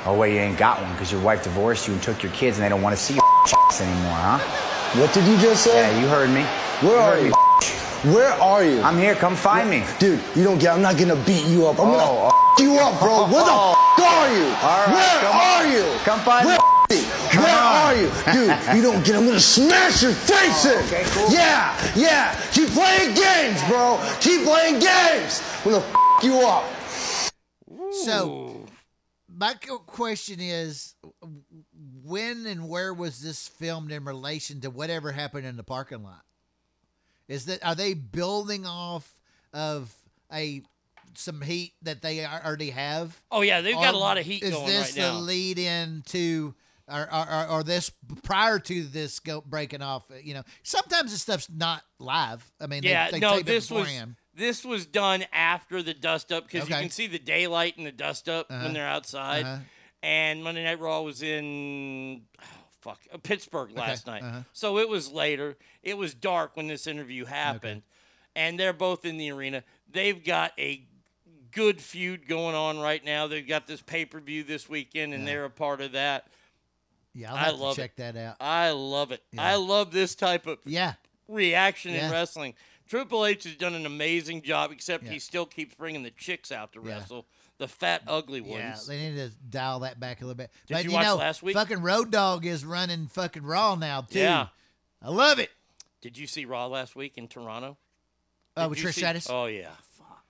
Oh, wait, you ain't got one because your wife divorced you and took your kids and they don't want to see your <laughs> anymore, huh? What did you just say? Yeah, you heard me. Where are you? <laughs> Where are you? I'm here. Come find me. Dude, you don't get. I'm not gonna beat you up. I'm Oh, gonna f- you up, bro. <laughs> Where the oh. f- are you? All right, Where come on. are you? Come find Where me. Where are you, <laughs> dude? You don't get. I'm gonna smash your face in. Oh, okay, cool. Yeah, yeah. Keep playing games, bro. Keep playing games. I'm gonna f- you up. So, my question is when and where was this filmed in relation to whatever happened in the parking lot? Is that are they building off of a some heat that they already have? Oh, yeah, they've got a lot of heat Is going this right the now. lead in to or, or, or, or this prior to this go breaking off? You know, sometimes this stuff's not live. I mean, yeah, they, they no, tape it this was this was done after the dust up because you can see the daylight and the dust up Uh-huh. when they're outside. Uh-huh. and Monday Night Raw was in fuck uh, Pittsburgh last night. uh-huh. So it was later. It was dark when this interview happened, and they're both in the arena. They've got a good feud going on right now. They've got this pay per view this weekend, and Yeah. they're a part of that. Yeah, I love check it. that out. I love it. Yeah. I love this type of Yeah. reaction in wrestling. Triple H has done an amazing job, except Yeah. he still keeps bringing the chicks out to Yeah. wrestle, the fat, ugly ones. Yeah, they need to dial that back a little bit. Did but you you, watch know, last week? fucking Road Dogg is running fucking Raw now too. Yeah. I love it. Did you see Raw last week in Toronto? Oh, Did with Trish see- Stratus? Oh yeah. Oh, fuck.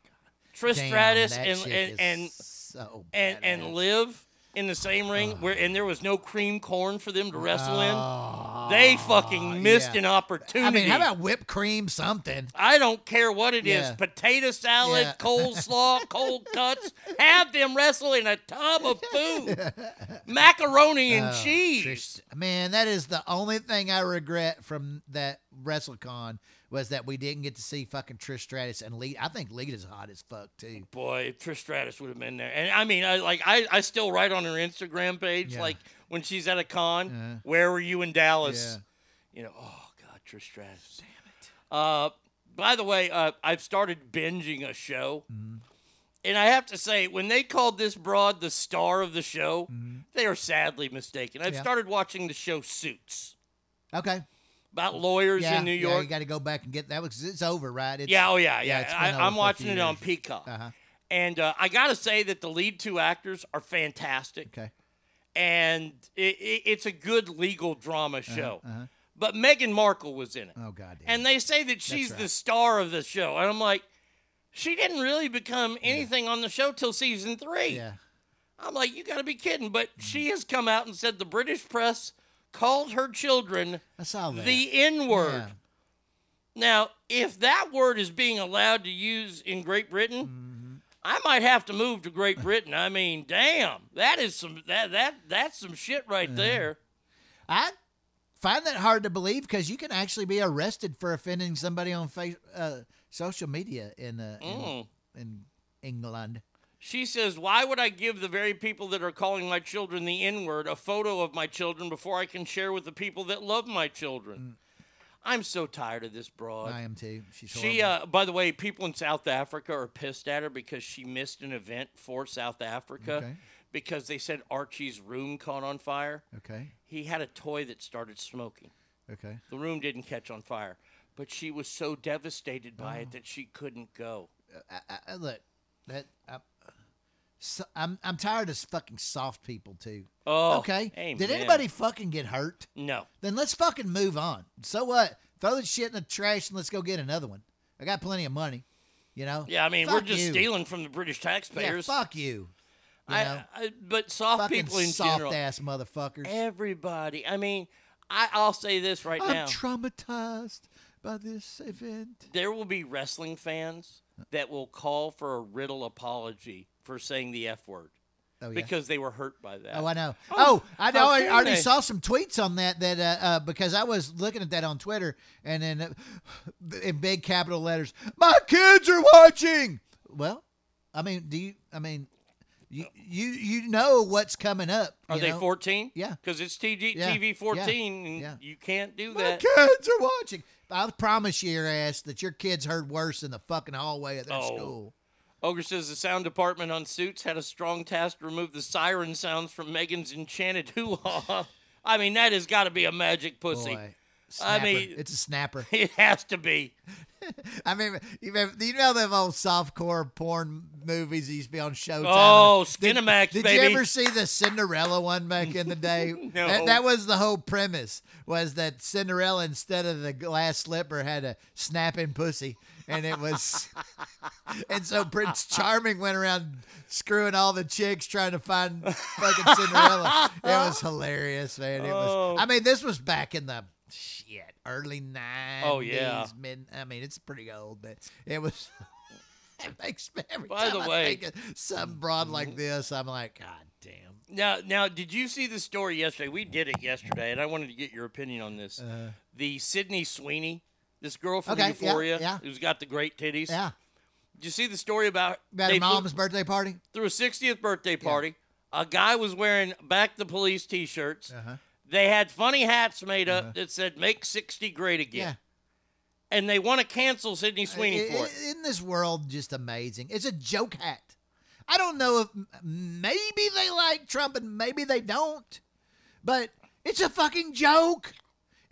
Trish Damn, Stratus and and and so and, and Liv in the same ring where and there was no cream corn for them to wrestle in. Oh. They fucking oh, missed yeah. an opportunity. I mean, how about whipped cream something? I don't care what it is. Yeah. Potato salad, Yeah. coleslaw, <laughs> cold cuts. Have them wrestle in a tub of food. <laughs> Macaroni and Oh, cheese. Man, that is the only thing I regret from that WrestleCon was that we didn't get to see fucking Trish Stratus and Lee. I think Lita's hot as fuck too. Boy, if Trish Stratus would have been there. And I mean, I like I, I still write on her Instagram page, Yeah. like when she's at a con, Uh-huh. where were you in Dallas? You know, oh God, Trish Stratus. Damn it. Uh by the way, uh, I've started binging a show. Mm-hmm. And I have to say, when they called this broad the star of the show, Mm-hmm. they are sadly mistaken. I've Yeah. started watching the show Suits Okay. About lawyers yeah, in New York. yeah, you got to go back and get that was it's over, right? It's, yeah, oh yeah, yeah. it's I, I'm watching it on. Peacock. Uh-huh. And uh, I got to say that the lead two actors are fantastic. Okay. And it, it, it's a good legal drama show. uh-huh. But Meghan Markle was in it. Oh god. damn. And they say that she's the star of the show. And I'm like, she didn't really become anything on the show till season three. Yeah. I'm like, you got to be kidding. But she has come out and said the British press called her children I saw that. the N word. Yeah. Now, if that word is being allowed to use in Great Britain, Mm-hmm. I might have to move to Great Britain. I mean, damn, that is some that that that's some shit right there. I find that hard to believe because you can actually be arrested for offending somebody on face, uh, social media in, uh, in Mm. in England. She says, "Why would I give the very people that are calling my children the N-word a photo of my children before I can share with the people that love my children?" I'm so tired of this broad. Mm. I am too. She's She, uh, by the way, people in South Africa are pissed at her because she missed an event for South Africa Okay. because they said Archie's room caught on fire. Okay. He had a toy that started smoking. Okay. The room didn't catch on fire, but she was so devastated by it that she couldn't go. I, I, I- look, that I, so, I'm I'm tired of fucking soft people too. Oh, okay. amen. Did anybody fucking get hurt? No. Then let's fucking move on. So what? Throw the shit in the trash and let's go get another one. I got plenty of money. You know. Yeah, I mean, we're just you. stealing from the British Yeah, taxpayers. fuck you. You I, know? I, but soft fucking people in soft general, ass motherfuckers. everybody. I mean, I, I'll say this right I'm now: traumatized by this event. there will be wrestling fans that will call for a Riddle apology for saying the F word Oh, yeah? because they were hurt by that. Oh, I know. Oh, Oh, I know. I already they? saw some tweets on that. That uh, uh, because I was looking at that on Twitter, and then uh, in big capital letters, "My kids are watching." Well, I mean, do you? I mean, you you you know what's coming up? Are they know? 14? Yeah. Because it's TG, Yeah, TV 14, and yeah. you can't do that. My kids are watching. I promise you, your ass, that your kids heard worse in the fucking hallway at their Oh. school. Ogre says the sound department on Suits had a strong task to remove the siren sounds from Meghan's enchanted hoo-ha. I mean, that has got to be a magic pussy. Boy, I mean, it's a snapper. <laughs> it has to be. <laughs> I mean, you know them old softcore porn movies that used to be on Showtime? Oh, Did- Skinamax, Did, baby. you ever see the Cinderella one back in the day? <laughs> No. that, that was the whole premise. Was that Cinderella instead of the glass slipper had a snapping pussy, and it was, <laughs> and so Prince Charming went around screwing all the chicks trying to find fucking Cinderella. it was hilarious, man. It Oh. was. I mean, this was back in the shit early nineties. Oh, yeah. mid. I mean, it's pretty old, but it was. <laughs> It makes me every By time the I way- think of some broad like this, I'm like, God damn. Now, now, did you see the story yesterday? We did it yesterday, and I wanted to get your opinion on this. Uh, the Sydney Sweeney, this girl from Okay, Euphoria, yeah. who's got the great titties. Yeah. Did you see the story about About her threw- mom's birthday party? Through a 60th birthday party? A guy was wearing back the police T-shirts. Uh-huh. They had funny hats made up that said "Make 60 Great Again." Yeah. And they want to cancel Sydney Sweeney for it. Isn't this world just amazing? It's a joke hat. I don't know if maybe they like Trump and maybe they don't, but it's a fucking joke.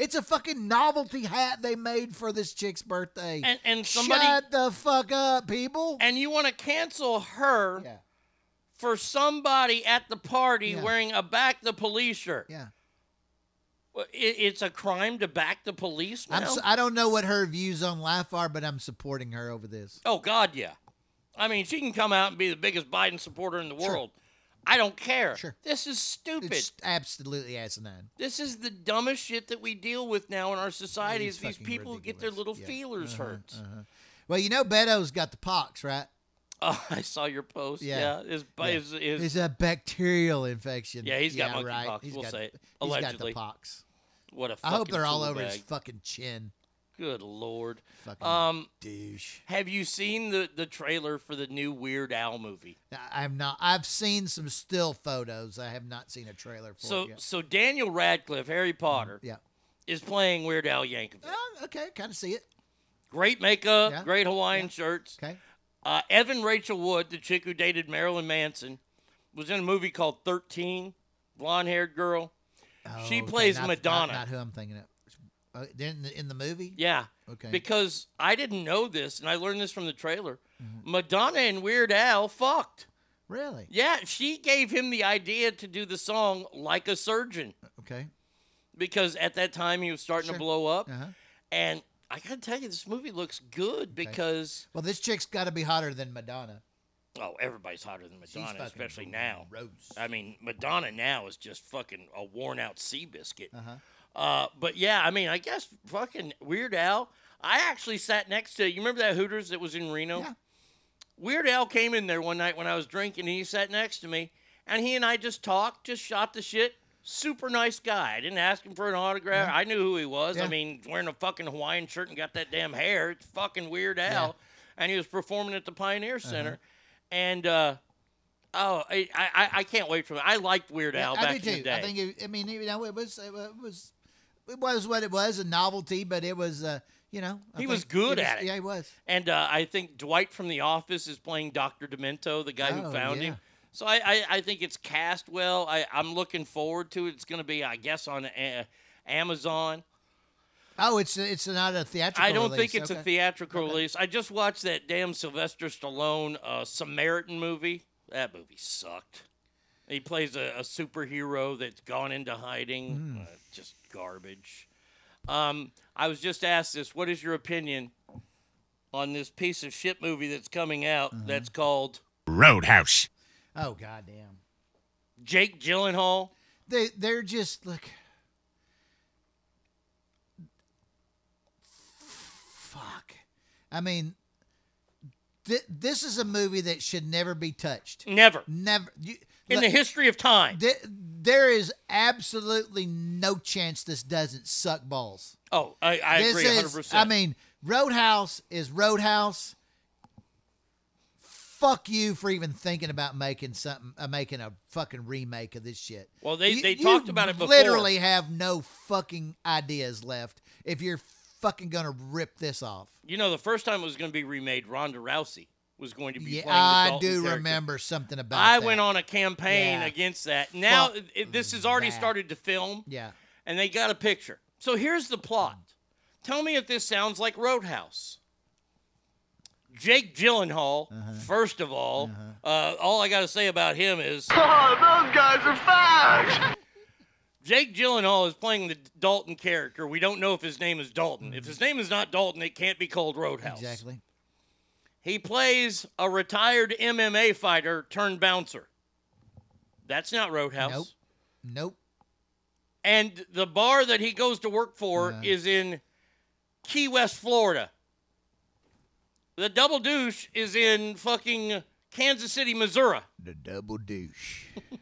It's a fucking novelty hat they made for this chick's birthday. And, and somebody Shut the fuck up, people. and you want to cancel her for somebody at the party Yeah. wearing a back the police shirt. Yeah. Well, it, it's a crime to back the police now. I don't know what her views on life are, but I'm supporting her over this. oh God, yeah. I mean, she can come out and be the biggest Biden supporter in the world. I don't care. Sure. This is stupid. It's absolutely asinine. This is the dumbest shit that we deal with now in our society. Is these people who get their little feelers Uh-huh, hurt. uh-huh. Well, you know Beto's got the pox, right? <laughs> Oh, I saw your post. Yeah. Yeah, his, Yeah. his, his, it's a bacterial infection. Yeah, he's got yeah, right. monkeypox, He's we'll got- say it. He's got the pox. What a I hope they're all over his fucking chin. Good lord. Fucking um, douche. Have you seen the the trailer for the new Weird Al movie? I- I've not. I've seen some still photos. I have not seen a trailer for So it yet. so Daniel Radcliffe, Harry Potter, Yeah. is playing Weird Al Yankovic. Oh, okay, kind of see it. Great makeup, Yeah. great Hawaiian shirts. Okay. Uh, Evan Rachel Wood, the chick who dated Marilyn Manson, was in a movie called Thirteen. Blonde haired girl. she Oh, okay, plays not- Madonna. Not, not who I'm thinking of. Uh, in the in the movie. Yeah. Okay. Because I didn't know this, and I learned this from the trailer. Mm-hmm. Madonna and Weird Al fucked. Really? Yeah, she gave him the idea to do the song like a surgeon Okay. because at that time he was starting Sure. to blow up. Uh-huh. And I gotta tell you, this movie looks good because Well, this chick's got to be hotter than Madonna. oh, everybody's hotter than Madonna, especially now. gross. I mean, Madonna now is just fucking a worn out sea biscuit. Uh-huh. Uh, but yeah, I mean, I guess fucking Weird Al. I actually sat next to you. Remember that Hooters that was in Reno? Yeah. Weird Al came in there one night when I was drinking, and he sat next to me, and he and I just talked, just shot the shit. Super nice guy. I didn't ask him for an autograph. Yeah. I knew who he was. I mean, wearing a fucking Hawaiian shirt and got that damn hair. It's fucking Weird Al. Yeah. And he was performing at the Pioneer Uh-huh. Center, and uh, oh, I, I I can't wait for it. I liked Weird Al Yeah, back I in the day. I think. It, I mean, you know, it was it was it was what it was a novelty, but it was uh, you know I He was good was- at it. Yeah, he was. And uh, I think Dwight from The Office is playing Dr. Demento, the guy Oh, who found yeah. him. So I, I, I think it's cast well. I, I'm looking forward to it. It's going to be, I guess, on uh, Amazon. Oh, it's it's not a theatrical. I don't release. think it's a theatrical Okay. release. I just watched that damn Sylvester Stallone uh, Samaritan movie. That movie sucked. He plays a, a superhero that's gone into hiding. Hmm. Uh, just garbage. Um, I was just asked this. What is your opinion on this piece of shit movie that's coming out Uh-huh. that's called Roadhouse. Oh goddamn! Jake Gyllenhaal? They they're just look. Fuck. I mean, th- this is a movie that should never be touched. Never. Never. You, In the history of time. th- there is absolutely no chance this doesn't suck balls. Oh, I, I this agree 100%. I mean, Roadhouse is Roadhouse. Fuck you for even thinking about making something, uh, making a fucking remake of this shit. Well, they- You- they talked about it before. Literally have no fucking ideas left if you're fucking gonna rip this off. you know, the first time it was going to be remade, Ronda Rousey was going to be Yeah, playing the I do character. remember something about. I that. went on a campaign Yeah. against that. Now Fuck it, it- this has already that. started to film, Yeah. and they got a picture. So here's the plot. Tell me if this sounds like Roadhouse. Jake Gyllenhaal, Uh-huh. first of all, uh, all I got to say about him is <laughs> Oh, those guys are fags. Jake Gyllenhaal is playing the Dalton character. We don't know if his name is Dalton. Mm-hmm. If his name is not Dalton, it can't be called Roadhouse. Exactly. He plays a retired MMA fighter turned bouncer. That's not Roadhouse. Nope. Nope. And the bar that he goes to work for Uh. is in Key West, Florida. The double douche is in fucking Kansas City, Missouri. The double douche. <laughs>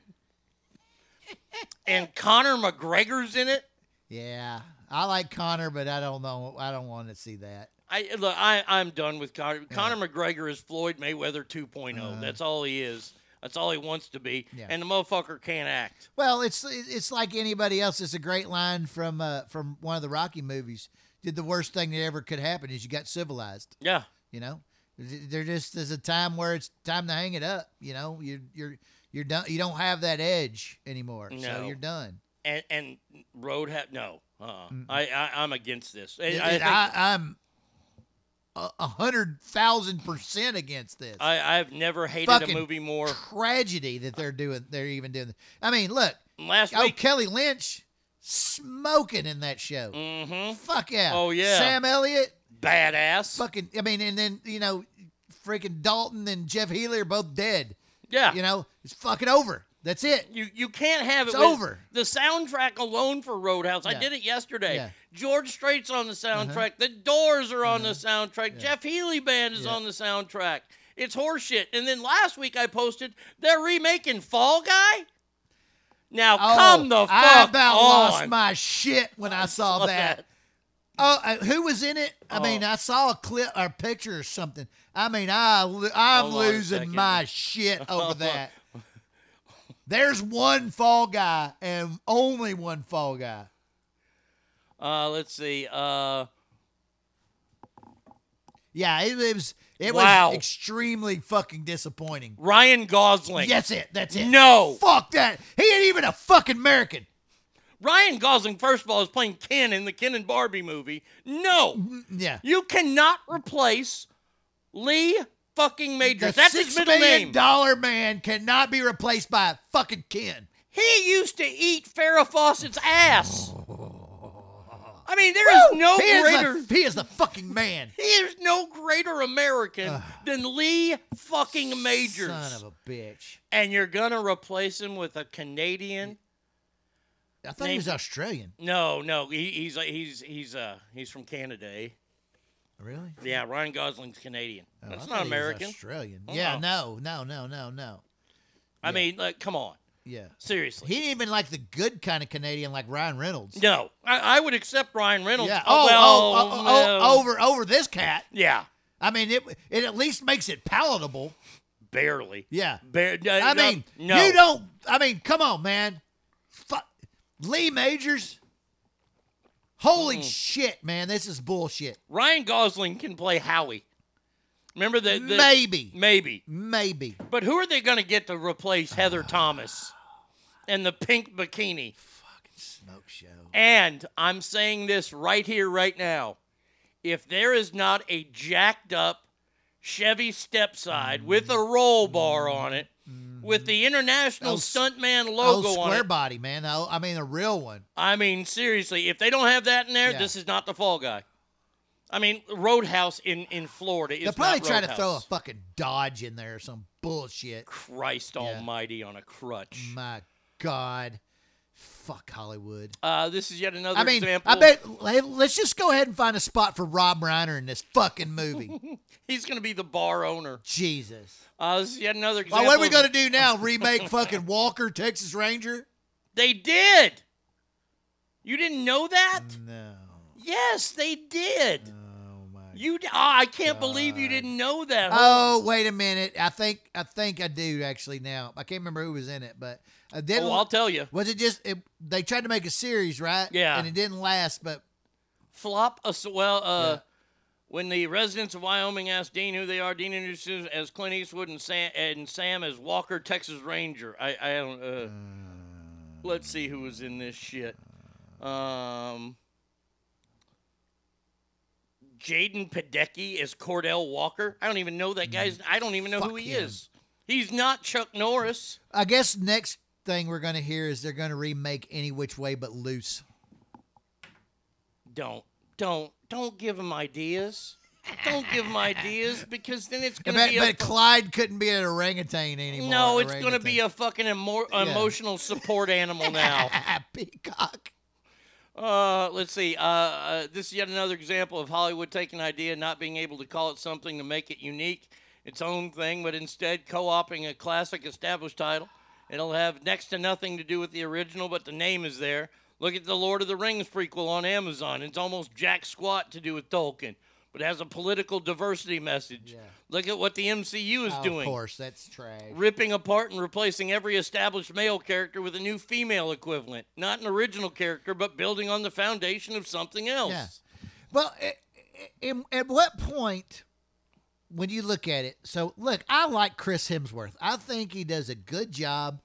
And Conor McGregor's in it. Yeah, I like Conor, but I don't know. I don't want to see that. I look, I I'm done with Conor. Conor McGregor is Floyd Mayweather 2.0. Uh. That's all he is. That's all he wants to be, Yeah. and the motherfucker can't act. Well, it's it's like anybody else. It's a great line from uh, from one of the Rocky movies. Did the worst thing that ever could happen is you got civilized. Yeah. You know, there just is a time where it's time to hang it up. You know, you're you're you're done. You don't have that edge anymore, so you're done. And and road have no. Uh, I, I I'm against this. I, I, I'm a, hundred thousand percent against this. I I've never hated Fucking a movie more. tragedy that they're doing. They're even doing. I mean, look. Last oh, week- Kelly Lynch smoking in that show. Mm-hmm. Fuck yeah. Oh, yeah. Sam Elliott. Badass. Fucking. I mean, and then you know, freaking Dalton and Jeff Healey are both dead. Yeah. You know, it's fucking over. That's it. You you can't have it. It's over. The soundtrack alone for Roadhouse. I did it yesterday. Yeah. George Strait's on the Uh-huh. soundtrack. The Doors are on the soundtrack. Jeff Healey Band is Yeah. on the soundtrack. It's horseshit. And then last week I posted they're remaking Fall Guy. Now Oh, come the fuck I about on. lost my shit when I saw saw that. that. Oh, uh, who was in it? I Oh. mean, I saw a clip or a picture or something. I mean, I I'm Hold losing my shit <laughs> over that. There's one fall guy and only one fall guy. Uh, let's see. Uh, Yeah, it, it was it Wow. was extremely fucking disappointing. Ryan Gosling. That's it. That's it. No. Fuck that. He ain't even a fucking American. Ryan Gosling, first of all, is playing Ken in the Ken and Barbie movie. No. Yeah. You cannot replace Lee fucking Majors. The That's his middle name. dollar man cannot be replaced by a fucking Ken. He used to eat Farrah Fawcett's ass. <laughs> I mean, there is Woo! no he is greater. the, he is the fucking man. <laughs> He is no greater American than Lee fucking Majors. Son of a bitch. and you're gonna replace him with a Canadian. I thought he Name- was Australian. No, no, he, he's he's he's uh he's from Canada. Eh? Really? Yeah, Ryan Gosling's Canadian. Oh, I That's thought not he was American. Australian. Uh-uh. Yeah, no, no, no, no, no. I mean, like, come on. Yeah. Seriously. He ain't even like the good kind of Canadian like Ryan Reynolds. No, I, I would accept Ryan Reynolds. Yeah. Oh, Oh, well, oh, oh, oh, over over this cat. Yeah, I mean, it it at least makes it palatable. barely. Yeah. Bar- uh, I no, mean, no. you don't. I mean, come on, man. Fuck, Lee Majors. Holy Mm. shit, man! This is bullshit. Ryan Gosling can play Howie. Remember the, the Maybe. maybe. Maybe. But who are they going to get to replace Heather Thomas and the pink bikini? Fucking smoke show. And I'm saying this right here, right now. If there is not a jacked up Chevy stepside with a roll bar on it, with the International s- Stuntman logo on square it, body, man. I mean, a real one. I mean, seriously, if they don't have that in there, Yeah. this is not the Fall Guy. I mean, Roadhouse in, in Florida is They'll probably not try to throw a fucking Dodge in there or some bullshit. Christ Almighty on a crutch. My God. Fuck Hollywood. Uh, this is yet another I mean, example. I bet. hey, Let's just go ahead and find a spot for Rob Reiner in this fucking movie. <laughs> He's going to be the bar owner. Jesus. Uh, this is yet another example. Well, what are we gonna do now? Remake fucking Walker, Texas Ranger? <laughs> They did. You didn't know that? No. Yes, they did. Oh my. You? Oh, I can't believe you didn't know that. Oh, wait a minute. I think I think I do actually now. I can't remember who was in it, but I didn't. Oh, I'll tell you. Was it just it, they tried to make a series, right? Yeah. And it didn't last, but Flop. Uh, so- well, uh, when the residents of Wyoming asked Dean who they are, Dean introduces as Clint Eastwood and Sam, and Sam as Walker, Texas Ranger. I, I don't. Uh, let's see who was in this shit. Um. Jared Padalecki is Cordell Walker. I don't even know that guy's. I don't even know who he him. is. He's not Chuck Norris. I guess next thing we're gonna hear is they're gonna remake Any Which Way But Loose. Don't, don't, don't give them ideas. Don't give them ideas <laughs> because then it's gonna be. a but Clyde couldn't be an orangutan anymore. No, it's going to be a fucking emo- Yeah. emotional support animal <laughs> now. Peacock. Uh, let's see. Uh, uh, this is yet another example of Hollywood taking an idea, and not being able to call it something to make it unique, its own thing, but instead co-opting a classic established title. It'll have next to nothing to do with the original, but the name is there. Look at the Lord of the Rings prequel on Amazon. It's almost jack squat to do with Tolkien. but has a political diversity message. Look at what the MCU is oh, Of doing. Of course, that's trash. Ripping apart and replacing every established male character with a new female equivalent. Not an original character, but building on the foundation of something else. Yeah. Well, i- at what point, when you look at it, so look, I like Chris Hemsworth. I think he does a good job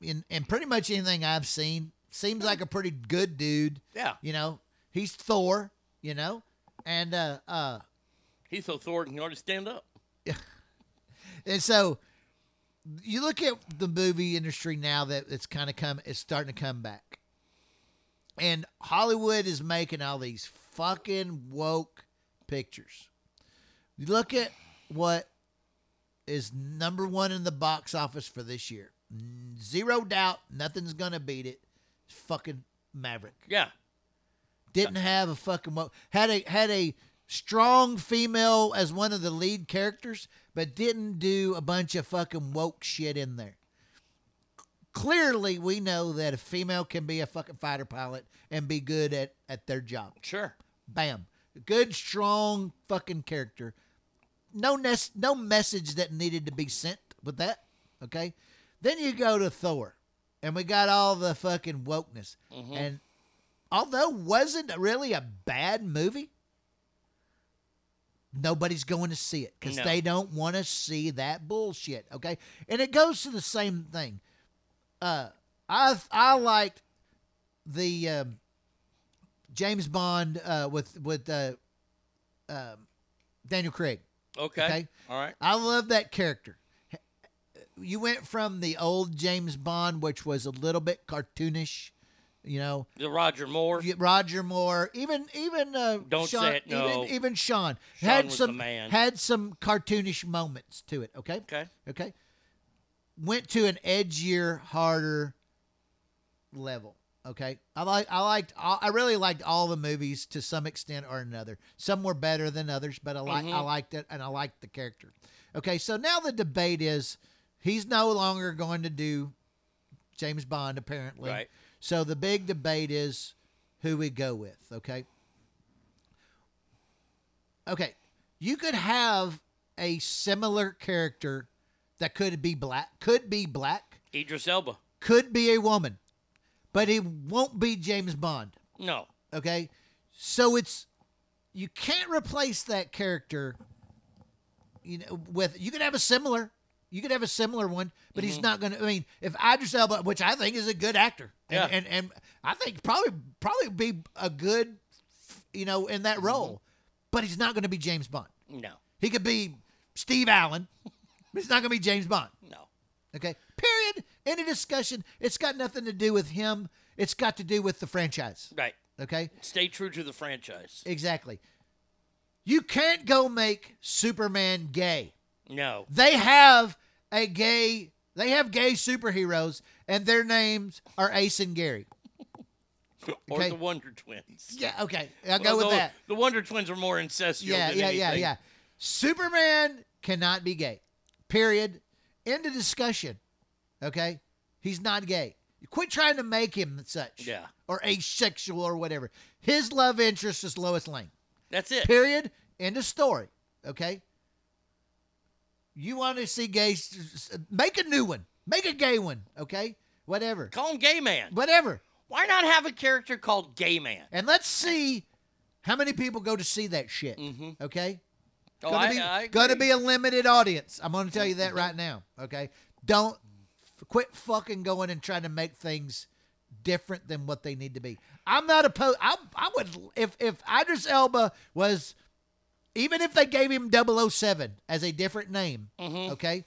in, in pretty much anything I've seen. Seems like a pretty good dude. Yeah. You know, he's Thor, you know, and, uh, uh, He's so Thor can already stand up. Yeah. <laughs> and so you look at the movie industry now that it's kind of come, it's starting to come back. And Hollywood is making all these fucking woke pictures. You look at what is number one in the box office for this year. Zero doubt, nothing's gonna beat it. It's fucking Maverick. Yeah. Didn't have a fucking woke had a had a strong female as one of the lead characters, but didn't do a bunch of fucking woke shit in there. Clearly, we know that a female can be a fucking fighter pilot and be good at, at their job. Sure. Bam. Good, strong fucking character. No nes- no message that needed to be sent with that. Okay. Then you go to Thor, and we got all the fucking wokeness. Mhm. And although wasn't really a bad movie, nobody's going to see it because No. they don't want to see that bullshit. Okay. And it goes to the same thing. Uh, I I liked the um, James Bond uh, with with uh, um, Daniel Craig. Okay. Okay. All right. I love that character. You went from the old James Bond, which was a little bit cartoonish, you know. The Roger Moore. Roger Moore, even even uh, Don't Sean, say it, no. Even, even Sean, Sean had was some man. had some cartoonish moments to it. Okay. Okay. Okay. Went to an edgier, harder level. Okay. I like I liked I really liked all the movies to some extent or another. Some were better than others, but I like I Mhm. liked it and I liked the character. Okay, so now the debate is he's no longer going to do James Bond apparently. Right. So the big debate is who we go with, okay? Okay. You could have a similar character that could be black, could be black, Idris Elba. could be a woman, but it won't be James Bond. No. Okay? So it's you can't replace that character you know with you could have a similar you could have a similar one, but he's Mhm. not going to I mean, if Idris Elba, which I think is a good actor, and, Yeah. and and I think probably probably be a good you know in that role, but he's not going to be James Bond. No. He could be Steve Allen, but he's not going to be James Bond. No. Okay. Period. Of discussion. It's got nothing to do with him. It's got to do with the franchise. Right. Okay. Stay true to the franchise. Exactly. You can't go make Superman gay. No. They have a gay. They have gay superheroes, and their names are Ace and Gary. <laughs> Or Okay. the Wonder Twins. Yeah. Okay. I'll go with that. The Wonder Twins are more incestual Yeah. than Yeah. Yeah. Yeah. Superman cannot be gay. Period. End of discussion. Okay. He's not gay. Quit trying to make him such. Yeah. Or asexual or whatever. His love interest is Lois Lane. That's it. Period. End of story. Okay. You want to see gay? Make a new one. Make a gay one. Okay. Whatever. Call him Gay Man. Whatever. Why not have a character called Gay Man? And let's see how many people go to see that shit. Mm-hmm. Okay. Oh, gonna I- be, I gonna be a limited audience. I'm gonna tell you that right now. Okay. Don't quit fucking going and trying to make things different than what they need to be. I'm not opposed. I I would if if Idris Elba was even if they gave him 007 as a different name. Mm-hmm. Okay.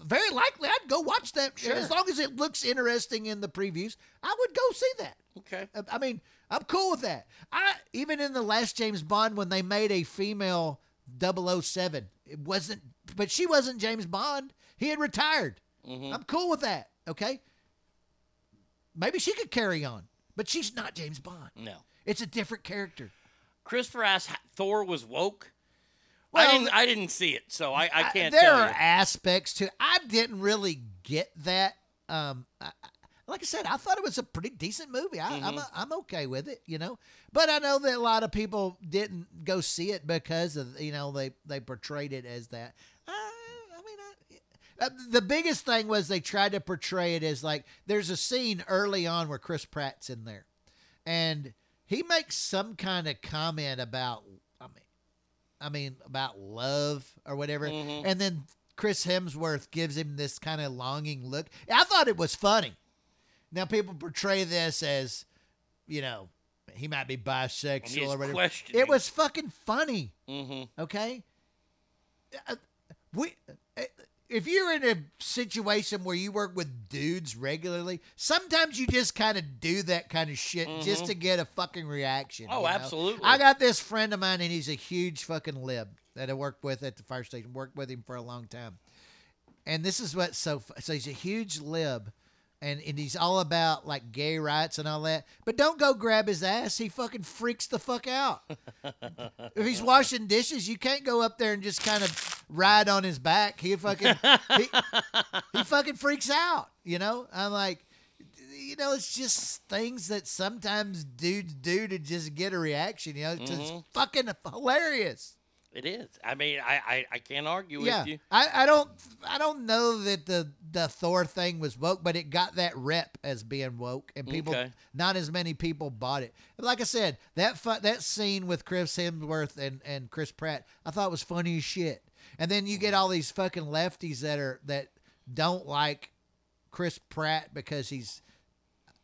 Very likely, I'd go watch that Sure. as long as it looks interesting in the previews. I would go see that. Okay. I- I mean, I'm cool with that. I even in the last James Bond when they made a female 007, it wasn't but she wasn't James Bond. He had retired. Mhm. I'm cool with that. Okay? Maybe she could carry on, but she's not James Bond. No. It's a different character. Christopher asked Thor was woke. Well, I didn't. I didn't see it, so I, I can't there tell are aspects to I didn't really get that. Um I, like I said, I thought it was a pretty decent movie. I, I'm Mhm. a, I'm okay with it, you know. But I know that a lot of people didn't go see it because of you know they they portrayed it as that. Uh, I mean, I, uh, the biggest thing was they tried to portray it as like there's a scene early on where Chris Pratt's in there, and he makes some kind of comment about I mean, I mean about love or whatever, Mhm. and then Chris Hemsworth gives him this kind of longing look. I thought it was funny. Now people portray this as, you know, he might be bisexual or whatever. It was fucking funny. Mm-hmm. Okay. Uh, we, uh, if you're in a situation where you work with dudes regularly, sometimes you just kind of do that kind of shit just Mhm. to get a fucking reaction. Oh, you know? absolutely. I got this friend of mine, and he's a huge fucking lib that I worked with at the fire station. Worked with him for a long time, and this is what's so. So he's a huge lib. And, and he's all about like gay rights and all that. But don't go grab his ass. He fucking freaks the fuck out. <laughs> if he's washing dishes, you can't go up there and just kind of ride on his back. He fucking he, he fucking freaks out. You know, I'm like, you know, it's just things that sometimes dudes do to just get a reaction. You know, it's Mhm. fucking hilarious. It is. I mean, I I, I can't argue yeah, with you. I, I don't I don't know that the the Thor thing was woke, but it got that rep as being woke, and people Okay. not as many people bought it. Like I said, that fu- that scene with Chris Hemsworth and and Chris Pratt, I thought was funny as shit. And then you get mm-hmm. all these fucking lefties that are that don't like Chris Pratt because he's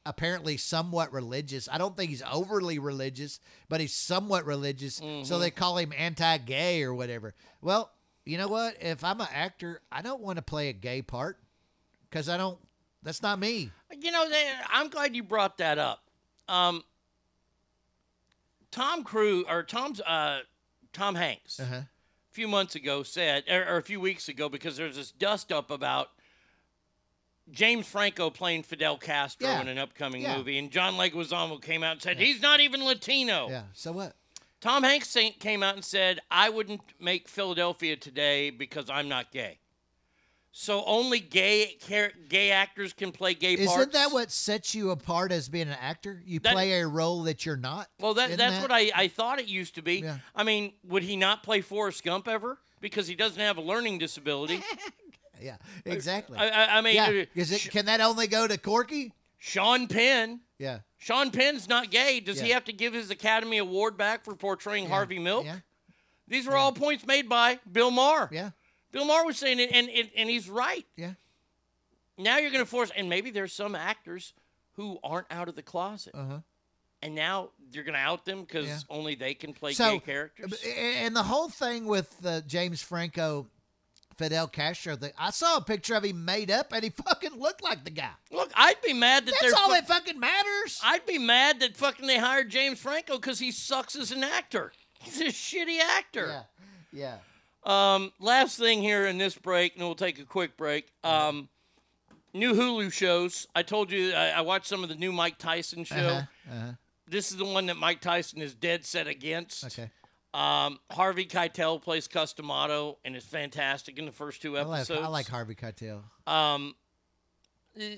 apparently somewhat religious. I don't think he's overly religious, but he's somewhat religious. So Mhm. they call him anti-gay or whatever. Well, you know what? If I'm an actor, I don't want to play a gay part because I don't. That's not me. You know, I'm glad you brought that up. Um, Tom Cruise or Tom's uh, Tom Hanks Uh-huh. a few months ago said, or, or a few weeks ago, because there's this dust up about James Franco playing Fidel Castro Yeah. in an upcoming Yeah. movie, and John Leguizamo came out and said he's not even Latino. Yeah. So what? Tom Hanks came out and said, I wouldn't make Philadelphia today because I'm not gay. So only gay gay actors can play gay Isn't parts. that what sets you apart as being an actor? You That- play a role that you're not. Well, that, Isn't that's that- what I, I thought it used to be. Yeah. I mean, would he not play Forrest Gump ever? Because he doesn't have a learning disability. <laughs> <laughs> Yeah, exactly. I, I, I mean, yeah. uh, Is it, can that only go to Corky? Sean Penn. Yeah. Sean Penn's not gay. Does he have to give his Academy Award back for portraying Harvey Milk? Yeah. These were all points made by Bill Maher. Yeah. Bill Maher was saying it, and, and, and he's right. Yeah. Now you're going to force, and maybe there's some actors who aren't out of the closet. Uh-huh. And now you're going to out them because Yeah. only they can play so, gay characters. And the whole thing with the James Franco, Fidel Castro thing, I saw a picture of him made up, and he fucking looked like the guy. Look, I'd be mad that That's all fu- that fucking matters. I'd be mad that fucking they hired James Franco because he sucks as an actor. <laughs> He's a shitty actor. Yeah. Um, last thing here in this break, and we'll take a quick break. Um, new Hulu shows. I told you I, I watched some of the new Mike Tyson show. Uh-huh. Uh-huh. This is the one that Mike Tyson is dead set against. Okay. Um, Harvey Keitel plays Cus D'Amato and is fantastic in the first two I like, episodes. I like Harvey Keitel. Um, eh,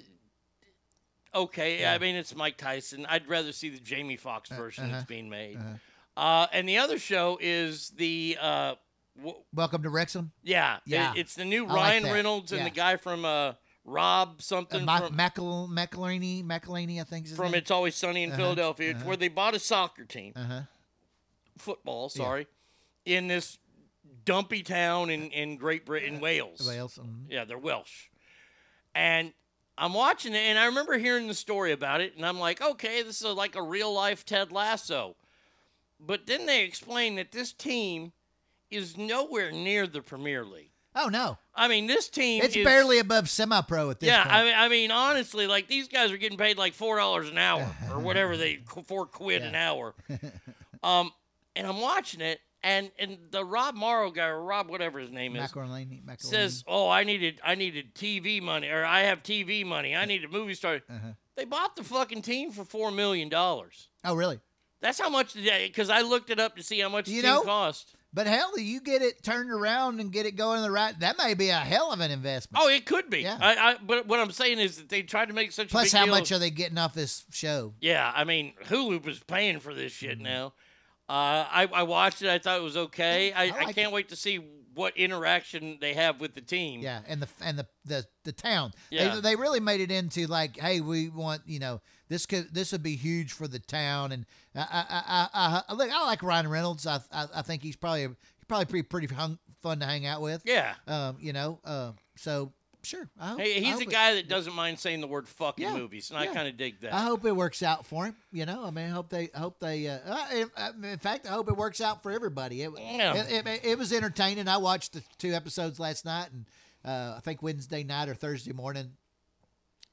okay, Yeah. I mean it's Mike Tyson. I'd rather see the Jamie Foxx version uh-huh, that's being made. uh-huh. Uh, and the other show is the uh, w- Welcome to Wrexham. yeah, Yeah. it- it's the new I like Ryan that. Reynolds and Yeah. the guy from uh, Rob Uh, something Ma- from, Macal- McElhenney, McElhenney, I think from name. It's Always Sunny in Uh-huh, Philadelphia, uh-huh. where they bought a soccer team, Football, Yeah. sorry, in this dumpy town in, in Great Britain, Wales. Wales. mhm. Yeah, they're Welsh. And I'm watching it, and I remember hearing the story about it, and I'm like, okay, this is like a real life Ted Lasso. But then they explain that this team is nowhere near the Premier League. Oh no, I mean, this team it's barely above semi-pro at this yeah. point. I mean, I mean, honestly, like these guys are getting paid like four dollars an hour or whatever they <laughs> four quid an hour. <laughs> Um, and I'm watching it, and and the Rob Morrow guy or Rob whatever his name is says, "Oh, I needed I needed TV money, or I have TV money. I need a movie star." Uh-huh. They bought the fucking team for four million dollars. "Oh really? That's how much today? because I looked it up to see how much You the team know, cost. But hell, you get it turned around and get it going the right. That may be a hell of an investment. Oh, it could be. Yeah. I, I, but what I'm saying is that they tried to make such a Plus, how much of- are they getting off this show? Yeah, I mean, Hulu was paying for this Mm-hmm. shit now. Uh, I, I watched it. I thought it was okay. I, I, like can't wait to see what interaction they have with the team. Yeah, and the and the the, the town. Yeah. They, they really made it into like, hey, we want you know this could this would be huge for the town. And I I I, I, I look, I like Ryan Reynolds. I I, I think he's probably he's probably pretty pretty hung, fun to hang out with. Yeah. Um, you know, uh, so sure. Hope, Hey, he's a it- guy that doesn't mind saying the word "fuck" Yeah, in movies, and I kind of dig that. I hope it works out for him. You know, I mean, I hope they, I hope they. Uh, uh, in, uh, in fact, I hope it works out for everybody. It, Yeah. it, it, it was entertaining. I watched the two episodes last night, and uh, I think Wednesday night or Thursday morning,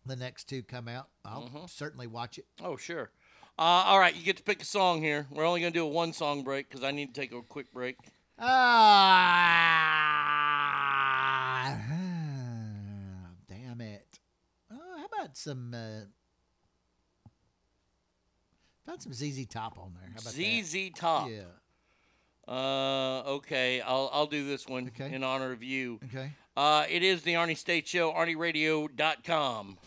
the next two come out. I'll Mhm. certainly watch it. Oh, sure. Uh, all right, you get to pick a song here. We're only going to do a one song break because I need to take a quick break. Ah, damn it! Some? Uh, found some ZZ Top on there. How about that? ZZ Top. Yeah. Uh, okay, I'll I'll do this one okay. in honor of you. Okay. Uh, it is the Arnie State Show, ArnieRadio.com.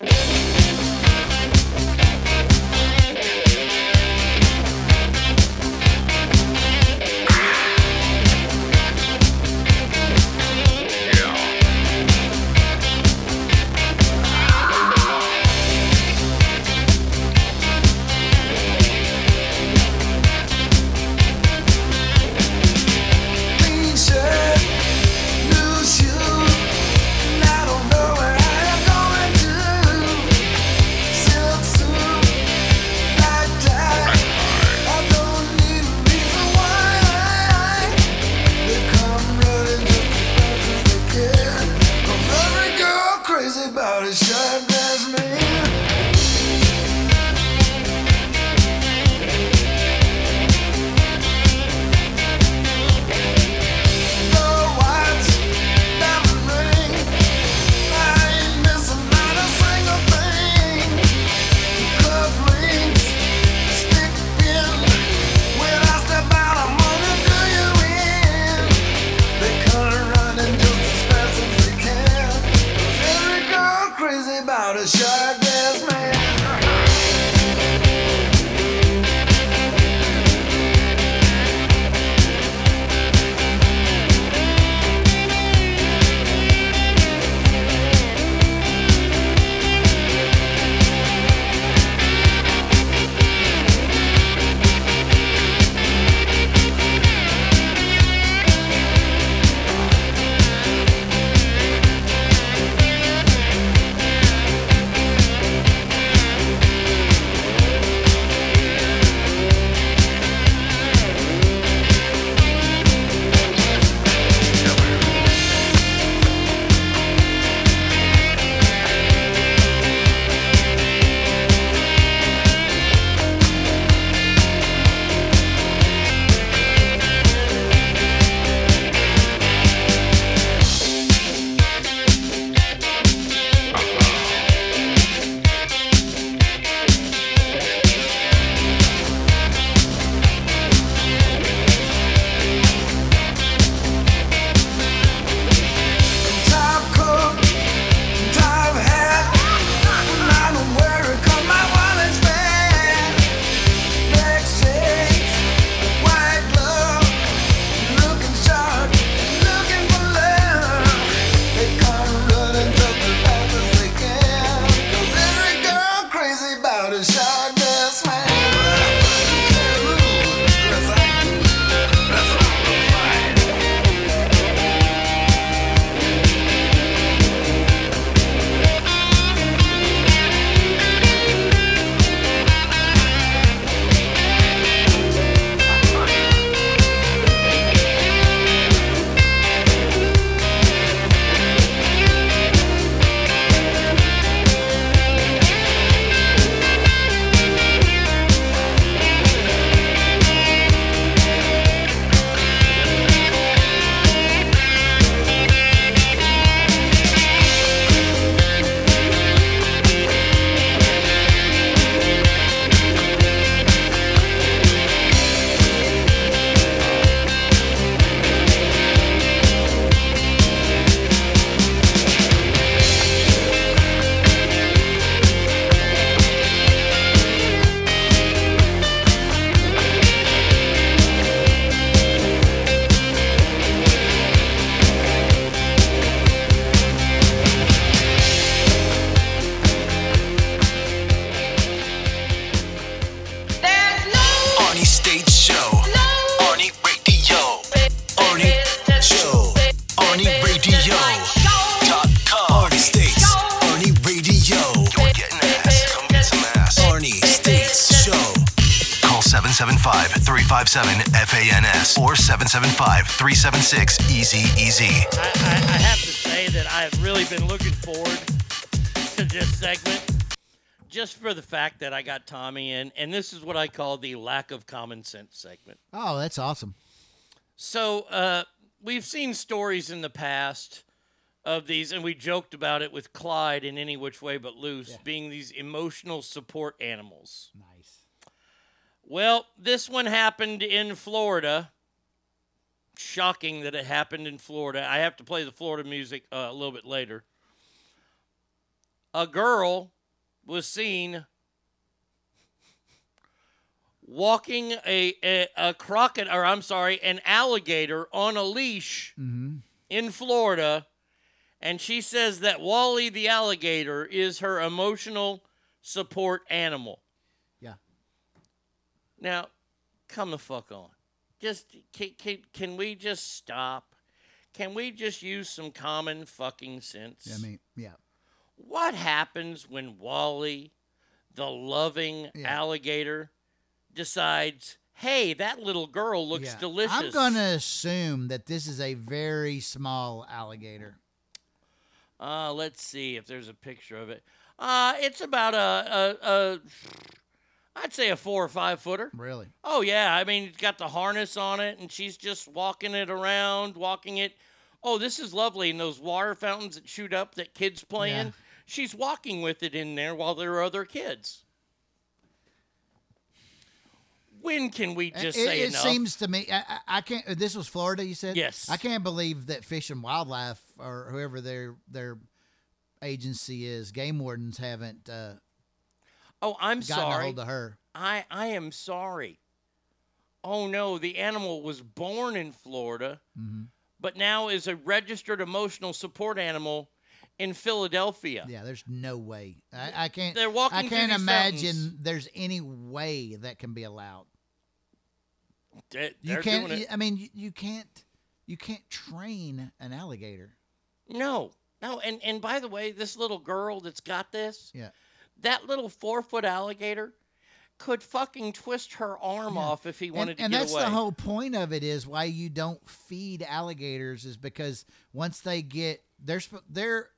775 376 Easy Easy. I, I, I have to say that I have really been looking forward to this segment just for the fact that I got Tommy in, and this is what I call the lack of common sense segment. Oh, that's awesome. So uh, we've seen stories in the past of these, and we joked about it with Clyde in Any Which Way But Loose, being these emotional support animals. Nice. Well, this one happened in Florida. Shocking that it happened in Florida. I have to play the Florida music uh, a little bit later. A girl was seen walking a, a, a crocodile, or I'm sorry, an alligator on a leash Mm-hmm. in Florida. And she says that Wally the alligator is her emotional support animal. Yeah. Now, come the fuck on. Just can, can, can we just stop? Can we just use some common fucking sense? I mean, yeah. What happens when Wally, the loving alligator, decides, hey, that little girl looks Yeah. delicious? I'm going to assume that this is a very small alligator. Uh, let's see if there's a picture of it. Uh, it's about a, a, a I'd say a four or five footer. Really? Oh yeah, I mean it's got the harness on it, and she's just walking it around, walking it. Oh, this is lovely, and those water fountains that shoot up that kids play in. She's walking with it in there while there are other kids. When can we just it, say it enough? seems to me I, I can't. This was Florida, you said. Yes. I can't believe that Fish and Wildlife or whoever their their agency is, game wardens haven't. Uh, oh, I'm sorry. Hold of her. I I am sorry. Oh no, the animal was born in Florida, Mm-hmm. but now is a registered emotional support animal in Philadelphia. Yeah, there's no way. I, I can't. They're walking I can't imagine fountains. there's any way that can be allowed. They- You can't. I mean, you, you can't. You can't train an alligator. No, no, and and by the way, this little girl that's got this, Yeah. That little four foot alligator, could fucking twist her arm off if he wanted and, to and that's away. the whole point of it is why you don't feed alligators is because once they get they're they're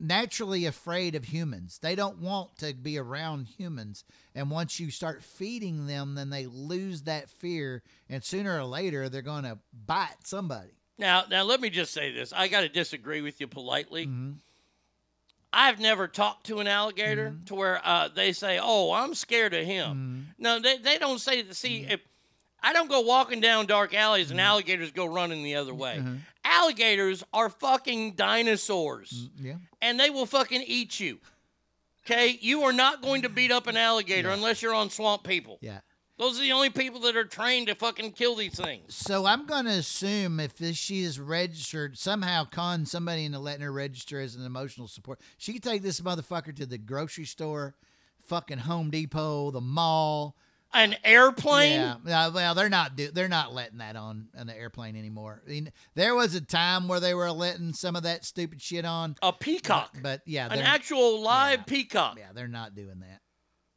naturally afraid of humans. They don't want to be around humans. And once you start feeding them, then they lose that fear and sooner or later they're going to bite somebody. Now, now let me just say this. I got to disagree with you politely. Mm-hmm. I've never talked to an alligator Mm-hmm. to where uh, they say, "Oh, I'm scared of him." No, they, they don't say that. See, Mm-hmm. if I don't go walking down dark alleys and alligators go running the other way. Mm-hmm. Alligators are fucking dinosaurs, Yeah. and they will fucking eat you. Okay, you are not going to beat up an alligator unless you're on swamp people. Yeah. Those are the only people that are trained to fucking kill these things. So I'm going to assume if this, she is registered, somehow con somebody into letting her register as an emotional support, she could take this motherfucker to the grocery store, fucking Home Depot, the mall. An airplane? Yeah. Yeah, well, they're not do, they're not letting that on an airplane anymore. I mean, there was a time where they were letting some of that stupid shit on. A peacock. But, but yeah, An actual live peacock. yeah, they're not doing that.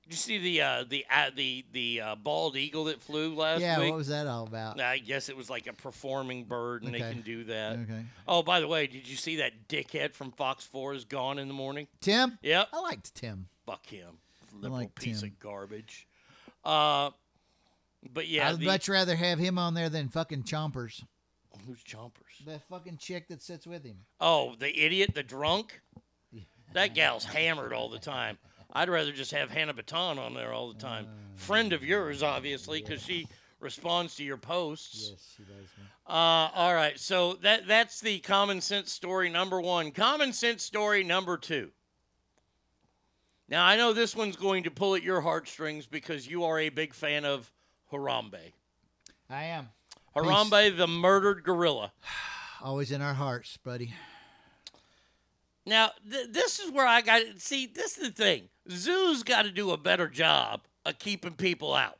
Did you see the uh, the uh, the the uh, bald eagle that flew last yeah, week? what was that all about? I guess it was like a performing bird, and they can do that. Okay. Oh, by the way, did you see that dickhead from Fox Four is gone in the morning? Tim? Yep. I liked Tim. Fuck him, I liberal like piece Tim. of garbage. Uh, but yeah, I'd the, much rather have him on there than fucking Chompers. who's Chompers? That fucking chick that sits with him. Oh, the idiot, the drunk. That gal's hammered all the time. I'd rather just have Hannah Baton on there all the time. Friend of yours, obviously, because she responds to your posts. Yes, she does. Uh, all right, so that that's the common sense story number one. Common sense story number two. Now I know this one's going to pull at your heartstrings because you are a big fan of Harambe. I am. Harambe, the murdered gorilla. <sighs> Always in our hearts, buddy. Now, th- this is where I got see. This is the thing. Zoos got to do a better job of keeping people out.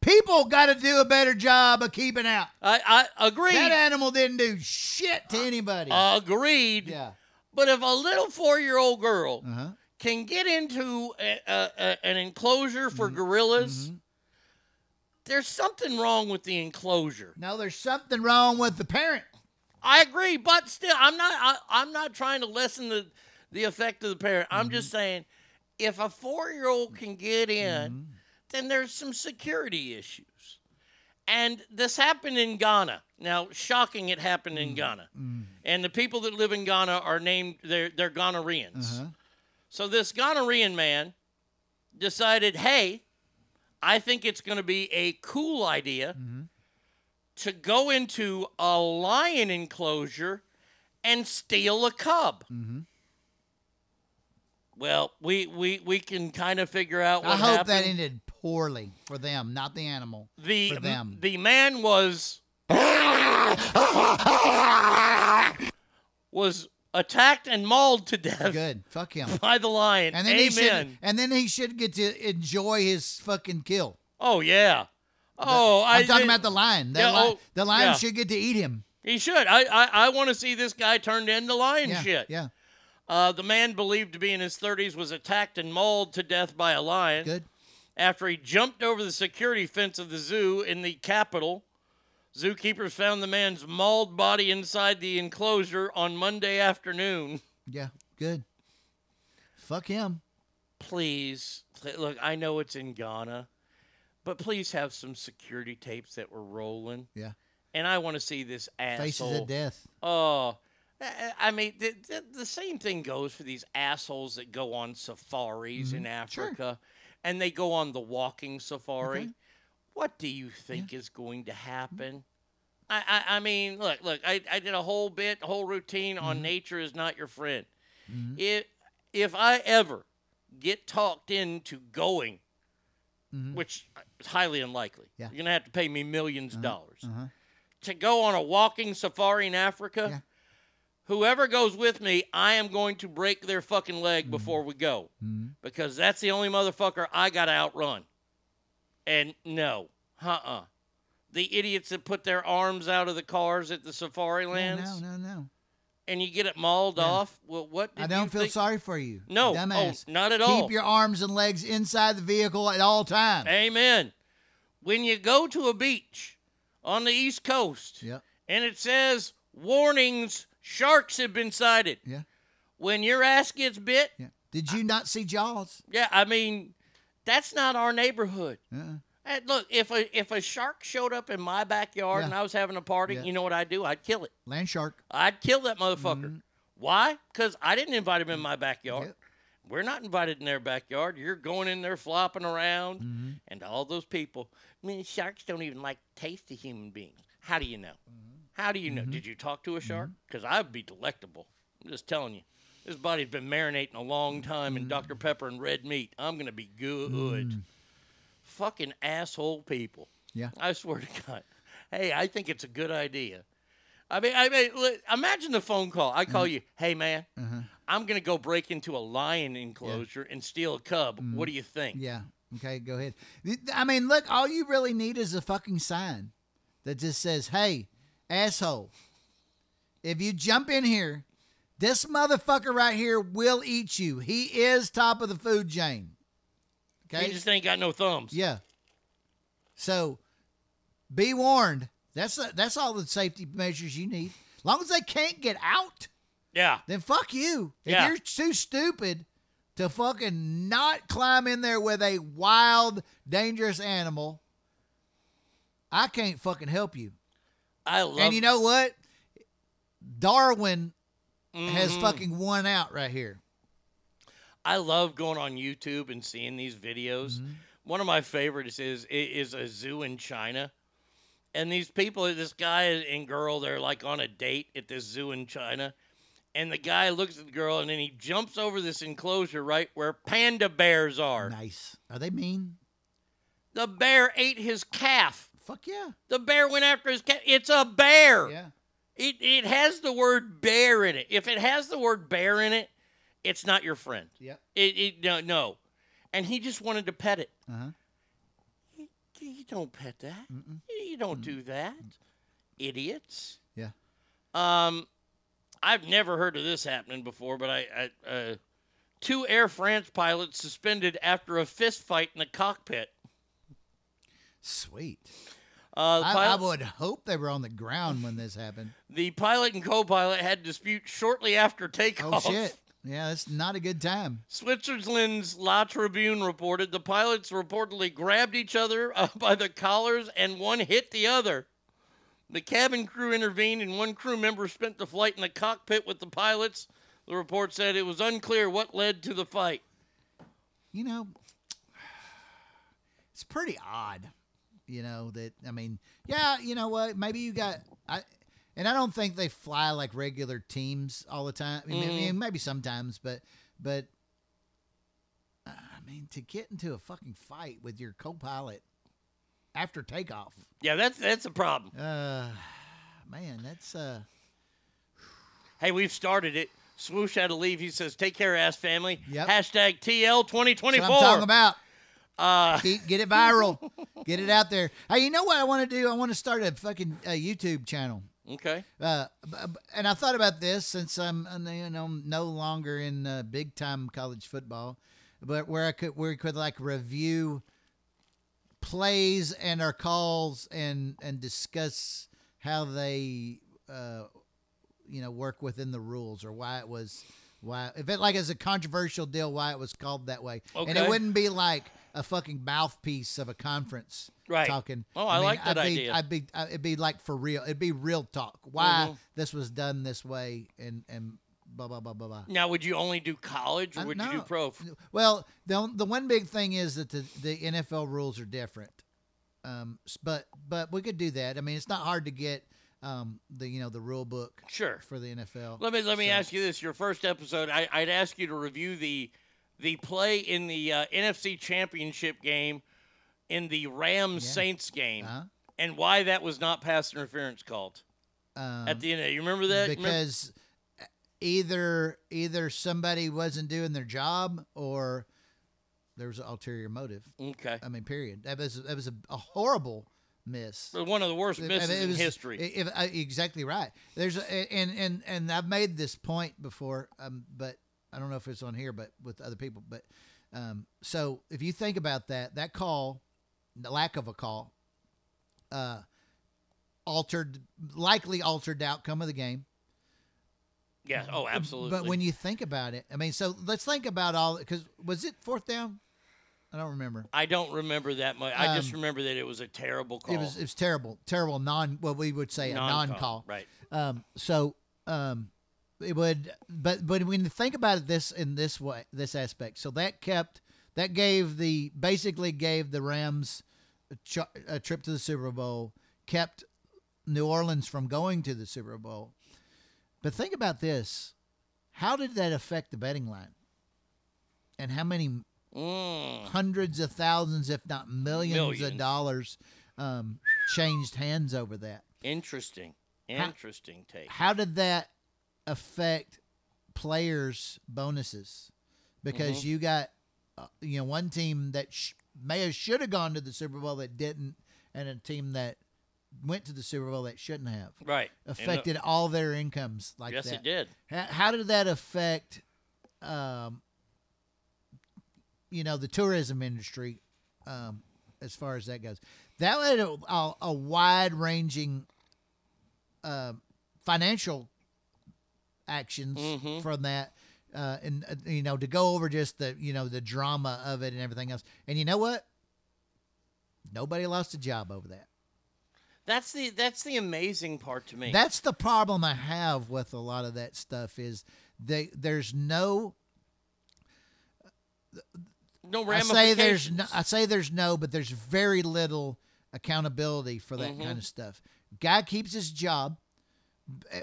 People got to do a better job of keeping out. I, I agree. That animal didn't do shit to anybody. Agreed. yeah. But if a little four-year-old girl Uh huh. can get into a, a, a, an enclosure for Mm-hmm. gorillas, there's something wrong with the enclosure. No, there's something wrong with the parent. I agree, but still, I'm not. I, I'm not trying to lessen the the effect of the parent. I'm Mm-hmm. just saying, if a four year old can get in, then there's some security issues. And this happened in Ghana. Now, shocking, it happened Mm-hmm. in Ghana. And the people that live in Ghana are named they're they're Ghanaians. Uh-huh. So this Ghanaian man decided, hey, I think it's going to be a cool idea to go into a lion enclosure and steal a cub. Well, we, we, we can kind of figure out what I hope happened. that ended poorly for them, not the animal. the for them. the man was was attacked and mauled to death. Good. Fuck him. By the lion. And then Amen. he should and then he should get to enjoy his fucking kill. Oh yeah. Oh, I I'm talking did- about the lion. The, Yeah, li- oh, the lion yeah. should get to eat him. He should. I I, I want to see this guy turned into lion Yeah, shit. yeah. Uh, the man believed to be in his 30s was attacked and mauled to death by a lion. Good. After he jumped over the security fence of the zoo in the capital, zookeepers found the man's mauled body inside the enclosure on Monday afternoon. Yeah, good. Fuck him. Please, pl- look, I know it's in Ghana, but please have some security tapes that were rolling. Yeah. And I want to see this asshole. Faces of death. Oh, I- I mean, the, the, the same thing goes for these assholes that go on safaris in Mhm. Sure. Africa and they go on the walking safari. Okay. What do you think is going to happen? I, I, I mean, look, look, I, I did a whole bit, a whole routine on Mm-hmm. nature is not your friend. If, if I ever get talked into going, which is highly unlikely, Mm-hmm. Yeah. you're going to have to pay me 1000000s of dollars Uh-huh. to go on a walking safari in Africa, whoever goes with me, I am going to break their fucking leg Mm-hmm. before we go. Because that's the only motherfucker I got to outrun. And no, uh uh The idiots that put their arms out of the cars at the safari lands no, no, no. and you get it mauled off. Well, what I don't feel think? sorry for you. No, oh, dumbass. not at all. Keep your arms and legs inside the vehicle at all times. Amen. When you go to a beach on the East Coast Yep. and it says warnings, sharks have been sighted. Yeah. When your ass gets bit, Yeah. Did you not see Jaws? yeah, I mean, that's not our neighborhood. Uh-uh. Hey, look, if a if a shark showed up in my backyard Yeah. and I was having a party, Yeah. you know what I'd do? I'd kill it. Land shark. I'd kill that motherfucker. Mm-hmm. Why? Because I didn't invite him in my backyard. We're not invited in their backyard. You're going in there flopping around, Mm-hmm. and all those people. I mean, sharks don't even like the taste of human beings. How do you know? How do you know? Mm-hmm. Did you talk to a shark? Mm-hmm. Because I'd be delectable. I'm just telling you. This body's been marinating a long time in Dr. Mm-hmm. Pepper and red meat. I'm gonna be good. Mm. Fucking asshole people. Yeah. I swear to God. Hey, I think it's a good idea. I mean, I mean, imagine the phone call. I call you, hey man, Uh-huh. I'm gonna go break into a lion enclosure and steal a cub. What mm. do you think? Yeah. Okay, go ahead. I mean, look, all you really need is a fucking sign that just says, hey, asshole, if you jump in here, this motherfucker right here will eat you. He is top of the food chain. Okay? He just ain't got no thumbs. Yeah. So be warned. That's that's all the safety measures you need. As long as they can't get out, Yeah. then fuck you. If Yeah. you're too stupid to fucking not climb in there with a wild, dangerous animal, I can't fucking help you. I love. and you know what? Darwin has Mhm. fucking won out right here. I love going on YouTube and seeing these videos. Mm-hmm. One of my favorites is is a zoo in China, and these people, this guy and girl, they're like on a date at this zoo in China, and the guy looks at the girl and then he jumps over this enclosure right where panda bears are. Nice. Are they mean? The bear ate his calf. Fuck yeah. The bear went after his cat. It's a bear. Yeah. It it has the word bear in it. If it has the word bear in it, it's not your friend. Yeah. It, it no no, and he just wanted to pet it. Uh-huh. You, you don't pet that. You don't do that, idiots. Yeah. Um, I've never heard of this happening before, but I, I uh, two Air France pilots suspended after a fist fight in the cockpit. Sweet. Uh, I, I would hope they were on the ground when this happened. the pilot and co-pilot had dispute shortly after takeoff. Oh shit! Yeah, that's not a good time. Switzerland's La Tribune reported the pilots reportedly grabbed each other uh, <laughs> by the collars and one hit the other. The cabin crew intervened and one crew member spent the flight in the cockpit with the pilots. The report said it was unclear what led to the fight. You know, it's pretty odd. You know that I mean, yeah. You know what? Maybe you got I, and I don't think they fly like regular teams all the time. Mean, I mean, Mhm. maybe sometimes, but but I mean, to get into a fucking fight with your co-pilot after takeoff. Yeah, that's that's a problem. Uh, man, that's uh. Hey, we've started it. Swoosh had to leave. He says, "Take care, ass family." Yep. Hashtag TL 2024 what I'm talking about. Uh, Keep, get it viral. <laughs> get it out there. Hey, you know what I want to do? I want to start a fucking uh, YouTube channel. Okay. Uh, and I thought about this since I'm you know no longer in uh, big time college football, but where I could where we could like review plays and our calls and and discuss how they uh, you know work within the rules or why it was why if it like is a controversial deal why it was called that way okay. and it wouldn't be like a fucking mouthpiece of a conference Right. talking Oh, I like that I'd be, idea. I'd be uh, it'd be like for real it'd be real talk why Mhm. this was done this way and and blah blah blah blah blah Now, would you only do college or Uh, would you do pro? well, the the one big thing is that the, the NFL rules are different. Um, but but we could do that. I mean, it's not hard to get um the you know the rule book Sure. for the NFL. Let me let me So- ask you this: Your first episode, I, I'd ask you to review the the play in the uh, NFC Championship game in the Rams Saints game, Uh-huh. and why that was not pass interference called um, at the end. Of, You remember that? Remember- because either either somebody wasn't doing their job or there was an ulterior motive. Okay. I mean, period. That was that was a, a horrible miss. one of the worst I mean, misses it in was- history. If, uh, exactly right. There's a, and and and I've made this point before, um, but I don't know if it's on here, but with other people. But um, so if you think about that, that call, the lack of a call, uh, altered likely altered the outcome of the game. yeah. Oh, absolutely. But when you think about it, I mean, so let's think about all because was it fourth down? I don't remember. I don't remember that much. I just Um, remember that it was a terrible call. It was it was terrible, terrible non. What we would say a Non-call, non-call. right. Um. So um, it would, but but when you think about it, this in this way, this aspect, so that kept that gave the basically gave the Rams a, ch- a trip to the Super Bowl, kept New Orleans from going to the Super Bowl. But think about this: how did that affect the betting line? And how many Mm. hundreds of thousands, if not millions, Millions. of dollars um, changed hands over that. Interesting. How- Interesting take. How did that affect players' bonuses? Because Mhm. you got, uh, you know, one team that sh- may have should have gone to the Super Bowl that didn't, and a team that went to the Super Bowl that shouldn't have. Right. Uh, Affected all their incomes like Yes, that. it did. How, how did that affect, um, you know, the tourism industry, um, as far as that goes? That had a, a, a wide ranging uh, financial actions Mhm. from that. Uh, and uh, you know to go over just the you know the drama of it and everything else and you know what nobody lost a job over that That's the that's the amazing part to me. That's the problem I have with a lot of that stuff is they there's no no I say there's no. I say there's no, but there's very little accountability for that Mhm. kind of stuff. Guy keeps his job,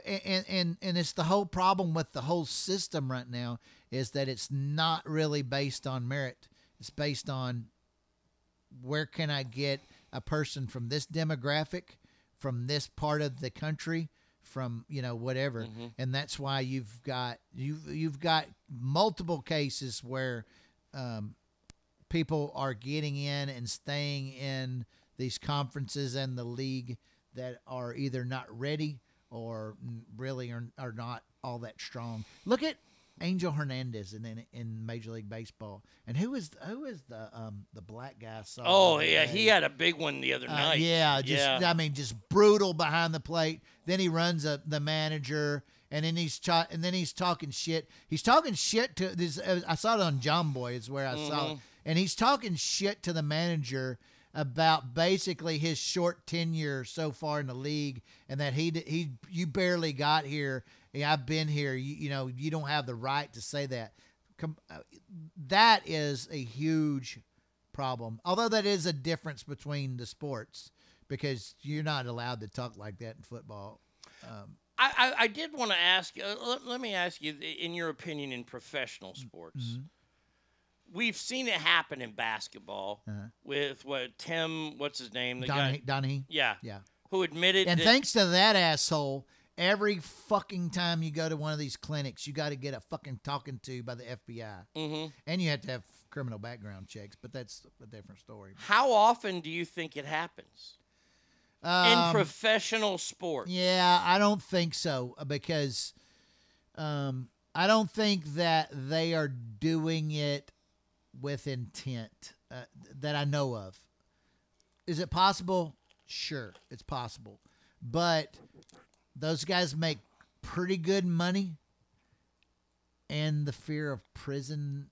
and and and it's the whole problem with the whole system right now is that it's not really based on merit. It's based on where can I get a person from this demographic, from this part of the country, from you know whatever, Mhm. and that's why you've got you've you've got multiple cases where um, people are getting in and staying in these conferences and the league that are either not ready or really are, are not all that strong. Look at Angel Hernandez in, in in Major League Baseball, and who is who is the um the black guy? I saw Oh yeah, day? he had a big one the other Uh, night. yeah, just yeah. I mean, just brutal behind the plate. Then he runs up the manager, and then he's cha- and then he's talking shit. He's talking shit to this. uh, I saw it on John Boy. Is where I saw it, and he's talking shit to the manager about basically his short tenure so far in the league, and that he he you barely got here. I've been here. You, you know, you don't have the right to say that. Uh, that is a huge problem. Although that is a difference between the sports because you're not allowed to talk like that in football. Um, I, I, I did want to ask. Uh, let, let me ask you, in your opinion, in professional sports, mhm. We've seen it happen in basketball Uh-huh. with what Tim, what's his name, the Donaghy, guy, Donaghy. yeah, Yeah. who admitted And that, thanks to that asshole, every fucking time you go to one of these clinics, you got to get a fucking talking to by the FBI. Mhm. And you have to have criminal background checks, but that's a different story. How often do you think it happens in Um, professional sports? Yeah, I don't think so uh, because um, I don't think that they are doing it with intent uh, that I know of. Is it possible? Sure, it's possible. But those guys make pretty good money, and the fear of prison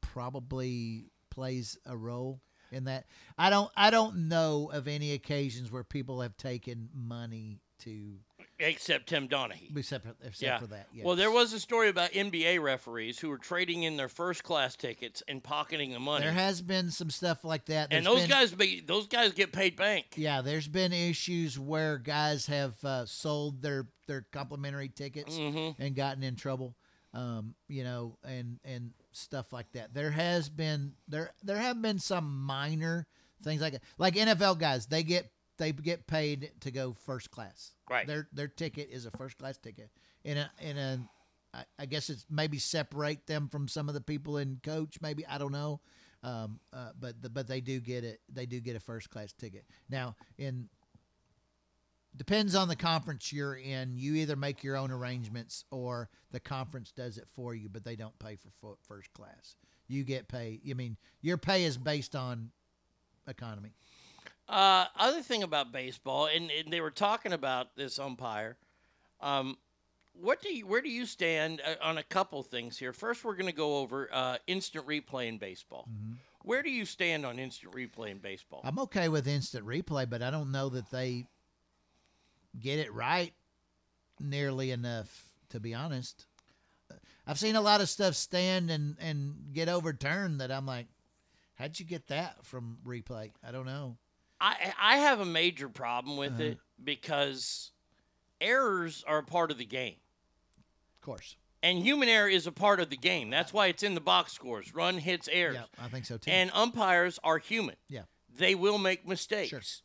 probably plays a role in that. I don't I don't know of any occasions where people have taken money to Except Tim Donaghy. except for, except yeah. for that. Yeah. Well, there was a story about NBA referees who were trading in their first class tickets and pocketing the money. there has been some stuff like that. and those been- guys, be, those guys get paid bank. Yeah, there's been issues where guys have uh, sold their their complimentary tickets Mhm. and gotten in trouble. Um, you know, and and stuff like that. There has been there there have been some minor things like like NFL guys. They get they get paid to go first class. Right. Their their ticket is a first class ticket. In a in a I, I guess it's maybe separate them from some of the people in coach. Maybe I don't know. Um, uh, but the, but they do get it. They do get a first class ticket. Now in depends on the conference you're in. You either make your own arrangements or the conference does it for you, but they don't pay for first class. You get paid. I mean, your pay is based on economy. Uh, other thing about baseball, and, and they were talking about this umpire. Um, what do you, where do you stand uh, on a couple things here? First, we're going to go over uh, instant replay in baseball. Where do you stand on instant replay in baseball? I'm okay with instant replay, but I don't know that they get it right nearly enough, to be honest. I've seen a lot of stuff stand and, and get overturned that I'm like, how'd you get that from replay? I don't know. I I have a major problem with Uh-huh. it because errors are a part of the game. Of course. And human error is a part of the game. That's why it's in the box scores. Run, hits, errors. Yeah, I think so too. And umpires are human. Yeah. They will make mistakes.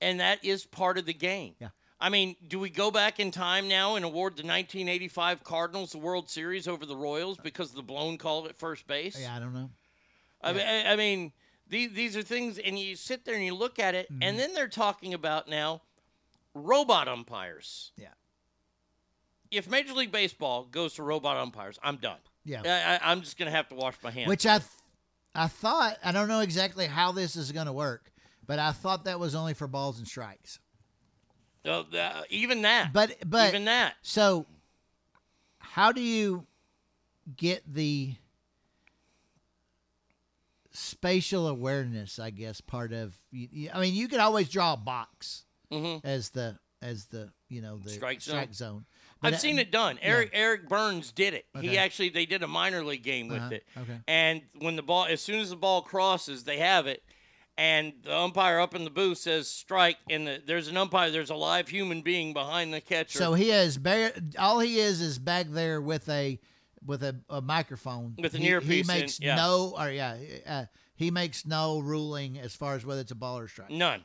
And that is part of the game. Yeah. I mean, do we go back in time now and award the 1985 Cardinals the World Series over the Royals because of the blown call at first base? Yeah, I don't know. I mean, I, I mean, these these are things, and you sit there and you look at it, Mm-hmm. and then they're talking about now robot umpires. Yeah. If Major League Baseball goes to robot umpires, I'm done. Yeah. I, I, I'm just gonna have to wash my hands. Which I, th- I thought I don't know exactly how this is going to work, but I thought that was only for balls and strikes. Uh, uh, even that. But but even that. So, how do you get the spatial awareness? I guess part of. I mean, you could always draw a box as the as the you know the Mm-hmm. Strike zone. strike zone. I've But, seen uh, it done. yeah. Eric Eric Burns did it. He actually they did a minor league game with Uh-huh, it. okay. And when the ball as soon as the ball crosses, they have it. And the umpire up in the booth says strike, and the, there's an umpire. There's a live human being behind the catcher. So he is bare, all he is is back there with a with a, a microphone With an he, earpiece He makes yeah. no or yeah, uh, he makes no ruling as far as whether it's a ball or a strike. none,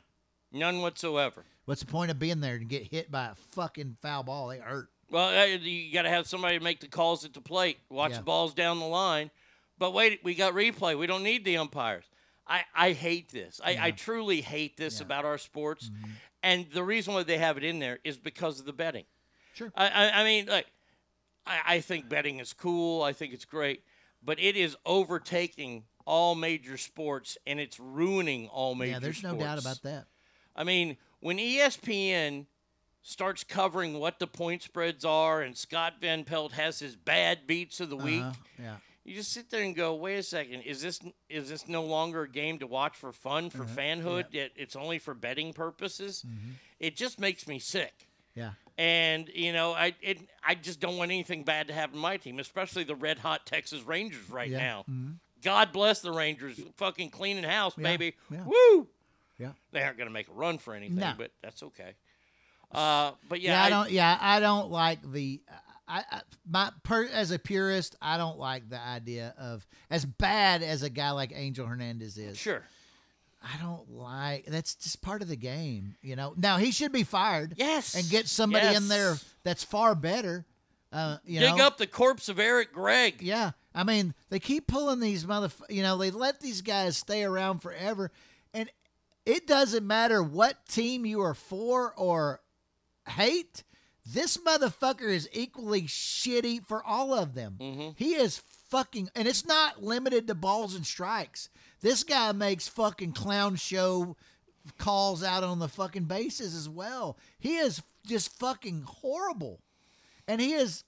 none whatsoever. What's the point of being there to get hit by a fucking foul ball? They hurt. Well, uh, you got to have somebody make the calls at the plate, watch Yeah. the balls down the line. But wait, we got replay. We don't need the umpires. I, I hate this. I, I truly hate this about our sports. And the reason why they have it in there is because of the betting. Sure. I, I, I mean, like, I, I think betting is cool. I think it's great, but it is overtaking all major sports and it's ruining all major. Sports. Yeah, there's no doubt about that. I mean, when ESPN starts covering what the point spreads are, and Scott Van Pelt has his bad beats of the week, Uh-huh, yeah. you just sit there and go, "Wait a second, is this is this no longer a game to watch for fun, for Uh-huh, fanhood? It, it's only for betting purposes." It just makes me sick. Yeah. And you know, I it, I just don't want anything bad to happen to my team, especially the red hot Texas Rangers right Yeah, now. mhm. God bless the Rangers, fucking cleaning house, Yeah, baby. yeah. Woo! Yeah. They aren't going to make a run for anything, No. but that's okay. Uh, but yeah, Yeah, I don't. Yeah, I don't like the. I, I my per as a purist, I don't like the idea of as bad as a guy like Angel Hernandez is. Sure. I don't like that's just part of the game, you know. Now he should be fired. Yes. And get somebody in there that's far better. Uh, you dig know? up the corpse of Eric Gregg. Yeah, I mean they keep pulling these motherf. You know they let these guys stay around forever, and it doesn't matter what team you are for or hate. This motherfucker is equally shitty for all of them. He is fucking, and it's not limited to balls and strikes. This guy makes fucking clown show calls out on the fucking bases as well. He is just fucking horrible. And he is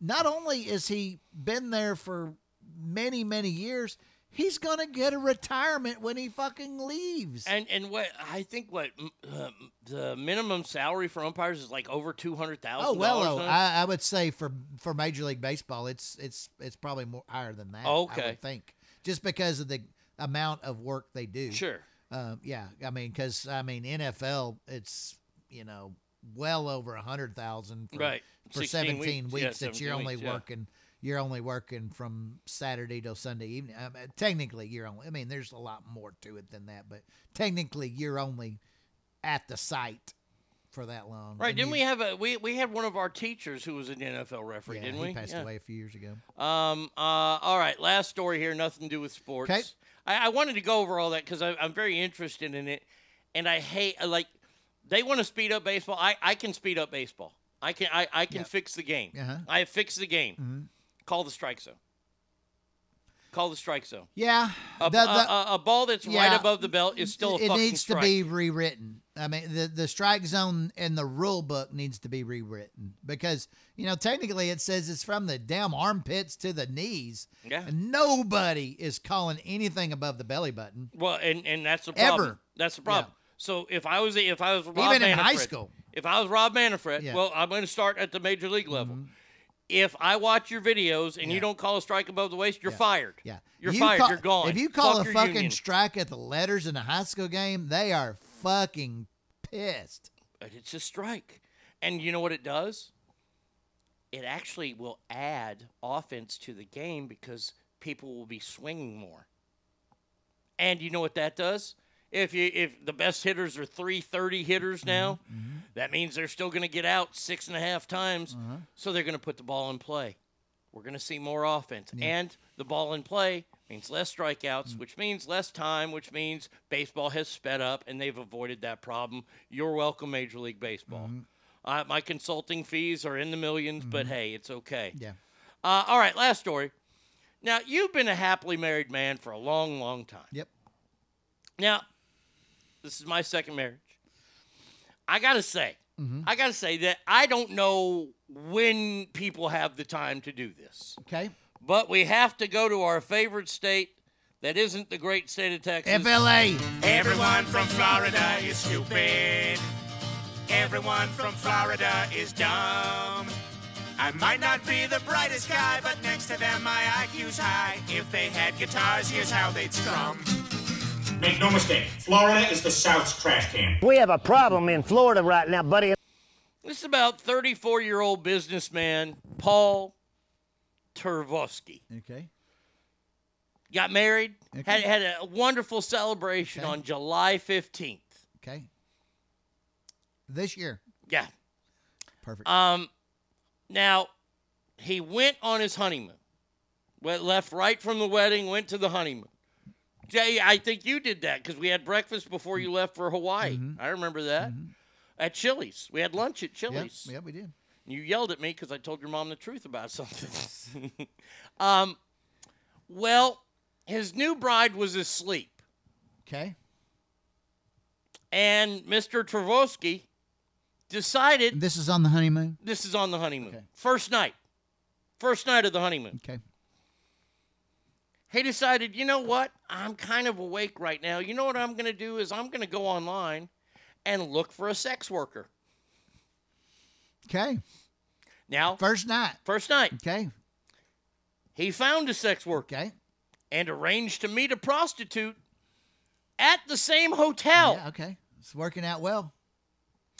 not only is he been there for many, many years, he's gonna get a retirement when he fucking leaves. And and what I think what uh, the minimum salary for umpires is like over two hundred thousand. Oh well, oh, I, I would say for for Major League Baseball, it's it's it's probably more higher than that. I Okay. would think just because of the amount of work they do. Sure. Um, yeah, I mean, because I mean NFL, it's you know well over a hundred thousand for, Right. for seventeen weeks. weeks, Yeah, that 17 you're only weeks, yeah. working. You're only working from Saturday till Sunday evening. Um, technically, you're only. I mean, there's a lot more to it than that, but technically, you're only at the site for that long. Right? And Didn't you- we have a we we had one of our teachers who was an NFL referee? Yeah, didn't he we? passed Yeah. away a few years ago. Um. Uh. All right. Last story here. Nothing to do with sports. 'Kay. I, I wanted to go over all that because I'm very interested in it, and I hate like they want to speed up baseball. I I can speed up baseball. I can I, I can Yeah. fix the game. Uh-huh. I have fixed the game. Mhm. Call the strike zone. Call the strike zone. Yeah, A, the- the- a- a ball that's right above the belt is still a it needs strike. to be rewritten. I mean, the the strike zone in the rule book needs to be rewritten because you know technically it says it's from the damn armpits to the knees. Yeah. And nobody is calling anything above the belly button. Well, and and that's the problem. Ever. That's the problem. So if I was if I was Rob Even in high school. if I was Rob Manfred, Yeah. Mm-hmm. well, I'm going to start at the major league level. If I watch your videos and you don't call a strike above the waist, you're Yeah. fired. Yeah, you're You fired. call- you're gone. If you call Fuck a fucking union. strike at the letters in a high school game, they are fucking pissed. But it's a strike, and you know what it does? It actually will add offense to the game because people will be swinging more. And you know what that does? If you if the best hitters are 330 hitters mm-hmm, now, mm-hmm. that means they're still going to get out six and a half times. Uh-huh. So they're going to put the ball in play. We're going to see more offense, and the ball in play means less strikeouts, which means less time, which means baseball has sped up, and they've avoided that problem. You're welcome, Major League Baseball. Uh, my consulting fees are in the 1000000s but hey, it's okay. Yeah. Uh, all right, last story. Now, you've been a happily married man for a long, long time. Yep. Now, this is my second marriage. I got to say, Mhm. I got to say that I don't know when people have the time to do this. Okay. But we have to go to our favorite state that isn't the great state of Texas. FLA. Everyone from Florida is stupid. Everyone from Florida is dumb. I might not be the brightest guy, but next to them my IQ's high. If they had guitars, here's how they'd strum. Make no mistake, Florida is the South's trash can. We have a problem in Florida right now, buddy. This is about 34 year old businessman Paul Tervosky. Okay. Got married, had, had a wonderful celebration Okay. on July 15th. Okay. This year. Yeah. Perfect. Um, now, he went on his honeymoon. Went left right from the wedding, went to the honeymoon. Jay, I think you did that because we had breakfast before you left for Hawaii. Mm-hmm. I remember that. At Chili's. We had lunch at Chili's. Yeah, we did. You yelled at me because I told your mom the truth about <laughs> something. um, well, his new bride was asleep, Okay. and Mr. Travosky decided This is on the honeymoon. this is on the honeymoon. First night. First night of the honeymoon. Okay. He decided, you know what? I'm kind of awake right now. You know what I'm going to do is I'm going to go online and look for a sex worker. Okay. Now, First night. first night, Okay. he found a sex worker Okay. and arranged to meet a prostitute at the same hotel. Yeah. Okay. It's working out well.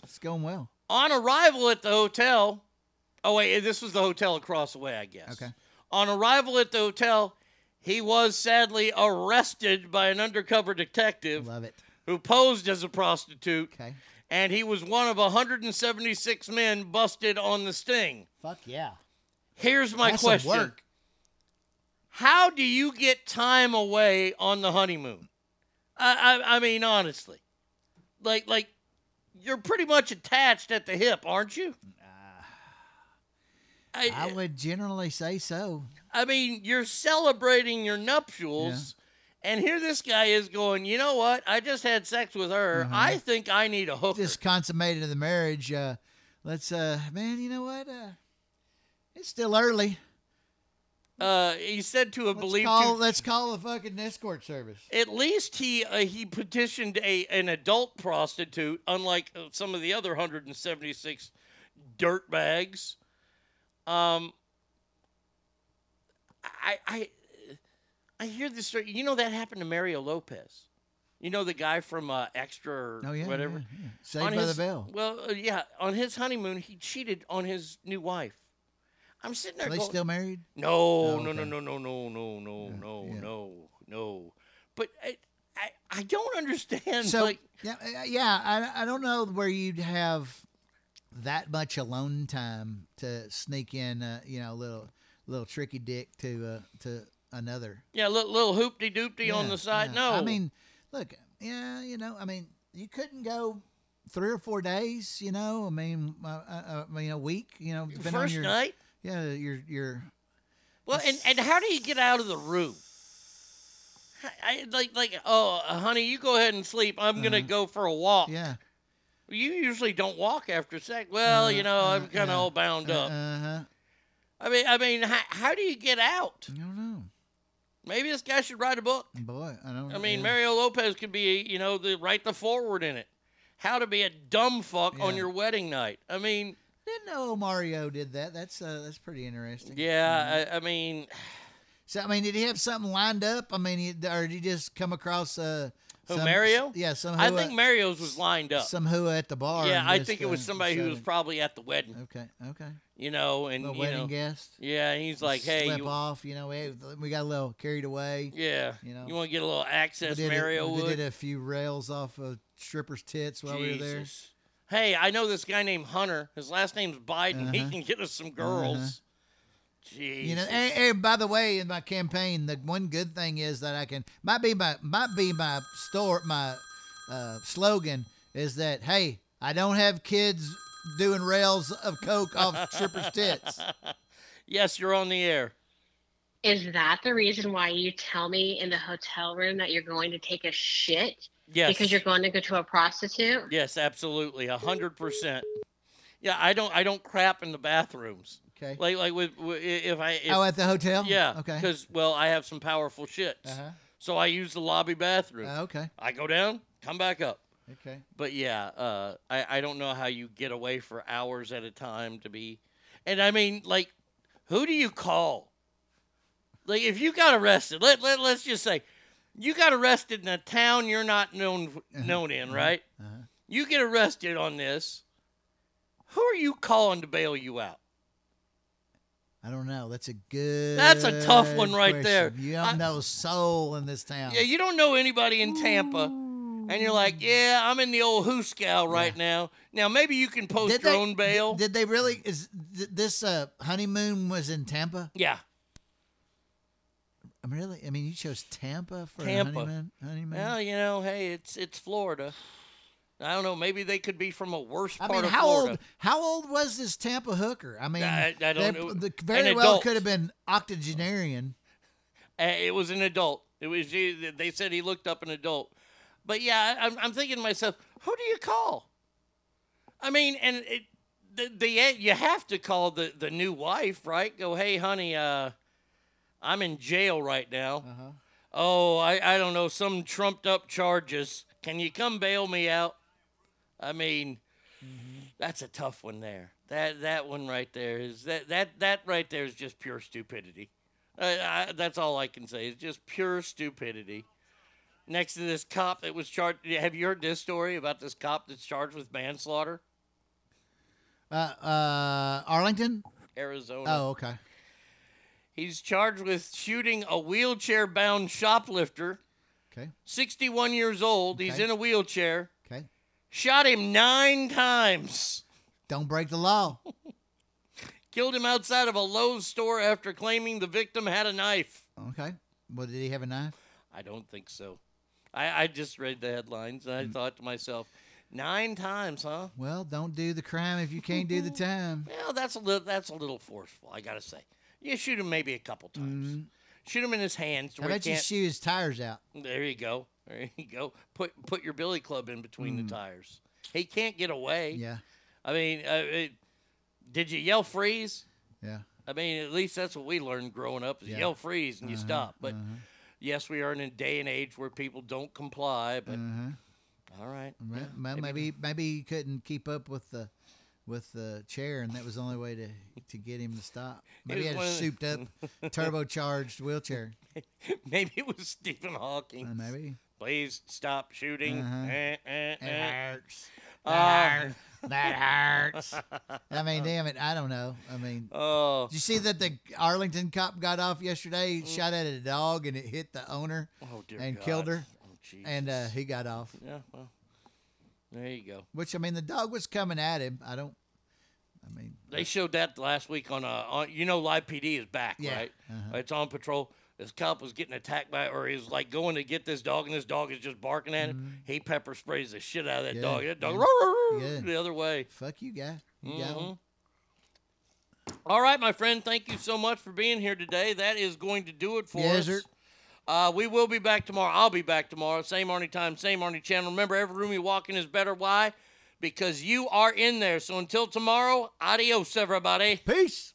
It's going well. On arrival at the hotel, oh wait, this was the hotel across the way, I guess. Okay. On arrival at the hotel, he was sadly arrested by an undercover detective Love it. who posed as a prostitute, Okay. And he was one of 176 men busted on the sting. Fuck yeah. Here's my That's question. How do you get time away on the honeymoon? I, I, I mean, honestly, like, like you're pretty much attached at the hip, aren't you? Ah. I, I would generally say so. I mean, you're celebrating your nuptials, and here this guy is going, you know what? I just had sex with her. Uh-huh. I think I need a hooker. Just consummated the marriage. Uh, let's, uh, man, you know what? Uh, it's still early. Uh, he said to a Let's believed call, to- let's call a fucking escort service. at least he uh, he petitioned a an adult prostitute, unlike uh, some of the other 176 dirt bags. Um, I I I hear this story. You know that happened to Mario Lopez. You know the guy from uh, Extra or Oh, yeah, whatever. yeah, yeah. Saved On by the Bell. Well, uh, yeah, on his honeymoon, he cheated on his new wife. I'm sitting there. Are they going, still married? no, Oh, no, no, okay. no, no, no, no, no, no, no, no. But I, I, I don't understand. So like, yeah, uh, yeah. I, I don't know where you'd have that much alone time to sneak in, uh, you know, a little little tricky dick to uh, to another. yeah, little, little hoopty doopty on the side. yeah. No, I mean, look, yeah, you know, I mean, you couldn't go three or four days, you know. I mean, uh, uh, I mean, a week, you know, first your night. yeah, your your Well, and, and how do you get out of the room? I, like like oh uh, honey you go ahead and sleep i'm gonna Uh-huh. go for a walk yeah. you usually don't walk after sex well you know i'm kind of yeah. all bound up Uh huh. i mean i mean how, how do you get out I don't know, maybe this guy should write a book boy. I don't. I mean, yeah. Mario Lopez could be, you know, the write the forward in it. How to be a dumb fuck on your wedding night. I mean, Didn't know Mario did that. That's uh, that's pretty interesting. yeah, I, I mean, <sighs> So I mean, did he have something lined up? I mean, or did he just come across uh, who some, Mario? Yeah, some. I think at- Mario's was lined up. some who at the bar. yeah, I think it was uh, somebody who was probably at the wedding. Okay, okay. You know, and you wedding know, guest. yeah, and he's like, hey, slip you, off. You know, hey, we got a little carried away. yeah, You know. you want to get a little access, did, Mario we would. did a few rails off of strippers' tits while we were there. Hey, I know this guy named Hunter. His last name's Biden. He Uh-huh. can get us some girls. Jesus. You know, and, and by the way, in my campaign, the one good thing is that I can might be my might be my store my uh, slogan is that hey, I don't have kids doing rails of coke off <laughs> strippers' tits. yes, you're on the air. Is that the reason why you tell me in the hotel room that you're going to take a shit? Yes. Because you're going to go to a prostitute? Yes, absolutely, a hundred percent. Yeah, I don't. I don't crap in the bathrooms. Okay. Like like with, with if I if, oh, at the hotel. yeah Okay. because well I have some powerful shits Uh-huh. so I use the lobby bathroom. Uh, okay. I go down, come back up. Okay. But yeah, uh, I I don't know how you get away for hours at a time to be, and I mean like, who do you call? Like if you got arrested, let let let's just say, you got arrested in a town you're not known known in, right? Uh-huh. You get arrested on this. Who are you calling to bail you out? I don't know. That's a good. That's a tough one right there. You don't I- know soul in this town. Yeah, you don't know anybody in Tampa, and you're like, yeah, I'm in the old Hooskow right now. Now maybe you can post Did your they- own bail. Did they really? Is th- this uh, honeymoon was in Tampa? yeah, I'm really? I mean, you chose Tampa for Tampa. a honeymoon. Honeymoon. Well, you know, hey, it's it's Florida. I don't know. Maybe they could be from a worse I part mean, of how Florida. old? How old was this Tampa hooker? I mean, I- I don't know. The, very well adult. could have been octogenarian. It was an adult. It was. They said he looked up an adult. But yeah, I'm, I'm thinking to myself, who do you call? I mean, and it, the, the you have to call the the new wife, right? Go, hey, honey, uh, I'm in jail right now. Oh, I, I don't know, some trumped up charges. Can you come bail me out? I mean, that's a tough one there. That that one right there is that that that right there is just pure stupidity. I, I, that's all I can say. It's just pure stupidity. Next to this cop that was charged. Have you heard this story about this cop that's charged with manslaughter? Uh, uh, Arlington. Arizona. Oh, okay. He's charged with shooting a wheelchair bound shoplifter. Okay. 61 years old. He's in a wheelchair. Shot him nine times. Don't break the law. <laughs> Killed him outside of a Lowe's store after claiming the victim had a knife. Okay. Well, did he have a knife? I don't think so. I, I just read the headlines and I Mm. thought to myself, nine times, huh? Well, don't do the crime if you can't do the <laughs> time. Well, that's a little that's a little forceful, I gotta say. You shoot him maybe a couple times. Shoot him in his hands. where he you shoot his tires out? There you go. There <laughs> you go. Put put your billy club in between Mm. the tires. He can't get away. Yeah. I mean, uh, it, did you yell freeze? Yeah. I mean, at least that's what we learned growing up: is Yeah. yell freeze and you Uh-huh, stop. But uh-huh. yes, we are in a day and age where people don't comply. But Uh-huh. all right, Well, well, maybe maybe he couldn't keep up with the with the chair, and that was the only way to to get him to stop. <laughs> Maybe he had a souped up, <laughs> turbocharged wheelchair. maybe it was Stephen Hawking. Uh, maybe. Please stop shooting. Uh-huh. Eh, eh, It eh. hurts. Uh, That hurts. That hurts. <laughs> I mean, damn it. I don't know. I mean, oh. did you see that the Arlington cop got off yesterday, shot at a dog, and it hit the owner Oh, and God. killed her? Oh, and uh, he got off. Yeah, well, there you go. Which I mean, the dog was coming at him. I don't. I mean, They showed that last week on uh on you know Live PD is back Yeah. right. Uh-huh. It's on patrol. This cop was getting attacked by, or he was like going to get this dog, and this dog is just barking at him. He pepper sprays the shit out of that Good, dog. That dog good, "Roar, roar, roar," the other way. fuck you, guy. You got Mhm. one. All right, my friend. Thank you so much for being here today. That is going to do it for Yes, us. sir. Uh, we will be back tomorrow. I'll be back tomorrow. Same Arnie time, same Arnie channel. Remember, every room you walk in is better. Why? Because you are in there. So until tomorrow, adios, everybody. Peace.